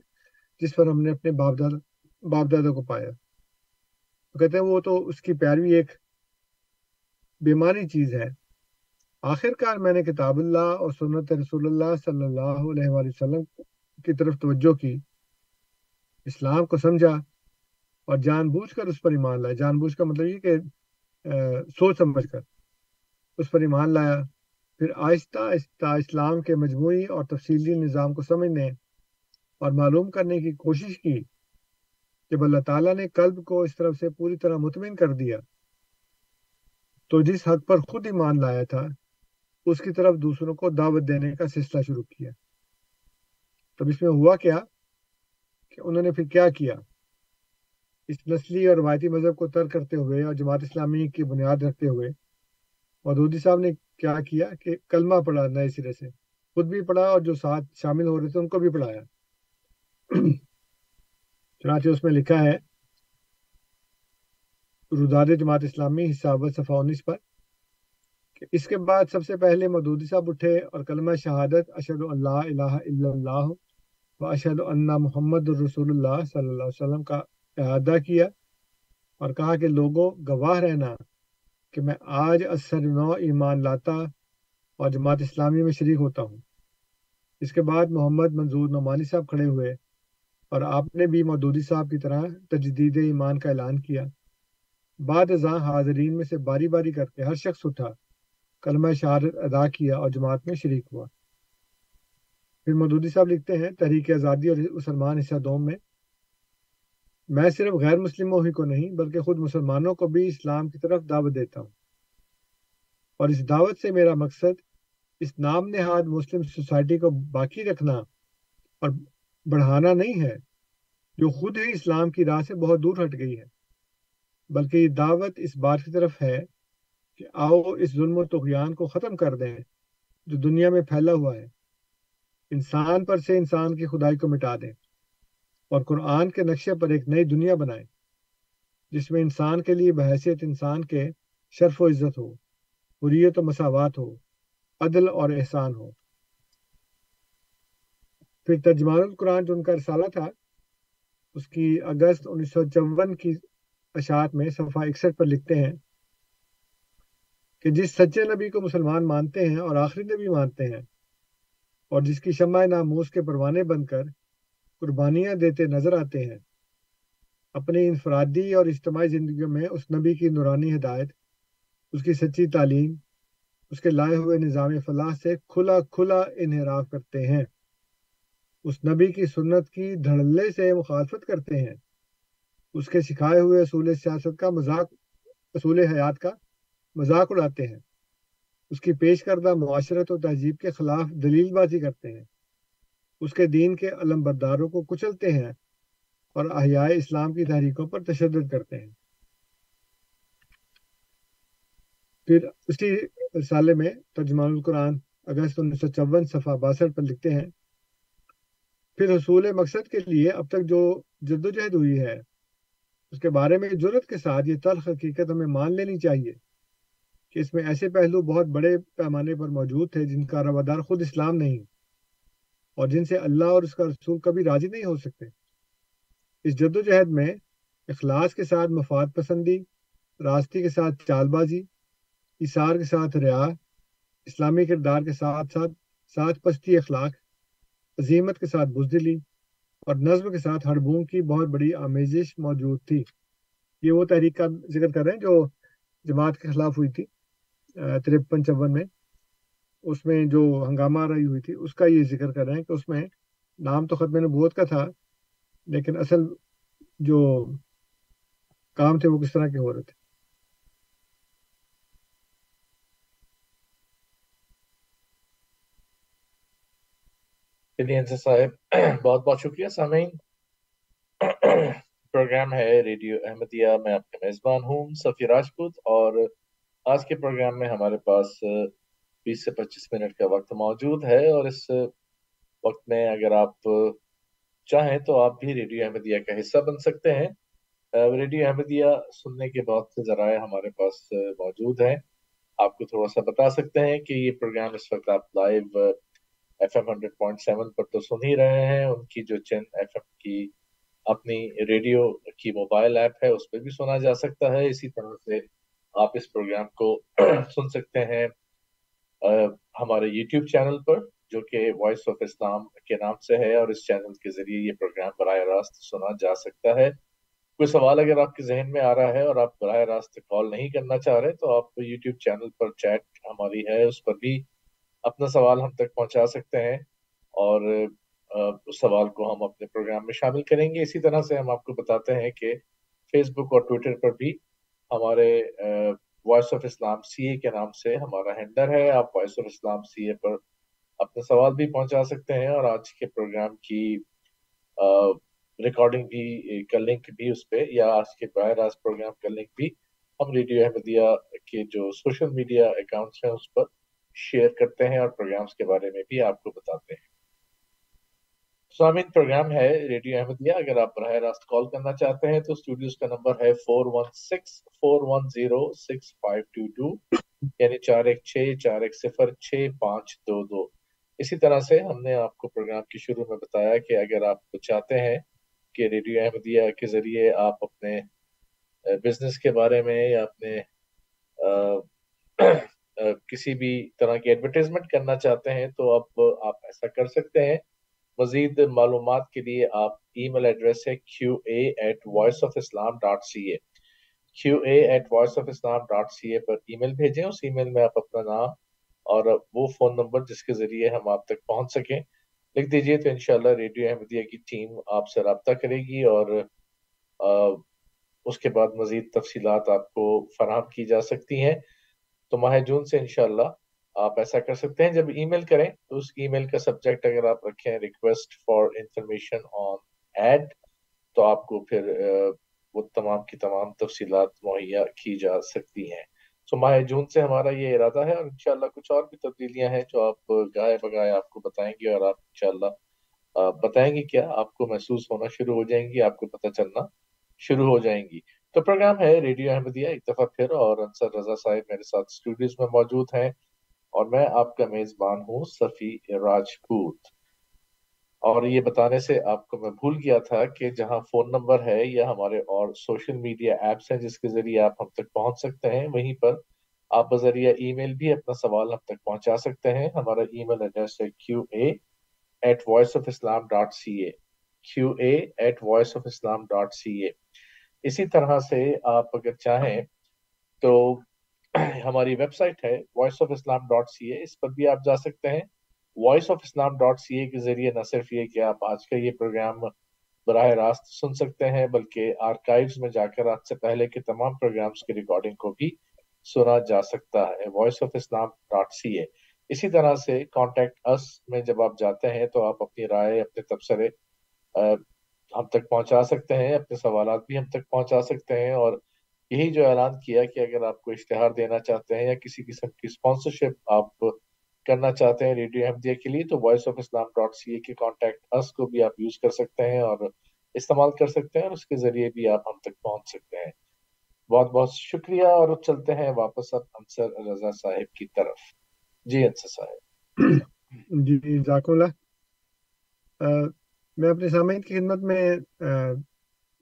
جس پر ہم نے اپنے باپ دادا باپ دادا کو پایا۔ تو کہتے ہیں وہ تو اس کی پیروی ایک بیماری چیز ہے۔ آخر کار میں نے کتاب اللہ اور سنت رسول اللہ صلی اللہ علیہ وآلہ وسلم کی طرف توجہ کی۔ اسلام کو سمجھا۔ اور جان بوجھ کر اس پر ایمان لایا جان بوجھ کا مطلب یہ کہ سوچ سمجھ کر اس پر ایمان لایا۔ پھر آہستہ آہستہ اسلام کے مجموعی اور تفصیلی نظام کو سمجھنے اور معلوم کرنے کی کوشش کی جب اللہ تعالیٰ نے قلب کو اس طرف سے پوری طرح مطمئن کر دیا تو جس حق پر خود ایمان لایا تھا، اس کی طرف دوسروں کو دعوت دینے کا سلسلہ شروع کیا۔ تب اس میں ہوا کیا کہ انہوں نے پھر کیا کیا؟ اس نسلی اور روایتی مذہب کو ترک کرتے ہوئے اور جماعت اسلامی کی بنیاد رکھتے ہوئے مودودی صاحب نے کیا کیا کہ کلمہ پڑھا نئے سرے سے، خود بھی پڑھا اور جو ساتھ شامل ہو رہے تھے ان کو بھی پڑھایا۔ چنانچہ اس میں لکھا ہے، روداد جماعت اسلامی حساب صفحہ انیس پر، کہ اس کے بعد سب سے پہلے مدودی صاحب اٹھے اور کلمہ شہادت اشد اللہ الہ الا اللہ و اشد اللہ محمد الرسول اللہ صلی اللہ علیہ وسلم کا اعادہ کیا اور کہا کہ لوگوں، گواہ رہنا کہ میں آج اثر نو ایمان لاتا اور جماعت اسلامی میں شریک ہوتا ہوں۔ اس کے بعد محمد منظور نعمانی صاحب کھڑے ہوئے اور آپ نے بھی مودودی صاحب کی طرح تجدید ایمان کا اعلان کیا۔ بعد ازاں حاضرین میں سے باری باری کر کے ہر شخص اٹھا، کلمہ شہادت ادا کیا اور جماعت میں شریک ہوا۔ پھر مودودی صاحب لکھتے ہیں، تحریک آزادی اور مسلمان حصہ دوم میں میں صرف غیر مسلموں ہی کو نہیں بلکہ خود مسلمانوں کو بھی اسلام کی طرف دعوت دیتا ہوں۔ اور اس دعوت سے میرا مقصد اس نام نہاد مسلم سوسائٹی کو باقی رکھنا اور بڑھانا نہیں ہے، جو خود ہی اسلام کی راہ سے بہت دور ہٹ گئی ہے۔ بلکہ یہ دعوت اس بات کی طرف ہے کہ آؤ اس ظلم و تغیان کو ختم کر دیں جو دنیا میں پھیلا ہوا ہے۔ انسان پر سے انسان کی خدائی کو مٹا دیں۔ اور قرآن کے نقشے پر ایک نئی دنیا بنائیں جس میں انسان کے لیے بحیثیت انسان کے شرف و عزت ہو، حریت و مساوات ہو، عدل اور احسان ہو۔ پھر ترجمان القرآن جو ان کا رسالہ تھا، اس کی اگست انیس سو چون کی اشاعت میں صفحہ اکسٹھ پر لکھتے ہیں کہ جس سچے نبی کو مسلمان مانتے ہیں اور آخری نبی مانتے ہیں اور جس کی شمع ناموس کے پروانے بن کر قربانیاں دیتے نظر آتے ہیں۔ اپنی انفرادی اور اجتماعی زندگیوں میں اس نبی کی نورانی ہدایت، اس کی سچی تعلیم، اس کے لائے ہوئے نظام فلاح سے کھلا کھلا انحراف کرتے ہیں۔ اس نبی کی سنت کی دھڑلے سے مخالفت کرتے ہیں۔ اس کے سکھائے ہوئے اصول سیاست کا مذاق، اصول حیات کا مذاق اڑاتے ہیں۔ اس کی پیش کردہ معاشرت و تہذیب کے خلاف دلیل بازی کرتے ہیں۔ اس کے دین کے علم برداروں کو کچلتے ہیں اور احیاء اسلام کی تحریکوں پر تشدد کرتے ہیں۔ پھر اسی رسالے میں ترجمان القرآن اگست انیس سو چون صفحہ باسٹھ پر لکھتے ہیں، پھر حصول مقصد کے لیے اب تک جو جدوجہد ہوئی ہے، اس کے بارے میں ضرورت کے ساتھ یہ تلخ حقیقت ہمیں مان لینی چاہیے کہ اس میں ایسے پہلو بہت بڑے پیمانے پر موجود تھے جن کا روادار خود اسلام نہیں۔ اور جن سے اللہ اور اس کا رسول کبھی راضی نہیں ہو سکتے۔ اس جد و جہد میں اخلاص کے ساتھ مفاد پسندی راستی کے ساتھ چال بازی اثار کے ساتھ ریا، اسلامی کردار کے ساتھ ساتھ ساتھ پستی اخلاق، عظیمت کے ساتھ بزدلی اور نظم کے ساتھ ہڑبوں کی بہت بڑی آمیزش موجود تھی۔ یہ وہ تحریک کا ذکر کر رہے ہیں جو جماعت کے خلاف ہوئی تھی ترپن چون میں۔ اس میں جو ہنگامہ رہی ہوئی تھی، اس کا یہ ذکر کر رہے ہیں کہ اس میں نام تو ختم نبوت کا تھا، لیکن اصل جو کام تھے وہ کس طرح کے ہو رہے تھے؟ جی صاحب، بہت بہت شکریہ۔ سامعین، پروگرام ہے ریڈیو احمدیہ۔ میں آپ کا میزبان ہوں سفی راجپوت۔ اور آج کے پروگرام میں ہمارے پاس بیس سے پچیس منٹ کا وقت موجود ہے اور اس وقت میں اگر آپ چاہیں تو آپ بھی ریڈیو احمدیہ کا حصہ بن سکتے ہیں۔ ریڈیو احمدیہ سننے کے بہت سے ذرائع ہمارے پاس موجود ہیں۔ آپ کو تھوڑا سا بتا سکتے ہیں کہ یہ پروگرام اس وقت آپ live F M hundred point seven پر تو سن ہی رہے ہیں۔ ان کی جو چین ایف ایم کی اپنی ریڈیو کی موبائل ایپ ہے، اس پہ بھی سنا جا سکتا ہے۔ اسی طرح سے آپ اس پروگرام کو سن سکتے ہیں۔ ہمارے یوٹیوب چینل پر، جو کہ وائس آف اسلام کے نام سے ہے، اور اس چینل کے ذریعے یہ پروگرام براہ راست سنا جا سکتا ہے۔ کوئی سوال اگر آپ کے ذہن میں آ رہا ہے اور آپ براہ راست کال نہیں کرنا چاہ رہے، تو آپ یوٹیوب چینل پر چیٹ ہماری ہے، اس پر بھی اپنا سوال ہم تک پہنچا سکتے ہیں۔ اور اس سوال کو ہم اپنے پروگرام میں شامل کریں گے۔ اسی طرح سے ہم آپ کو بتاتے ہیں کہ فیس بک اور ٹویٹر پر بھی ہمارے voice of Islam C A کے نام سے ہمارا ہینڈر ہے، آپ voice of Islam C A پر اپنے سوال بھی پہنچا سکتے ہیں اور آج کے پروگرام کی ریکارڈنگ بھی کا لنک بھی اس پہ، یا آج کے براہ راست پروگرام کا لنک بھی ہم ریڈیو احمدیہ کے جو سوشل میڈیا اکاؤنٹس ہیں اس پر شیئر کرتے ہیں اور پروگرامز کے بارے میں بھی آپ کو بتاتے ہیں۔ سوامین پروگرام ہے ریڈیو احمدیہ اگر آپ براہ راست کال کرنا چاہتے ہیں تو اسٹوڈیوز کا نمبر ہے four one six four one zero six five two two یعنی چار ایک چھ چار ایک صفر چھ پانچ دو دو اسی طرح سے ہم نے آپ کو پروگرام کی شروع میں بتایا کہ اگر آپ چاہتے ہیں کہ ریڈیو احمدیہ کے ذریعے آپ اپنے بزنس کے بارے میں یا اپنے کسی بھی طرح کی ایڈورٹیزمنٹ کرنا چاہتے ہیں تو اب آپ ایسا کر سکتے ہیں مزید معلومات کے لیے آپ ای میل ایڈریس ہے Q A at voice of Islam dot C A Q A at voice of Islam dot C A per email بھیجیں، اس ای میل میں آپ اپنا نام اور وہ فون نمبر جس کے ذریعے ہم آپ تک پہنچ سکیں۔ لکھ دیجیے تو انشاءاللہ ریڈیو احمدیہ کی ٹیم آپ سے رابطہ کرے گی اور اس کے بعد مزید تفصیلات آپ کو فراہم کی جا سکتی ہیں۔ تو ماہ جون سے انشاءاللہ آپ ایسا کر سکتے ہیں، جب ای میل کریں تو اس ای میل کا سبجیکٹ اگر آپ رکھیں request for information on ad تو آپ کو پھر وہ تمام کی تمام تفصیلات مہیا کی جا سکتی ہیں۔ سو ماہ جون سے ہمارا یہ ارادہ ہے اور انشاءاللہ کچھ اور بھی تبدیلیاں ہیں جو آپ گائے بگائے آپ کو بتائیں گے اور آپ انشاءاللہ بتائیں گے کیا آپ کو محسوس ہونا شروع ہو جائیں گی، آپ کو پتہ چلنا شروع ہو جائیں گی۔ تو پروگرام ہے ریڈیو احمدیہ ایک دفعہ پھر اور انصر رضا صاحب میرے ساتھ اسٹوڈیوز میں موجود ہیں۔ اور میں آپ کا میزبان ہوں، صفی راجپوت۔ اور یہ بتانے سے آپ کو میں بھول گیا تھا کہ جہاں فون نمبر ہے یا ہمارے اور سوشل میڈیا ایپس ہیں جس کے ذریعے آپ ہم تک پہنچ سکتے ہیں، وہیں پر آپ بذریعہ ای میل بھی اپنا سوال ہم تک پہنچا سکتے ہیں۔ ہمارا ای میل ایڈریس ہے Q A at voice of Islam dot C A Q A at voice of Islam dot C A اسی طرح سے آپ اگر چاہیں تو ہماری ویب سائٹ ہے voice of Islam dot C A اس پر بھی آپ جا سکتے ہیں۔ Voice of Islam dot C A کے ذریعے نہ صرف یہ کہ آپ آج کا یہ پروگرام براہ راست سن سکتے ہیں، بلکہ آرکائیوز میں جا کر آج سے پہلے کے تمام پروگرامز کی ریکارڈنگ کو بھی سنا جا سکتا ہے۔ Voice of Islam dot C A اسی طرح سے کانٹیکٹ اس میں جب آپ جاتے ہیں تو آپ اپنی رائے، اپنے تبصرے ہم تک پہنچا سکتے ہیں۔ اپنے سوالات بھی ہم تک پہنچا سکتے ہیں اور یہی جو اعلان کیا کہ اگر آپ کو اشتہار دینا چاہتے ہیں یا کسی قسم کی اسپانسرشپ آپ کرنا چاہتے ہیں ریڈیو احمدیہ کے لیے، تو voice of Islam dot C A کے کانٹیکٹ اس کو بھی آپ یوز کر سکتے ہیں اور استعمال کر سکتے ہیں اور اس کے ذریعے بھی آپ ہم تک پہنچ سکتے ہیں۔ بہت بہت شکریہ اور چلتے ہیں واپس اب انصر رضا صاحب کی طرف۔ جی انصر صاحب۔ جی جزاک اللہ۔ میں اپنے سامعین کی خدمت میں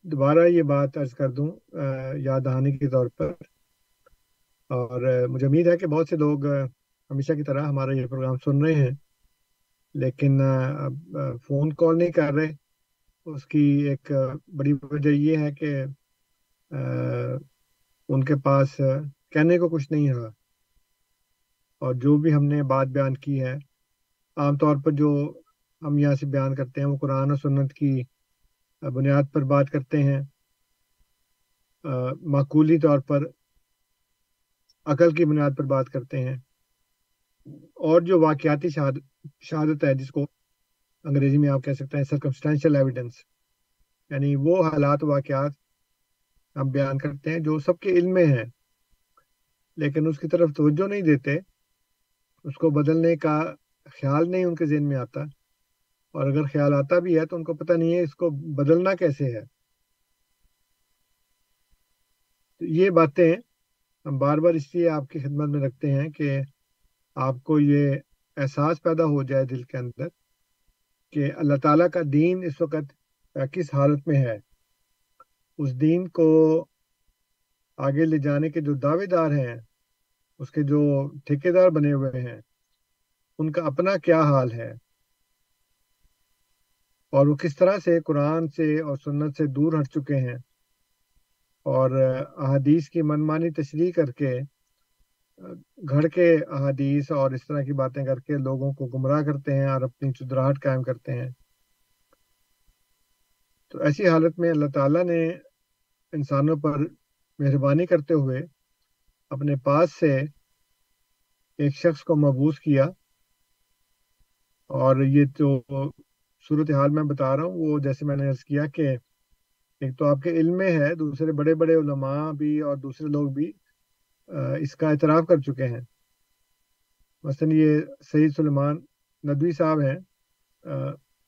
دوبارہ یہ بات عرض کر دوں یاد دہانی کے طور پر۔ اور مجھے امید ہے کہ بہت سے لوگ ہمیشہ کی طرح ہمارا یہ پروگرام سن رہے ہیں۔ لیکن فون کال نہیں کر رہے۔ اس کی ایک بڑی وجہ یہ ہے کہ ان کے پاس کہنے کو کچھ نہیں رہا۔ اور جو بھی ہم نے بات بیان کی ہے، عام طور پر جو ہم یہاں سے بیان کرتے ہیں، وہ قرآن و سنت کی بنیاد پر بات کرتے ہیں معقولی طور پر عقل کی بنیاد پر بات کرتے ہیں۔ اور جو واقعاتی شہادت ہے، جس کو انگریزی میں آپ کہہ سکتے ہیں سرکمسٹینشل ایویڈنس یعنی وہ حالات، واقعات ہم بیان کرتے ہیں جو سب کے علم میں ہیں، لیکن اس کی طرف توجہ نہیں دیتے، اس کو بدلنے کا خیال نہیں ان کے ذہن میں آتا۔ اور اگر خیال آتا بھی ہے تو ان کو پتہ نہیں ہے اس کو بدلنا کیسے ہے۔ تو یہ باتیں ہم بار بار اس لیے آپ کی خدمت میں رکھتے ہیں کہ آپ کو یہ احساس پیدا ہو جائے دل کے اندر کہ اللہ تعالیٰ کا دین اس وقت کس حالت میں ہے۔ اس دین کو آگے لے جانے کے جو دعوے دار ہیں، اس کے جو ٹھیکے دار بنے ہوئے ہیں، ان کا اپنا کیا حال ہے؟ اور وہ کس طرح سے قرآن سے اور سنت سے دور ہٹ چکے ہیں اور احادیث کی منمانی تشریح کر کے گھر کے احادیث اور اس طرح کی باتیں کر کے لوگوں کو گمراہ کرتے ہیں اور اپنی چدراہٹ قائم کرتے ہیں۔ تو ایسی حالت میں اللہ تعالیٰ نے انسانوں پر مہربانی کرتے ہوئے اپنے پاس سے ایک شخص کو مبوس کیا اور یہ جو صورت حال میں بتا رہا ہوں، وہ جیسے میں نے عرض کیا کہ ایک تو آپ کے علم میں ہے، دوسرے بڑے بڑے علماء بھی اور دوسرے لوگ بھی اس کا اعتراف کر چکے ہیں۔ مثلا یہ سعید سلیمان ندوی صاحب ہیں۔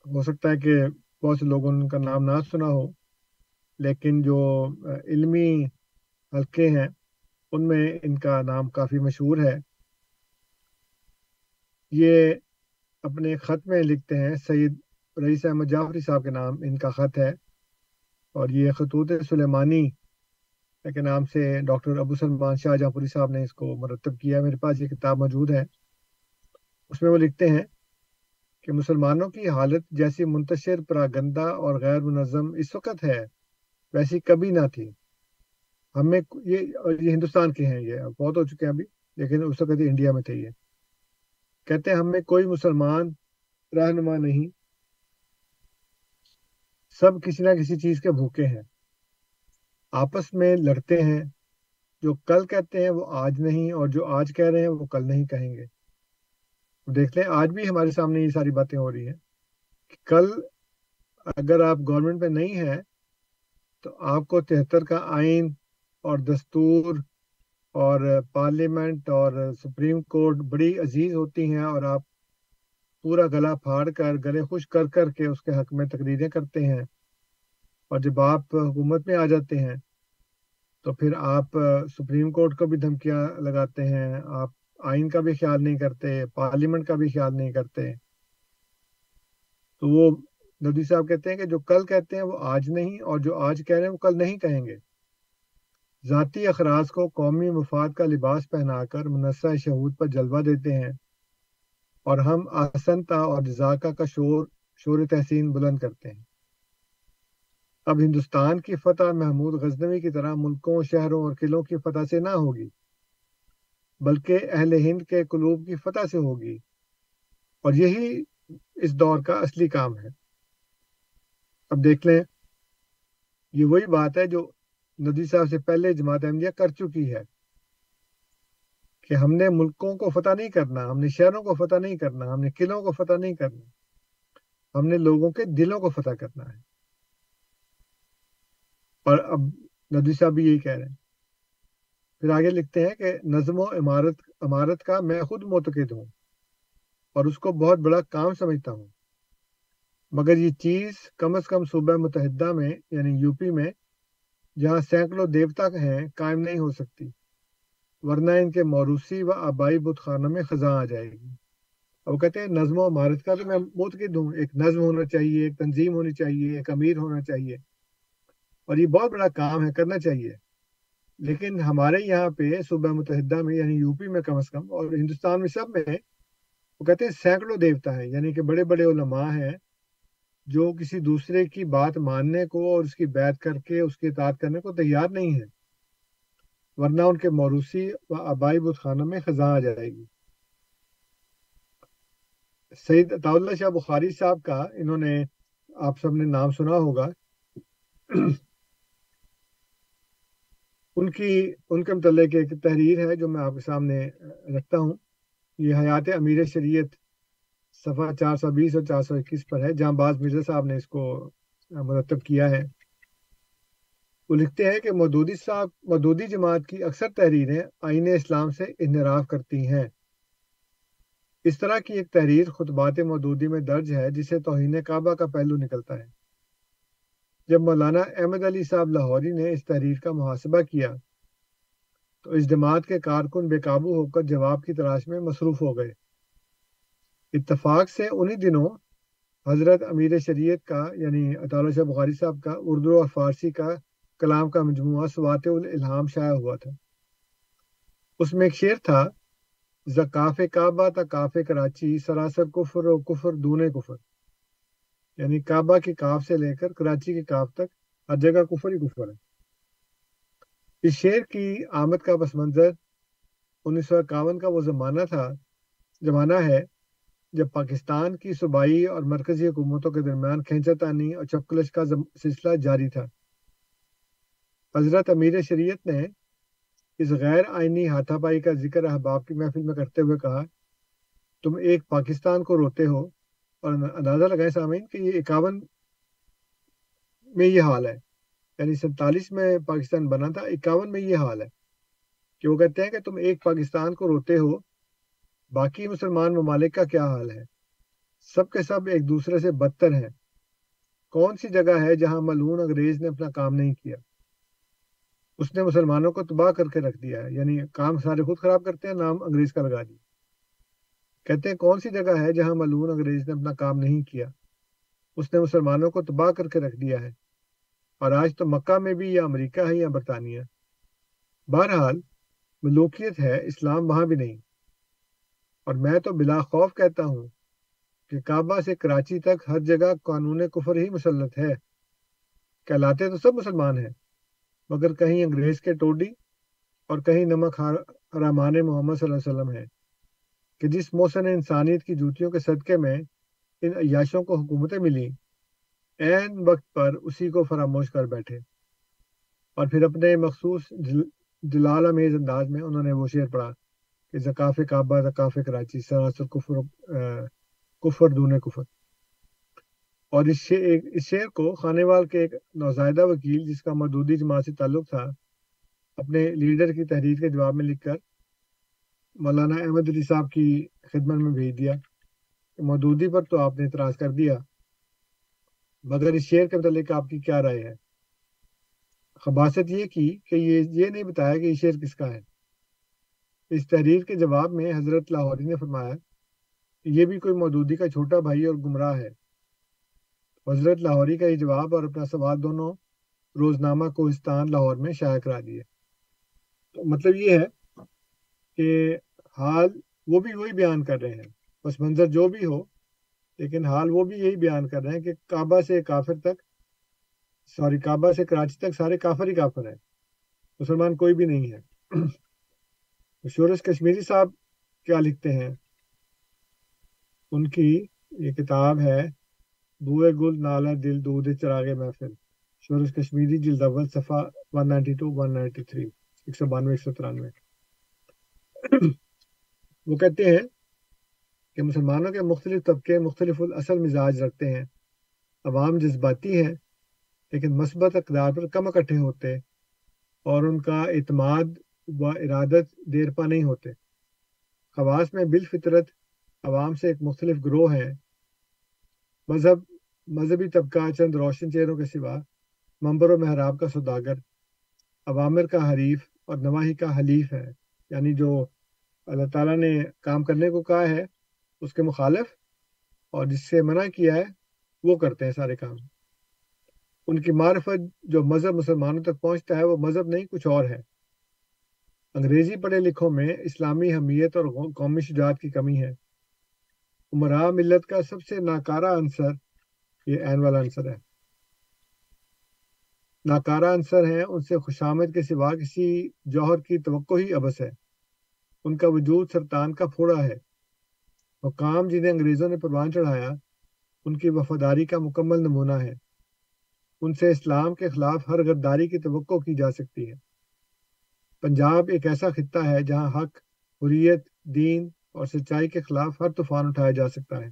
ہو سکتا ہے کہ بہت سے لوگوں نے ان کا نام نہ سنا ہو، لیکن جو علمی حلقے ہیں، ان میں ان کا نام کافی مشہور ہے۔ یہ اپنے خط میں لکھتے ہیں سعید رئیس احمد جعفری صاحب کے نام ان کا خط ہے اور یہ خطوط سلیمانی کے نام سے ڈاکٹر ابو سلمان شاہ جہاں پوری صاحب نے اس کو مرتب کیا میرے پاس یہ کتاب موجود ہے۔ اس میں وہ لکھتے ہیں کہ مسلمانوں کی حالت جیسی منتشر، پراگندہ اور غیر منظم اس وقت ہے، ویسی کبھی نہ تھی۔ ہمیں یہ یہ ہندوستان کے ہیں، یہ بہت ہو چکے ہیں ابھی، لیکن اس وقت یہ انڈیا میں تھے یہ۔ کہتے ہیں ہمیں کوئی مسلمان رہنما نہیں سب کسی نہ کسی چیز کے بھوکے ہیں۔ آپس میں لڑتے ہیں۔ جو کل کہتے ہیں وہ آج نہیں، اور جو آج کہہ رہے ہیں وہ کل نہیں کہیں گے۔ دیکھ لیں، آج بھی ہمارے سامنے یہ ساری باتیں ہو رہی ہیں کل اگر آپ گورنمنٹ میں نہیں ہیں تو آپ کو تہتر کا آئین اور دستور اور پارلیمنٹ اور سپریم کورٹ بڑی عزیز ہوتی ہیں اور آپ پورا گلا پھاڑ کر، گلے خوش کر کر کے اس کے حق میں تقریریں کرتے ہیں۔ اور جب آپ حکومت میں آ جاتے ہیں، تو پھر آپ سپریم کورٹ کو بھی دھمکیاں لگاتے ہیں۔ آپ آئین کا بھی خیال نہیں کرتے، پارلیمنٹ کا بھی خیال نہیں کرتے۔ تو وہ ندی صاحب کہتے ہیں کہ جو کل کہتے ہیں وہ آج نہیں، اور جو آج کہہ رہے ہیں وہ کل نہیں کہیں گے۔ ذاتی اخراج کو قومی مفاد کا لباس پہنا کر منصع شہود پر جلوہ دیتے ہیں۔ اور ہم آسنتا اور جزاکہ کا شور شور تحسین بلند کرتے ہیں۔ اب ہندوستان کی فتح محمود غزنوی کی طرح ملکوں، شہروں اور قلعوں کی فتح سے نہ ہوگی، بلکہ اہل ہند کے قلوب کی فتح سے ہوگی۔ اور یہی اس دور کا اصلی کام ہے۔ اب دیکھ لیں، یہ وہی بات ہے جو ندی صاحب سے پہلے جماعت احمدیہ کر چکی ہے۔ کہ ہم نے ملکوں کو فتح نہیں کرنا، ہم نے شہروں کو فتح نہیں کرنا، ہم نے قلعوں کو فتح نہیں کرنا۔ ہم نے لوگوں کے دلوں کو فتح کرنا ہے۔ اور اب ندی صاحب بھی یہی کہہ رہے ہیں۔ پھر آگے لکھتے ہیں کہ نظم و عمارت عمارت کا میں خود معتقد ہوں اور اس کو بہت بڑا کام سمجھتا ہوں۔ مگر یہ چیز کم از کم صوبہ متحدہ میں یعنی یو پی میں، جہاں سینکڑوں دیوتا ہیں، قائم نہیں ہو سکتی۔ ورنہ ان کے موروثی و آبائی بت خانوں میں خزاں آ جائے گی۔ اور وہ کہتے ہیں نظم و عمارت کا تو میں متقد ہوں ایک نظم ہونا چاہیے، ایک تنظیم ہونی چاہیے، ایک امیر ہونا چاہیے۔ اور یہ بہت بڑا کام ہے، کرنا چاہیے۔ لیکن ہمارے یہاں پہ صوبہ متحدہ میں یعنی یو پی میں کم از کم، اور ہندوستان میں سب میں، وہ کہتے ہیں سینکڑوں دیوتا ہیں یعنی کہ بڑے بڑے علماء ہیں، جو کسی دوسرے کی بات ماننے کو اور اس کی بیعت کر کے، اس کی اطاعت کرنے کو تیار نہیں ہے ورنہ ان کے موروثی و آبائی بت خانوں میں خزاں آ جائے گی۔ سعید اللہ شاہ بخاری صاحب کا انہوں نے آپ سب نے نام سنا ہوگا۔ ان کی، ان کے متعلق ایک تحریر ہے جو میں آپ کے سامنے رکھتا ہوں۔ یہ حیات امیر شریعت صفحہ چار سو بیس اور چار سو اکیس پر ہے۔ جہاں باز مرزا صاحب نے اس کو مرتب کیا ہے۔ وہ لکھتے ہیں کہ مودودی صاحب، مودودی جماعت کی اکثر تحریریں آئین اسلام سے انحراف کرتی ہیں۔ اس طرح کی ایک تحریر خطبات مودودی میں درج ہے، جسے توہین کعبہ کا پہلو نکلتا ہے۔ جب مولانا احمد علی صاحب لاہوری نے اس تحریر کا محاسبہ کیا، تو اس جماعت کے کارکن بے قابو ہو کر جواب کی تلاش میں مصروف ہو گئے۔ اتفاق سے انہی دنوں حضرت امیر شریعت کا یعنی اطالع شاہ بخاری صاحب کا، اردو اور فارسی کا کلام کا مجموعہ سوات الالہام شائع ہوا تھا۔ اس میں ایک شعر تھا زکاف کعبہ تا کاف کراچی، سراسر کفر و کفر دونے کفر یعنی کعبہ کی کاف سے لے کر کراچی کے کاف تک ہر جگہ کفر ہی کفر ہے۔ اس شعر کی آمد کا پس منظر انیس سو اکاون کا وہ زمانہ تھا، زمانہ ہے جب پاکستان کی صوبائی اور مرکزی حکومتوں کے درمیان کھینچا تانی اور چپکلش کا سلسلہ جاری تھا۔ حضرت امیر شریعت نے اس غیر آئینی ہاتھا پائی کا ذکر احباب کی محفل میں کرتے ہوئے کہا، تم ایک پاکستان کو روتے ہو اور اندازہ لگائیں سامعین کہ یہ اکاون میں یہ حال ہے۔ یعنی سینتالیس میں پاکستان بنا تھا، اکاون میں یہ حال ہے۔ کہ وہ کہتے ہیں کہ تم ایک پاکستان کو روتے ہو، باقی مسلمان ممالک کا کیا حال ہے؟ سب کے سب ایک دوسرے سے بدتر ہیں۔ کون سی جگہ ہے جہاں ملعون انگریز نے اپنا کام نہیں کیا؟ اس نے مسلمانوں کو تباہ کر کے رکھ دیا ہے۔ یعنی کام سارے خود خراب کرتے ہیں، نام انگریز کا لگا دیا۔ کہتے ہیں کون سی جگہ ہے جہاں ملعون انگریز نے اپنا کام نہیں کیا؟ اس نے مسلمانوں کو تباہ کر کے رکھ دیا ہے۔ اور آج تو مکہ میں بھی یا امریکہ ہے یا برطانیہ۔ بہرحال، ملوکیت ہے، اسلام وہاں بھی نہیں۔ اور میں تو بلا خوف کہتا ہوں کہ کعبہ سے کراچی تک ہر جگہ قانون کفر ہی مسلط ہے۔ کہلاتے تو سب مسلمان ہیں۔ مگر کہیں انگریز کے ٹوڈی اور کہیں نمک حرامان محمد صلی اللہ علیہ وسلم ہے کہ جس موسن انسانیت کی جوتیوں کے صدقے میں ان عیاشوں کو حکومتیں ملی عین وقت پر اسی کو فراموش کر بیٹھے اور پھر اپنے مخصوص جلال امیز انداز میں انہوں نے وہ شعر پڑھا کہ زکاف کعبہ، زکاف کراچی، سراسر کفر کفر دون کفر۔ اور اس شعر اس شعر کو خانے وال کے ایک نوزائیدہ وکیل جس کا مدودی جماعت سے تعلق تھا، اپنے لیڈر کی تحریر کے جواب میں لکھ کر مولانا احمد علی صاحب کی خدمت میں بھیج دیا کہ مودودی پر تو آپ نے اعتراض کر دیا، مگر اس شعر کے متعلق آپ کی کیا رائے ہے؟ خباست یہ کی کہ یہ یہ نہیں بتایا کہ یہ شعر کس کا ہے۔ اس تحریر کے جواب میں حضرت لاہوری نے فرمایا کہ یہ بھی کوئی مودودی کا چھوٹا بھائی اور گمراہ ہے۔ حضرت لاہوری کا یہ جواب اور اپنا سوال دونوں روزنامہ کوہستان لاہور میں شائع کرا دیے۔ تو مطلب یہ ہے کہ حال وہ بھی وہی بیان کر رہے ہیں۔ بس منظر جو بھی ہو، لیکن حال وہ بھی یہی بیان کر رہے ہیں کہ کعبہ سے کافر تک، سوری، کعبہ سے کراچی تک سارے کافر ہی کافر ہیں۔ مسلمان کوئی بھی نہیں ہے۔ شورش کشمیری صاحب کیا لکھتے ہیں؟ ان کی یہ کتاب ہے بوئے گل نالا دل دودھ چراغ محفل۔ شورش کشمیری جلد اول، صفحہ 192 193 192 193 وہ کہتے ہیں کہ مسلمانوں کے مختلف طبقے مختلف الاصل مزاج رکھتے ہیں، عوام جذباتی ہیں، لیکن مثبت اقدار پر کم اکٹھے ہوتے اور ان کا اعتماد و ارادت دیر پا نہیں ہوتے۔ خواص میں بالفطرت عوام سے ایک مختلف گروہ ہے مذہب، مذہبی طبقہ چند روشن چہروں کے سوا ممبر و محراب کا سوداگر، عوامر کا حریف اور نواحی کا حلیف ہے یعنی جو اللہ تعالیٰ نے کام کرنے کو کہا ہے، اس کے مخالف اور جس سے منع کیا ہے، وہ کرتے ہیں سارے کام۔ ان کی معرفت جو مذہب مسلمانوں تک پہنچتا ہے، وہ مذہب نہیں، کچھ اور ہے۔ انگریزی پڑھے لکھوں میں اسلامی حمیت اور قومی شجاعت کی کمی ہے۔ عمرہ ملت کا سب سے ناکارہ عنصر یہ عین والا عنصر ہے۔ ناکارہ عنصر ہیں، ان سے خوشامد کے سوا کسی جوہر کی توقع ہی ابس ہے۔ ان کا وجود سرطان کا پھوڑا ہے۔ حکام جنہیں انگریزوں نے پروان چڑھایا، ان کی وفاداری کا مکمل نمونہ ہے۔ ان سے اسلام کے خلاف ہر غداری کی توقع کی جا سکتی ہے۔ پنجاب ایک ایسا خطہ ہے جہاں حق، حریت، دین اور سچائی کے خلاف ہر طوفان اٹھایا جا سکتا ہے۔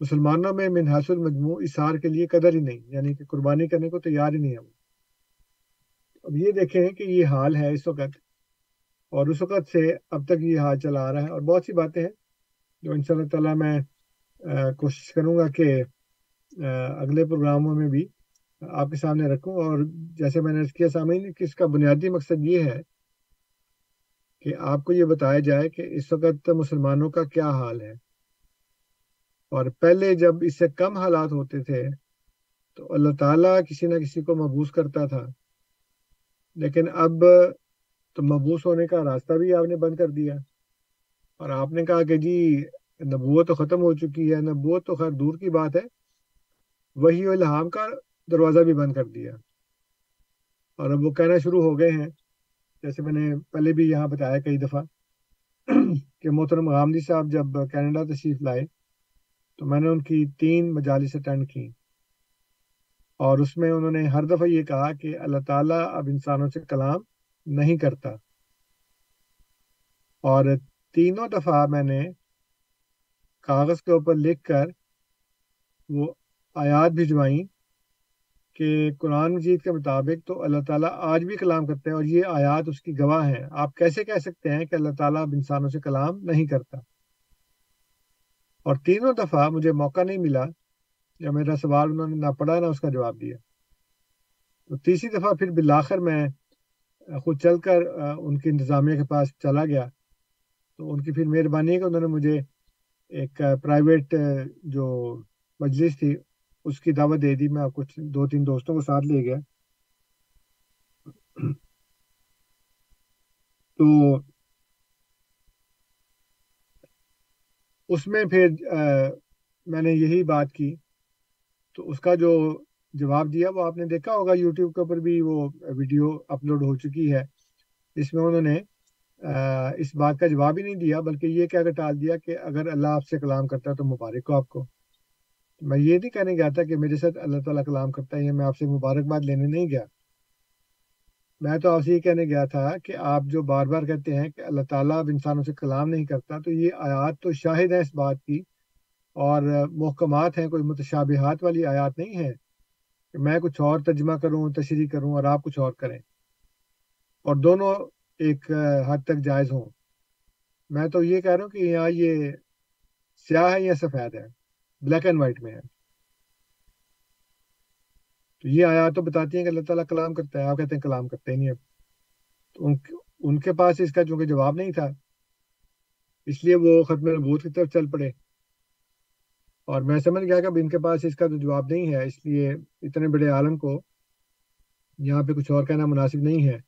مسلمانوں میں منحص المجموع اشار کے لیے قدر ہی نہیں یعنی کہ قربانی کرنے کو تیار ہی نہیں ہے وہ۔ اب یہ دیکھیں کہ یہ حال ہے اس وقت، اور اس وقت سے اب تک یہ حال چلا آ رہا ہے۔ اور بہت سی باتیں ہیں جو ان شاء اللہ تعالیٰ میں کوشش کروں گا کہ اگلے پروگراموں میں بھی آپ کے سامنے رکھوں۔ اور جیسے میں نے کیا، سامعین، کہ اس کا بنیادی مقصد یہ ہے کہ آپ کو یہ بتایا جائے کہ اس وقت مسلمانوں کا کیا حال ہے۔ اور پہلے جب اس سے کم حالات ہوتے تھے، تو اللہ تعالیٰ کسی نہ کسی کو محبوس کرتا تھا۔ لیکن اب تو محبوس ہونے کا راستہ بھی آپ نے بند کر دیا۔ اور آپ نے کہا کہ جی نبوت تو ختم ہو چکی ہے، نبوت تو خیر دور کی بات ہے۔ وہی الہام کا دروازہ بھی بند کر دیا۔ اور اب وہ کہنا شروع ہو گئے ہیں جیسے میں نے پہلے بھی یہاں بتایا کئی دفعہ کہ محترم غامدی صاحب جب کینیڈا تشریف لائے تو میں نے ان کی تین مجالس اٹینڈ کی اور اس میں انہوں نے ہر دفعہ یہ کہا کہ اللہ تعالیٰ اب انسانوں سے کلام نہیں کرتا۔ اور تینوں دفعہ میں نے کاغذ کے اوپر لکھ کر وہ آیات بھجوائیں کہ قرآن مجید کے مطابق تو اللہ تعالیٰ آج بھی کلام کرتے ہیں اور یہ آیات اس کی گواہ ہیں۔ آپ کیسے کہہ سکتے ہیں کہ اللہ تعالیٰ اب انسانوں سے کلام نہیں کرتا؟ اور تینوں دفعہ مجھے موقع نہیں ملا یا میرا سوال انہوں نے نہ پڑھا نہ اس کا جواب دیا۔ تو تیسری دفعہ پھر بالآخر میں خود چل کر ان کی انتظامیہ کے پاس چلا گیا۔ تو ان کی پھر مہربانی ہے کہ انہوں نے مجھے ایک پرائیویٹ جو مجلس تھی اس کی دعوت دے دی، میں کچھ دو تین دوستوں کو ساتھ لے گیا۔ تو اس میں پھر میں نے یہی بات کی۔ تو اس کا جو جواب دیا، وہ آپ نے دیکھا ہوگا یوٹیوب کے اوپر بھی وہ ویڈیو اپلوڈ ہو چکی ہے۔ اس میں انہوں نے اس بات کا جواب ہی نہیں دیا، بلکہ یہ کیا کہ ٹال دیا کہ اگر اللہ آپ سے کلام کرتا ہے تو مبارک ہو آپ کو۔ میں یہ نہیں کہنے گیا تھا کہ میرے ساتھ اللہ تعالیٰ کلام کرتا ہے میں آپ سے مبارکباد لینے نہیں گیا۔ میں تو آپ سے یہ کہنے گیا تھا کہ آپ جو بار بار کہتے ہیں کہ اللہ تعالیٰ اب انسانوں سے کلام نہیں کرتا، تو یہ آیات تو شاہد ہے اس بات کی۔ اور محکمات ہیں، کوئی متشابہات والی آیات نہیں ہے کہ میں کچھ اور ترجمہ کروں، تشریح کروں اور آپ کچھ اور کریں۔ اور دونوں ایک حد تک جائز ہوں۔ میں تو یہ کہہ رہا ہوں کہ یہاں یہ سیاہ ہے یا سفید ہے۔ بلیک اینڈ وائٹ میں ہے۔ تو یہ آیا تو بتاتی ہیں کہ اللہ تعالیٰ کلام کرتا ہے، آپ کہتے ہیں کلام کرتے ہی نہیں اب۔ ان کے پاس اس کا چونکہ جواب نہیں تھا، اس لیے وہ ختم نبوت کی طرف چل پڑے۔ اور میں سمجھ گیا کہ اب ان کے پاس اس کا تو جواب نہیں ہے، اس لیے اتنے بڑے عالم کو یہاں پہ کچھ اور کہنا مناسب نہیں ہے۔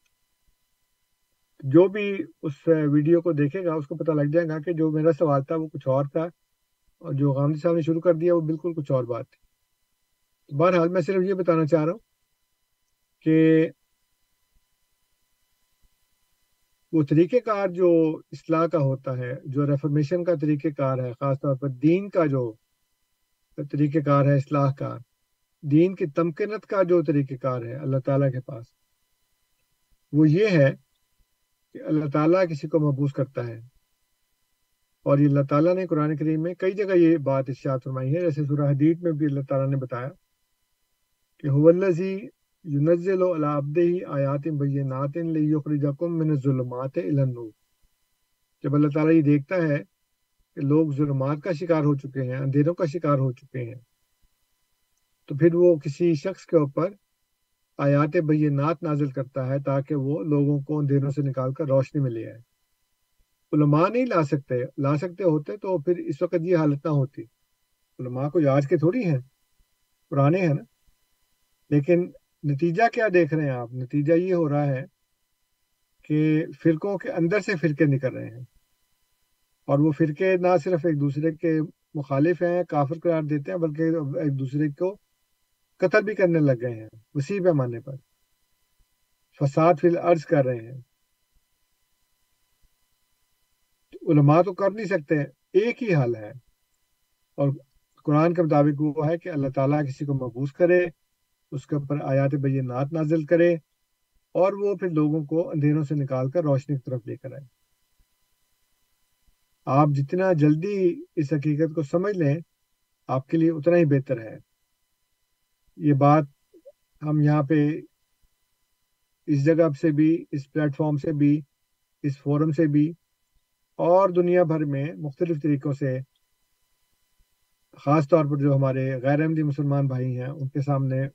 جو بھی اس ویڈیو کو دیکھے گا، اس کو پتہ لگ جائے گا کہ جو میرا سوال تھا وہ کچھ اور تھا۔ اور جو غامدی صاحب نے شروع کر دیا وہ بالکل کچھ اور بات تھی۔ بہرحال میں صرف یہ بتانا چاہ رہا ہوں کہ وہ طریقہ کار جو اصلاح کا ہوتا ہے، جو ریفرمیشن کا طریقہ کار ہے، خاص طور پر دین کا جو طریقہ کار ہے، اصلاح کا دین کی تمکنت کا جو طریقہ کار ہے اللہ تعالیٰ کے پاس، وہ یہ ہے کہ اللہ تعالیٰ کسی کو محبوس کرتا ہے۔ اور یہ اللہ تعالیٰ نے قرآن کریم میں کئی جگہ یہ بات ارشاد فرمائی ہے، جیسے سورہ حدید میں بھی اللہ تعالیٰ نے بتایا کہ حوالزی ينزل على عبده آیات بینات لیخرجکم من الظلمات النور۔ جب اللہ تعالیٰ یہ دیکھتا ہے کہ لوگ ظلمات کا شکار ہو چکے ہیں، اندھیروں کا شکار ہو چکے ہیں، تو پھر وہ کسی شخص کے اوپر آیات بینات نازل کرتا ہے تاکہ وہ لوگوں کو اندھیروں سے نکال کر روشنی میں لے آئے۔ علماء نہیں لا سکتے لا سکتے ہوتے تو پھر اس وقت یہ حالت نہ ہوتی۔ علماء کو آج کے تھوڑی ہیں، پرانے ہیں نا۔ لیکن نتیجہ کیا دیکھ رہے ہیں آپ؟ نتیجہ یہ ہو رہا ہے کہ فرقوں کے اندر سے فرقے نکل رہے ہیں۔ اور وہ فرقے نہ صرف ایک دوسرے کے مخالف ہیں، کافر قرار دیتے ہیں، بلکہ ایک دوسرے کو قتل بھی کرنے لگ گئے ہیں، وسیع پیمانے پر۔ فساد فی الارض کر رہے ہیں۔ علماء تو کر نہیں سکتے، ایک ہی حل ہے۔ اور قرآن کے مطابق وہ ہے کہ اللہ تعالیٰ کسی کو محبوس کرے، اس کے اوپر آیات بینات نازل کرے اور وہ پھر لوگوں کو اندھیروں سے نکال کر روشنی کی طرف لے کر آئے۔ آپ جتنا جلدی اس حقیقت کو سمجھ لیں، آپ کے لیے اتنا ہی بہتر ہے۔ یہ بات ہم یہاں پہ اس جگہ سے بھی، اس پلیٹ فارم سے بھی، اس فورم سے بھی اور دنیا بھر میں مختلف طریقوں سے خاص طور پر جو ہمارے غیر احمدی مسلمان بھائی ہیں، ان کے سامنے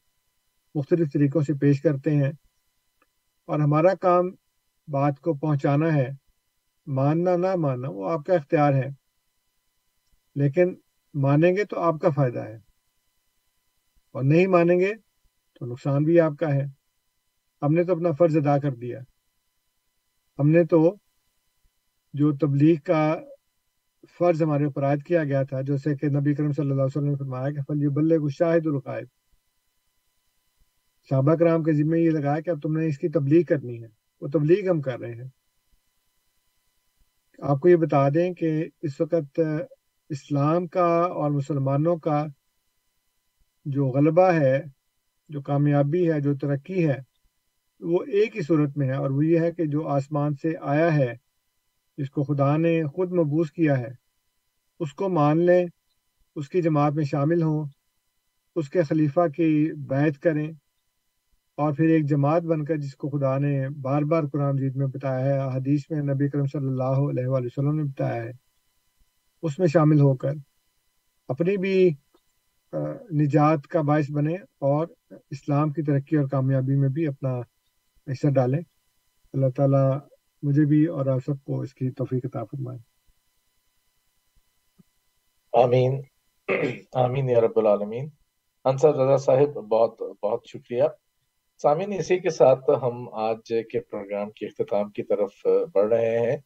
مختلف طریقوں سے پیش کرتے ہیں۔ اور ہمارا کام بات کو پہنچانا ہے، ماننا نہ ماننا، وہ آپ کا اختیار ہے۔ لیکن مانیں گے تو آپ کا فائدہ ہے۔ اور نہیں مانیں گے تو نقصان بھی آپ کا ہے۔ ہم نے تو اپنا فرض ادا کر دیا۔ ہم نے تو جو تبلیغ کا فرض ہمارے اوپر عائد کیا گیا تھا، جیسے کہ نبی کرم صلی اللہ علیہ وسلم نے فرمایا کہ فلی بلے کو شاہد القائب صحابہ کرام کے ذمہ یہ لگایا کہ اب تم نے اس کی تبلیغ کرنی ہے، وہ تبلیغ ہم کر رہے ہیں۔ آپ کو یہ بتا دیں کہ اس وقت اسلام کا اور مسلمانوں کا جو غلبہ ہے، جو کامیابی ہے، جو ترقی ہے، وہ ایک ہی صورت میں ہے اور وہ یہ ہے کہ جو آسمان سے آیا ہے جس کو خدا نے خود مبوس کیا ہے، اس کو مان لیں، اس کی جماعت میں شامل ہوں، اس کے خلیفہ کی بیعت کریں اور پھر ایک جماعت بن کر جس کو خدا نے بار بار قرآن مجید میں بتایا ہے، حدیث میں نبی کرم صلی اللہ علیہ وآلہ وسلم نے بتایا ہے، اس میں شامل ہو کر اپنی بھی نجات کا باعث بنے اور اسلام کی ترقی اور کامیابی میں بھی اپنا حصہ ڈالیں۔ اللہ تعالیٰ مجھے بھی اور آپ سب کو اس کی توفیق عطا فرمائے۔ آمین۔ آمین یا رب العالمین۔ انصر رضا صاحب، بہت بہت شکریہ۔ سامعین، اسی کے ساتھ ہم آج کے پروگرام کی اختتام کی طرف بڑھ رہے ہیں۔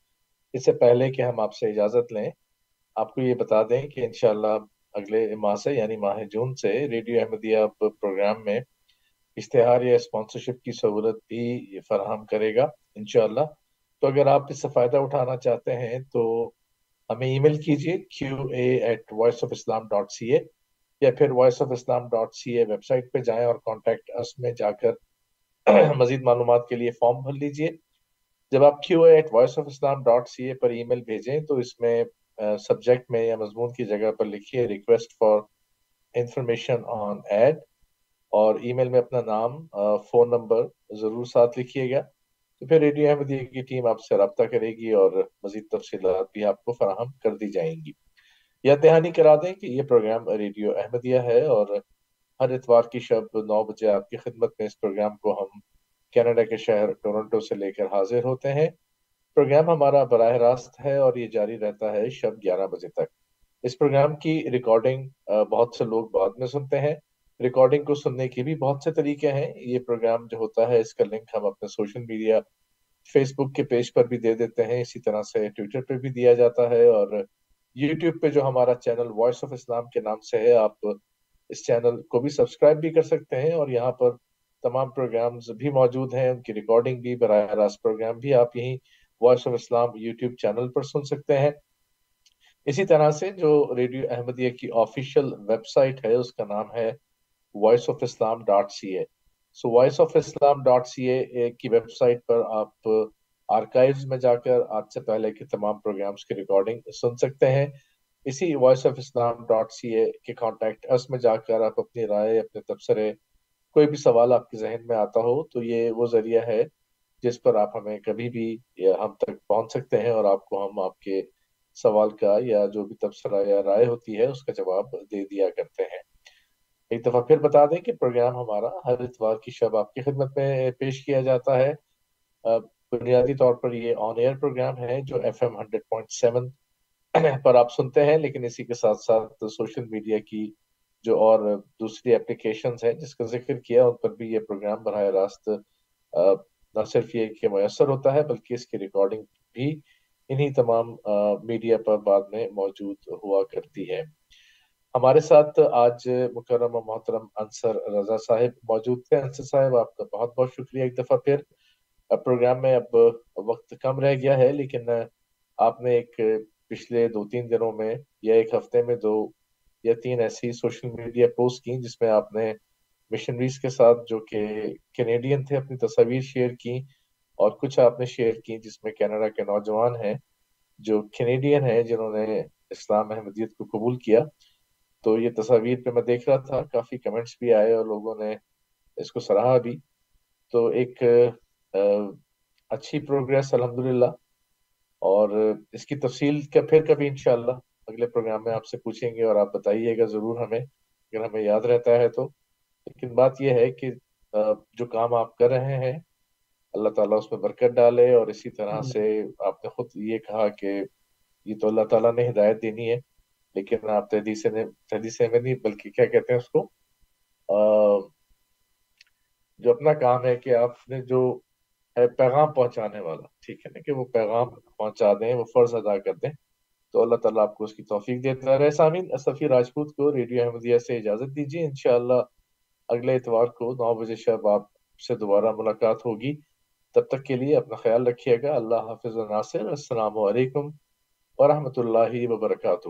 اس سے پہلے کہ ہم آپ سے اجازت لیں، آپ کو یہ بتا دیں کہ انشاءاللہ اگلے ماہ سے یعنی ماہ جون سے، ریڈیو احمدیہ پروگرام میں اشتہار یا اسپانسرشپ کی سہولت بھی فراہم کرے گا۔ انشاءاللہ تو اگر آپ اس سے فائدہ اٹھانا چاہتے ہیں تو ہمیں ای میل کیجیے Q A at voice of Islam dot C A یا پھر voice of Islam dot C A website پہ جائیں اور کانٹیکٹ اس میں جا کر مزید معلومات کے لیے فارم بھر لیجیے۔ جب آپ Q A at voice of Islam dot C A per email بھیجیں تو اس میں سبجیکٹ میں یا مضمون کی جگہ پر لکھیے request for information on ad اور ای میل میں اپنا نام فون نمبر ضرور ساتھ لکھیے گا۔ تو پھر ریڈیو احمدیہ کی ٹیم آپ سے رابطہ کرے گی اور مزید تفصیلات بھی آپ کو فراہم کر دی جائیں گی۔ یا دہانی کرا دیں کہ یہ پروگرام ریڈیو احمدیہ ہے اور ہر اتوار کی شب نو بجے آپ کی خدمت میں اس پروگرام کو ہم کینیڈا کے شہر ٹورنٹو سے لے کر حاضر ہوتے ہیں۔ پروگرام ہمارا براہ راست ہے اور یہ جاری رہتا ہے شب گیارہ بجے تک۔ اس پروگرام کی ریکارڈنگ بہت سے لوگ بعد میں سنتے ہیں۔ ریکارڈنگ کو سننے کے بھی بہت سے طریقے ہیں۔ یہ پروگرام جو ہوتا ہے، اس کا لنک ہم اپنے سوشل میڈیا فیس بک کے پیج پر بھی دے دیتے ہیں۔ اسی طرح سے ٹویٹر پہ بھی دیا جاتا ہے اور یوٹیوب پہ جو ہمارا چینل وائس آف اسلام کے نام سے ہے، آپ اس چینل کو بھی سبسکرائب بھی کر سکتے ہیں۔ اور یہاں پر تمام پروگرامز بھی موجود ہیں۔ ان کی ریکارڈنگ بھی، براہ راست پروگرام بھی آپ یہیں voice of Islam YouTube channel پر سن سکتے ہیں۔ اسی طرح سے جو ریڈیو احمدیہ کی آفیشیل ویب سائٹ ہے، اس کا نام ہے voice of Islam dot C A so voice of Islam dot C A کی ویب سائٹ پر آپ آرکائیوز میں جا کر آج سے پہلے کے تمام پروگرامز کی ریکارڈنگ سن سکتے ہیں اسی voice of Islam dot C A کے کانٹیکٹ اس میں جا کر آپ اپنی رائے اپنے تبصرے کوئی بھی سوال آپ کے ذہن میں آتا ہو تو یہ وہ ذریعہ ہے جس پر آپ ہمیں کبھی بھی ہم تک پہنچ سکتے ہیں اور آپ کو ہم آپ کے سوال کا یا جو بھی تبصرہ یا رائے ہوتی ہے اس کا جواب دے دیا کرتے ہیں ایک دفعہ پھر بتا دیں کہ پروگرام ہمارا ہر اتوار کی شب آپ کی خدمت میں پیش کیا جاتا ہے۔ بنیادی طور پر یہ آن ایئر پروگرام ہے جو F M hundred point seven پر آپ سنتے ہیں، لیکن اسی کے ساتھ ساتھ سوشل میڈیا کی جو اور دوسری اپلیکیشنز ہیں جس کا ذکر کیا، ان پر بھی یہ پروگرام براہ راست نہ صرف یہ کہ میسر ہوتا ہے بلکہ اس کی ریکارڈنگ بھی انہی تمام میڈیا پر بعد میں موجود ہوا کرتی ہے۔ ہمارے ساتھ آج مکرم و محترم انصر رضا صاحب موجود تھے۔ انصر صاحب، آپ کا بہت بہت شکریہ۔ ایک دفعہ پھر پروگرام میں اب وقت کم رہ گیا ہے، لیکن آپ نے ایک پچھلے دو تین دنوں میں یا ایک ہفتے میں دو یا تین ایسی سوشل میڈیا پوسٹ کی جس میں آپ نے مشنریز کے ساتھ جو کہ کینیڈین تھے، اپنی تصاویر شیئر کی اور کچھ آپ نے شیئر کی جس میں کینیڈا کے نوجوان ہیں جو کینیڈین ہیں جنہوں نے اسلام احمدیت کو قبول کیا۔ تو یہ تصاویر پہ میں دیکھ رہا تھا کافی کمنٹس بھی آئے اور لوگوں نے اس کو سراہا بھی۔ تو ایک اچھی پروگریس الحمدللہ۔ اور اس کی تفصیل کا پھر کبھی انشاءاللہ اگلے پروگرام میں آپ سے پوچھیں گے اور آپ بتائیے گا ضرور ہمیں اگر ہمیں یاد رہتا ہے تو۔ لیکن بات یہ ہے کہ جو کام آپ کر رہے ہیں اللہ تعالیٰ اس میں برکت ڈالے اور اسی طرح سے آپ نے خود یہ کہا کہ یہ تو اللہ تعالیٰ نے ہدایت دینی ہے۔ لیکن آپ تحدیث تحدیث میں نہیں، بلکہ کیا کہتے ہیں اس کو؟ جو اپنا کام ہے کہ آپ نے جو ہے پیغام پہنچانے والا، ٹھیک ہے نا کہ وہ پیغام پہنچا دیں، وہ فرض ادا کر دیں، تو اللہ تعالیٰ آپ کو اس کی توفیق دیتا رہے سامین صفی راجپوت کو ریڈیو احمدیہ سے اجازت دیجیے انشاءاللہ اگلے اتوار کو نو بجے شب آپ سے دوبارہ ملاقات ہوگی۔ تب تک کے لیے اپنا خیال رکھیے گا۔ اللہ حافظ ناصر۔ السلام علیکم ورحمۃ اللہ وبرکاتہ۔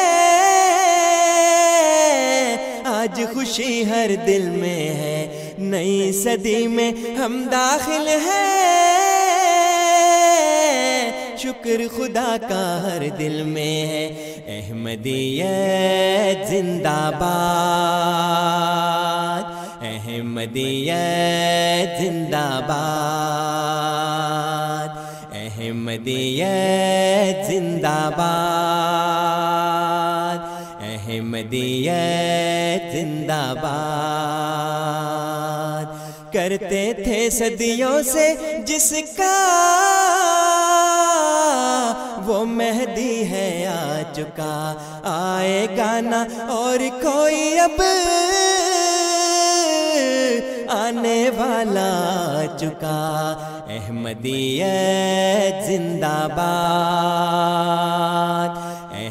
آج خوشی ہر دل میں ہے۔ نئی صدی میں ہم داخل ہیں۔ شکر خدا کا ہر دل میں ہے۔ احمدیت زندہ باد۔ احمدیت زندہ باد۔ احمدیت زندہ باد۔ احمدیت زندہ باد۔ کرتے تھے صدیوں سے جس کا وہ مہدی ہے آ چکا۔ آئے گانا اور کوئی اب آنے والا آ چکا۔ احمدیت زندہ باد۔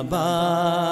آباد